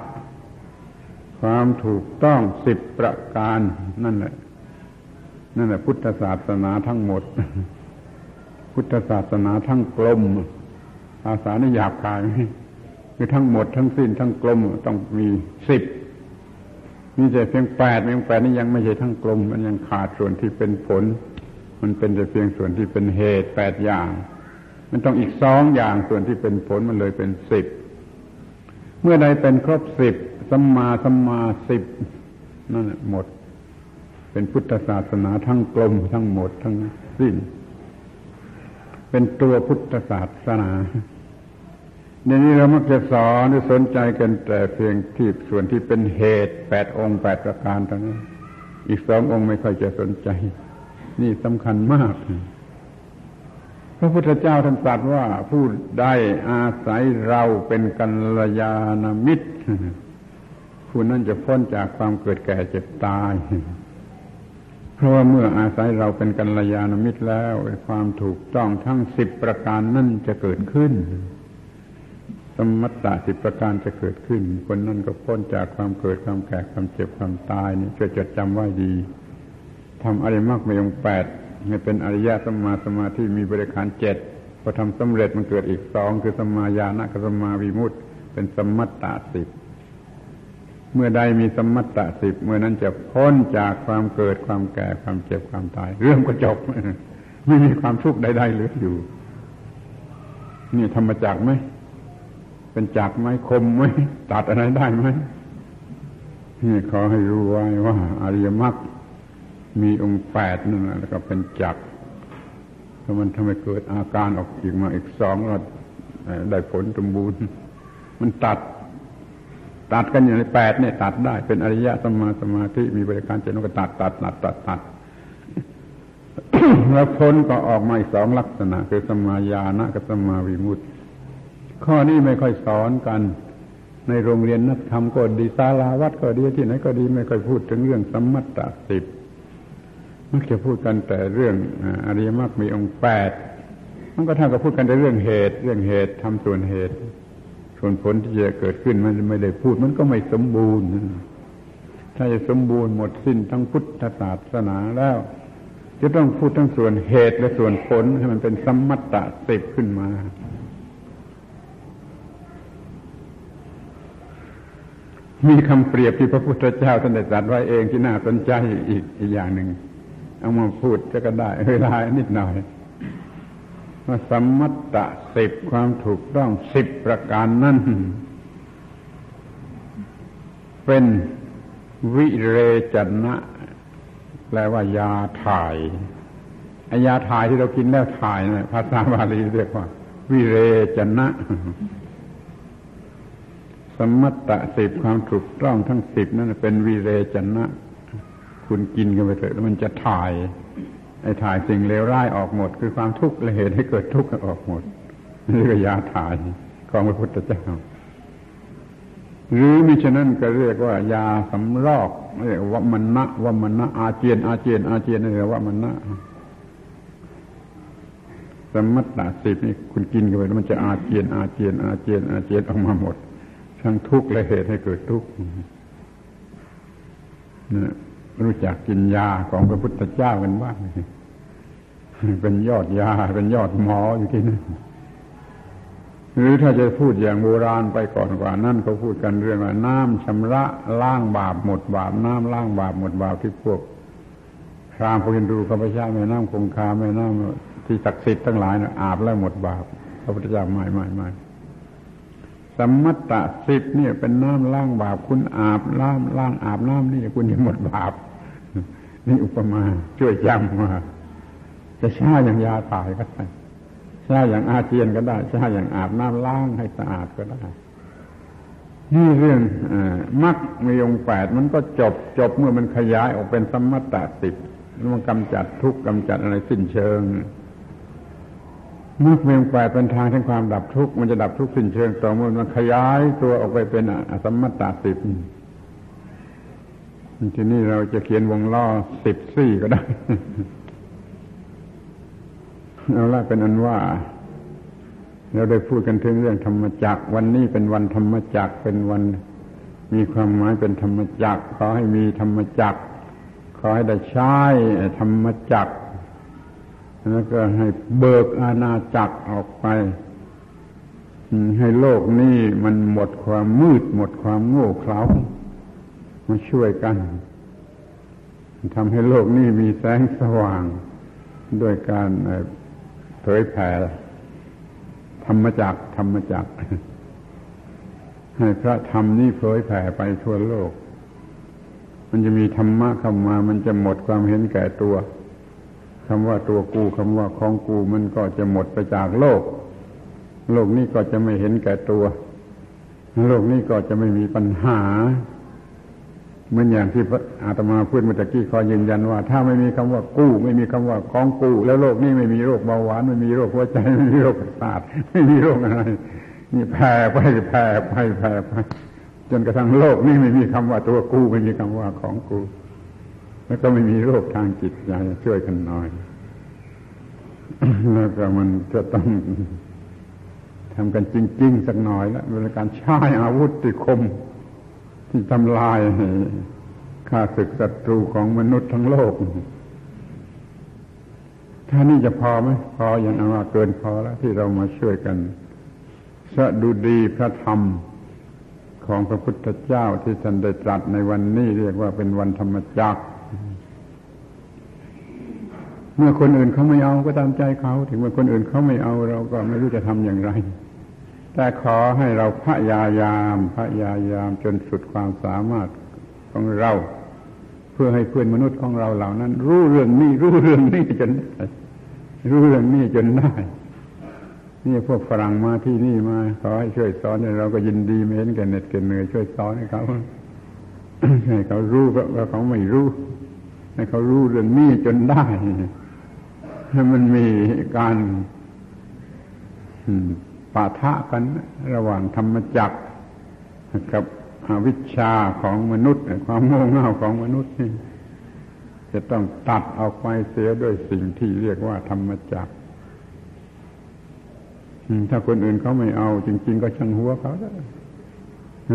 ความถูกต้องสิบประการนั่นแหละ นั่นแหละพุทธศาสนาทั้งหมด พุทธศาสนาทั้งกลมภาษานี่หยาบคายคือทั้งหมดทั้งสิ้นทั้งกลมต้องมีสิบนี่จะเพียงแปดเพียงแปดนี่ยังไม่ใช่ทั้งกลม มันยังขาดส่วนที่เป็นผล มันเป็นแต่เพียงส่วนที่เป็นเหตุแปดอย่าง มันต้องอีกสองอย่างส่วนที่เป็นผลมันเลยเป็นสิบเมื่อใดเป็นครบสิบสัมมาสัมมาสิบนั่นหมด เป็นพุทธศาสนาทั้งกลมทั้งหมดทั้งสิ้น เป็นตัวพุทธศาสนาในนี้เรามักจะสอนหรือสนใจกันแต่เพียงที่ส่วนที่เป็นเหตุแปดองค์แปดประการเท่านั้นอีกสององค์ไม่ค่อยจะสนใจ นี่สำคัญมาก พระพุทธเจ้าท่านตรัสว่าผู้ได้อาศัยเราเป็นกัลยาณมิตรผู้นั้นจะพ้นจากความเกิดแก่เจ็บตาย เพราะว่าเมื่ออาศัยเราเป็นกัลยาณมิตรแล้วความถูกต้องทั้งสิบประการนั่นจะเกิดขึ้นสมัตตาสิบประการจะเกิดขึ้น คนนั่นก็พ้นจากความเกิดความแก่ความเจ็บความตายนี่ช่วยจดจำไว้ดีทำอริมักไม่องแปดให้เป็นอริยะสมมาสมาธิมีบริการเจ็ดพอทำสำเร็จมันเกิดอีกสองคือสมายานะกับสมาวิมุตเป็นสมัตตาสิบ เมื่อใดมีสมัตตาสิบเมื่อนั้นจะพ้นจากความเกิดความแก่ความเจ็บความตาย เรื่องก็จบไม่มีความทุกข์ใดๆเหลืออยู่ นี่ธรรมจักไหมเป็นจักไหมคมไหมตัดอะไรได้ไหมนี่ขอให้รู้ไว้ว่าอริยมรรคมีองค์แปดนั่นแหละแล้วก็เป็นจักถ้ามันทำให้เกิดอาการออกอีกมาอีกสองเราได้ผลสมบูรณ์มันตัด ตัดกันอย่างในแปดเนี่ยตัดได้ เป็นอริยะสมาสมาธิมีบริการเจนก็ตัดตัดตัดตัดตัดแล้วพ้นก็ออกมาอีกสองลักษณะ คือสมายานะกับสมาวิมุตติ ข้อนี้ไม่ค่อยสอนกัน ในโรงเรียนนักธรรมก็ดีศาลาวัดก็ดีที่ไหนก็ดีไม่ค่อยพูดถึงเรื่องสมมัตตสิบมักจะพูดกันแต่เรื่องอริยมรรคมีองค์แปดมันก็ท่ากับพูดกันแต่เรื่องเหตุ เรื่องเหตุทำส่วนเหตุ ส่วนผลที่จะเกิดขึ้นมันไม่ได้พูดมันก็ไม่สมบูรณ์ ถ้าจะสมบูรณ์หมดสิ้นทั้งพุทธศาสนาแล้ว จะต้องพูดทั้งส่วนเหตุและส่วนผลให้มันเป็นสมมัตตสิบขึ้นมา มีคำเปรียบที่พระพุทธเจ้าท่านได้ตรัสไว้เองที่น่าสนใจอีกอีกอย่างหนึ่งเอามาพูดจะก็ได้เวลานิดหน่อย สมมตตะสิบความถูกต้องสิบประการนั้น เป็นวิเรจนะ แปลว่ายาถ่ายอยาถ่ายที่เรากินแล้วถ่ายนะภาษาบาลีเรียกว่า วิเรจนะ สมัตตะสิบความถูกต้องทั้งสิบนั่นเป็นวีเรจนะ คุณกินกันไปเถอะแล้วมันจะถ่าย ไอ้ถ่ายสิ่งเลวร้ายออกหมด คือความทุกข์และเหตุให้เกิดทุกข์ออกหมดนี่ก็ยาถ่ายของพระพุทธเจ้า หรือมิฉะนั้นก็เรียกว่ายาสำรอกเรียกว่ามันนะว่ามันนะอาเจียนอาเจียนอาเจียนเรียกว่ามันนะสมัตตะสิบนี่คุณกินกันไปแล้วมันจะอาเจียนอาเจียนอาเจียนอาเจียนออกมาหมดทั้งทุกข์และเหตุให้เกิดทุกข์นะ รู้จักกินยาของพระพุทธเจ้ากันบ้างเป็นยอดยา เป็นยอดหมออยู่ที่นั่นหรือถ้าจะพูดอย่างโบราณไปก่อนกว่านั่นเขาพูดกันเรื่องว่าน้ำชำระล้างบาปหมดบาปน้ำล้างบาปหมดบาปที่พวกพรามพกินดูข้าพเจ้าแม่น้ำคงคาแม่น้ำที่ศักดิ์สิทธิ์ทั้งหลายนะอาบแล้วหมดบาปพระพุทธเจ้าไม่ไม่ไม่สมัตตสิบเนี่ยเป็นน้ำล้างบาปคุณอาบล้างล้างอาบน้ำนี่คุณยังหมดบาป นี่อุปมาช่วยจำว่าจะช้าอย่างยาตายก็ได้ช้าอย่างอาเจียนก็ได้ช้าอย่างอาบน้ำล้างให้สะอาดก็ได้ นี่เรื่องอมักมีองแปดมันก็จบจบเมื่อมันขยายออกเป็นสมัตตะสิบมันกำจัดทุกข์กำจัดอะไรสิ้นเชิงมรรคเมียงแปดเป็นทางแห่งความดับทุกข์มันจะดับทุกข์สิ้นเชิงต่อเมื่อมันขยายตัวออกไปเป็นอสมมตาสิบ ทีนี้เราจะเขียนวงล้อสิบสี่ก็ได้เอาละเป็นอันว่า เราได้พูดกันถึงเรื่องธรรมจักวันนี้เป็นวันธรรมจักเป็นวันมีความหมายเป็นธรรมจักขอให้มีธรรมจักขอให้ได้ใช้ธรรมจักแล้วก็ให้เบิกอาณาจักรออกไป ให้โลกนี้มันหมดความมืดหมดความโง่เขลา มาช่วยกันทำให้โลกนี้มีแสงสว่างด้วยการเผยแผ่ธรรมจักธรรมจักให้พระธรรมนี้เผยแผ่ไปทั่วโลก มันจะมีธรรมะเข้ามา มันจะหมดความเห็นแก่ตัวคำว่าตัวกูคำว่าของกูมันก็จะหมดไปจากโลก โลกนี้ก็จะไม่เห็นแก่ตัว โลกนี้ก็จะไม่มีปัญหา เหมือนอย่างที่อาตมาพูดเมื่อกี้ขอยืนยันว่า ถ้าไม่มีคำว่ากู้ ไม่มีคำว่าของกู้ แล้วโลกนี้ไม่มีโรคเบาหวานไม่มีโรคหัวใจไม่มีโรคประสาทไม่มีโรคอะไรนี่แผ่ไปแผ่ไปแผ่ไปจนกระทั่งโลกนี้ไม่มีคำว่าตัวกู้ไม่มีคำว่าของกู้แล้วก็ไม่มีโรคทางจิตใจช่วยกันหน่อยแล้วก็มันจะต้องทำกันจริง ๆ สักหน่อยแล้วเป็นการใช้อาวุธที่คม ที่ทำลายข้าศึกศัตรูของมนุษย์ทั้งโลกถ้านี่จะพอไหมพออย่างว่าเกินพอแล้วที่เรามาช่วยกันสะดุดีพระธรรมของพระพุทธเจ้าที่ท่านได้ตรัสในวันนี้เรียกว่าเป็นวันธรรมจักร เมื่อคนอื่นเขาไม่เอาก็ตามใจเขา ถึงเมื่อคนอื่นเขาไม่เอาเราก็ไม่รู้จะทำอย่างไร แต่ขอให้เราพยายามพยายามจนสุดความสามารถของเรา เพื่อให้เพื่อนมนุษย์ของเราเหล่านั้น รู้เรื่องนี้รู้เรื่องนี้จนได้รู้เรื่องนี้จนได้นี่พวกฝรั่งมาที่นี่มาขอให้ช่วยสอนเราก็ยินดีไม่เห็นแก่เน็ดแก่เหนื่อยช่วยสอนให้เขาให้เขารู้ว่าเขาไม่รู้ให้เขารู้เรื่องนี้จนได้ให้มันมีการ ปะทะกัน ระหว่างธรรมจักรกับอวิชชาของมนุษย์ ความโง่เง่าของมนุษย์นี่จะต้องตัดออกไปเสียด้วยสิ่งที่เรียกว่าธรรมจักรถ้าคนอื่นเขาไม่เอา จริง ๆ ก็ช่างหัวเขา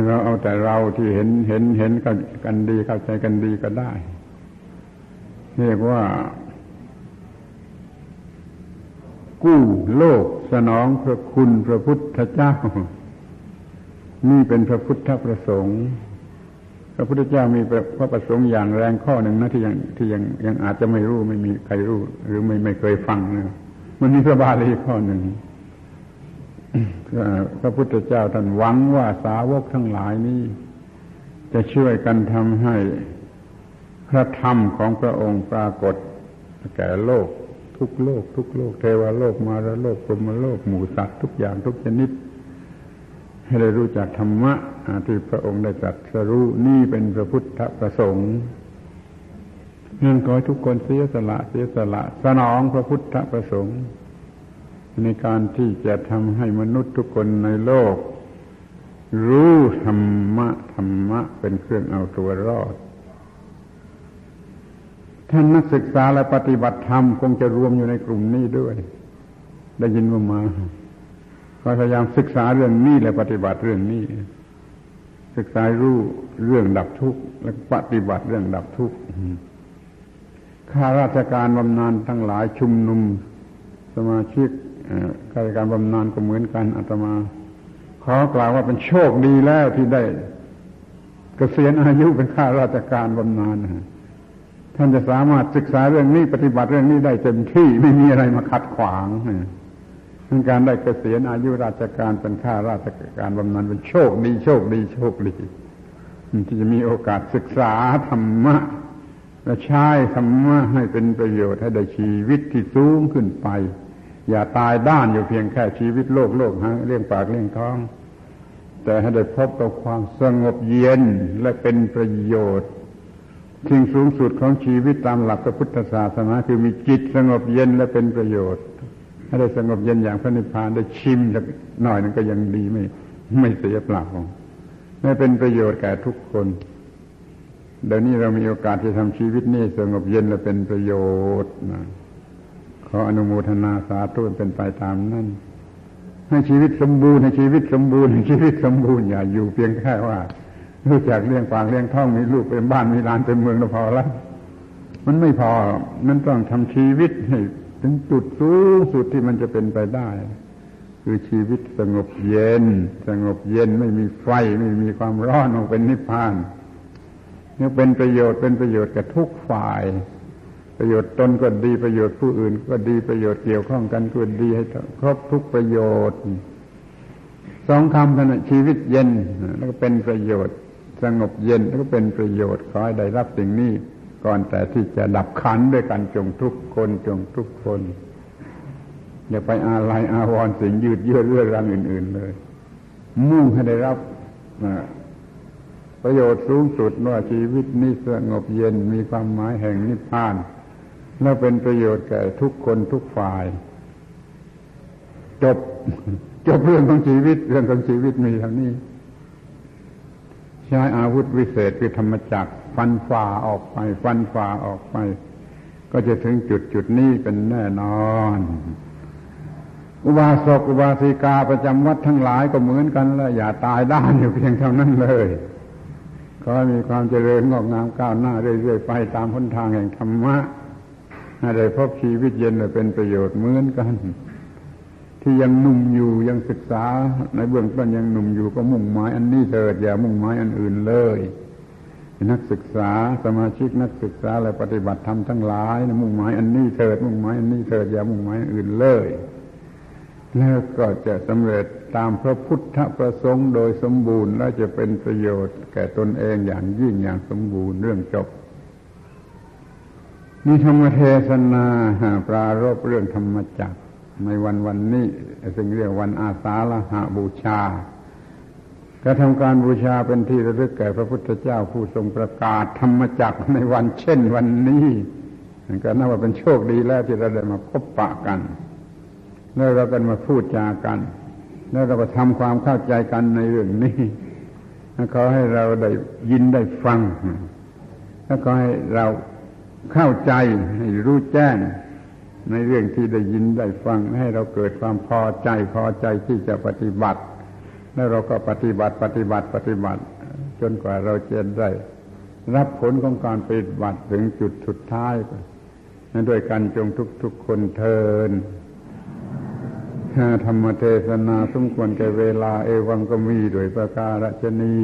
เราเอาแต่เราที่เห็นเห็นเห็นกันดีเข้าใจกันดีก็ได้ เรียกว่า กู้โลกสนองพระคุณพระพุทธเจ้า นี่เป็นพระพุทธประสงค์ พระพุทธเจ้ามีพระประสงค์อย่างแรงข้อหนึ่งนะที่ยังที่ยังยังอาจจะไม่รู้ไม่มีใครรู้ หรือไม่ไม่เคยฟังนะมันมีพระบาลีข้อหนึ่งพระพุทธเจ้าท่านหวังว่าสาวกทั้งหลายนี้ จะช่วยกันทำให้พระธรรมของพระองค์ปรากฏแก่โลก ทุกโลก ทุกโลกเทวโลกมารโลกพรมโลกหมู่สัตว์ทุกอย่างทุกชนิด ให้ได้รู้จักธรรมะที่พระองค์ได้ตรัสรู้นี่เป็นพระพุทธประสงค์นั่นขอให้ทุกคนเสียสละเสียสละ สนองพระพุทธประสงค์ในการที่จะทำให้มนุษย์ทุกคนในโลก รู้ธรรมะธรรมะเป็นเครื่องเอาตัวรอด ท่านนักศึกษาและปฏิบัติธรรมคงจะรวมอยู่ในกลุ่มนี้ด้วย ได้ยินมามาพยายามศึกษาเรื่องนี้และปฏิบัติเรื่องนี้ ศึกษารู้เรื่องดับทุกข์และปฏิบัติเรื่องดับทุกข์ข้าราชการบำนาญทั้งหลายชุมนุม สมาชิกข้าราชการบำนาญก็เหมือนกันอาตมา ขอกล่าวว่าเป็นโชคดีแล้วที่ได้กเกษียณอายุเป็นข้าราชการบำนาญ ท่านจะสามารถศึกษาเรื่องนี้ปฏิบัติเรื่องนี้ได้เต็มที่ไม่มีอะไรมาขัดขวางเป็นการได้เกษียณอายุราชการเป็นข้าราชการบำนาญเป็นโชคดีโชคดีโชคดีที่จะมีโอกาสศึกษาธรรมะและใช้ธรรมะให้เป็นประโยชน์ให้ได้ชีวิตที่สูงขึ้นไป อย่าตายด้านอยู่เพียงแค่ชีวิตโลกโลกฮะเลี้ยงปากเลี้ยงท้อง แต่ให้ได้พบกับความสงบเย็นและเป็นประโยชน์ สิ่งสูงสุดของชีวิตตามหลักพระพุทธศาสนาคือมีจิตสงบเย็นและเป็นประโยชน์ให้ได้สงบเย็นอย่างพระนิพพานได้ชิมสักหน่อยนึงก็ยังดีไม่ ไม่เสียเปล่าไม่เป็นประโยชน์แก่ทุกคนเดี๋ยวนี้เรามีโอกาสที่ทำชีวิตนี้สงบเย็นและเป็นประโยชน์นะขออนุโมทนาสาธุเป็นไปตามนั้นให้ชีวิตสมบูรณ์ให้ชีวิตสมบูรณ์ให้ชีวิตสมบูรณ์อย่าอยู่เพียงแค่ว่า รู้จักเลี้ยงปากเลี้ยงท้องมีลูกเป็นบ้านมีร้านเป็นเมืองก็พอแล้วมันไม่พอนั่นต้องทำชีวิตให้ถึงจุดสูงสุดที่มันจะเป็นไปได้ คือชีวิตสงบเย็น สงบเย็นไม่มีไฟไม่มีความร้อนออกเป็นนิพพานนี่เป็นประโยชน์เป็นประโยชน์กับทุกฝ่าย ประโยชน์ตนก็ดีประโยชน์ผู้อื่น ก็ดีประโยชน์เกี่ยวข้องกันก็ดีให้ครบทุกประโยชน์สองคำเท่านั้นชีวิตเย็นแล้วก็เป็นประโยชน์ สงบเย็นแล้วก็เป็นประโยชน์ขอให้ได้รับสิ่งนี้ ก่อนแต่ที่จะดับขันด้วยกันจงทุกคนจงทุกคน อย่าไปอาลัยอาวรณ์สิ่งยืดเยื้อเรื่องรังอื่น ๆ เลย มุ่งให้ได้รับประโยชน์สูงสุดว่าชีวิตนี้สงบเย็นมีความหมายแห่งนิพพาน แล้วเป็นประโยชน์แก่ทุกคนทุกฝ่าย จบจบเรื่องของชีวิตเรื่องของชีวิตมีเท่านี้ ช้อาวุธวิเศษคือธรรมจักรฟันฝ่าออกไป ฟันฝ่าออกไป ก็จะถึงจุดจุดนี้เป็นแน่นอน อุบาสกอุบาสิกาประจำวัดทั้งหลายก็เหมือนกันแล้วอย่าตายด้านอยู่เพียงเท่านั้นเลยขอให้มีความเจริญงอกงามก้าวหน้าเรื่อยๆไปตามพ้นทางแห่งธรรมะให้ได้พบชีวิตเย็นเป็นประโยชน์เหมือนกัน ที่ยังหนุ่มอยู่ยังศึกษา ในเบื้องต้นยังหนุ่มอยู่ก็มุ่งหมายอันนี้เถิดอย่ามุ่งหมายอันอื่นเลย นักศึกษาสมาชิกนักศึกษาและปฏิบัติธรรมทั้งหลายมุ่งหมายอันนี้เถิด มุ่งหมายอันนี้เถิดอย่ามุ่งหมายอื่นเลย แล้วก็จะสำเร็จตามพระพุทธประสงค์โดยสมบูรณ์และจะเป็นประโยชน์แก่ตนเองอย่างยิ่งอย่างสมบูรณ์เรื่องจบนี่ธรรมเทศนาปรารบเรื่องธรรมจัก ในวันวันนี้ซึ่งเรียกวันอาสาฬหาบูชา ก็ทำการบูชาเป็นที่ระลึกแก่พระพุทธเจ้าผู้ทรงประกาศธรรมจักในวันเช่นวันนี้ก็นับว่าเป็นโชคดีแล้วที่เราได้มาพบปะกัน แล้วเรากันมาพูดจากัน แล้วเราก็ทำความเข้าใจกันในเรื่องนี้ขอให้เราได้ยินได้ฟังแล้วก็ให้เราเข้าใจให้รู้แจ้ง ในเรื่องที่ได้ยินได้ฟังให้เราเกิดความพอใจพอใจที่จะปฏิบัติ แล้วเราก็ปฏิบัติปฏิบัติปฏิบัติ จนกว่าเราจะได้ รับผลของการปฏิบัติถึงจุดสุดท้ายด้วยกันจงทุกๆคนเทินธรรมเทศนาสมควรแก่เวลาเอวังก็มีโดยประการฉนี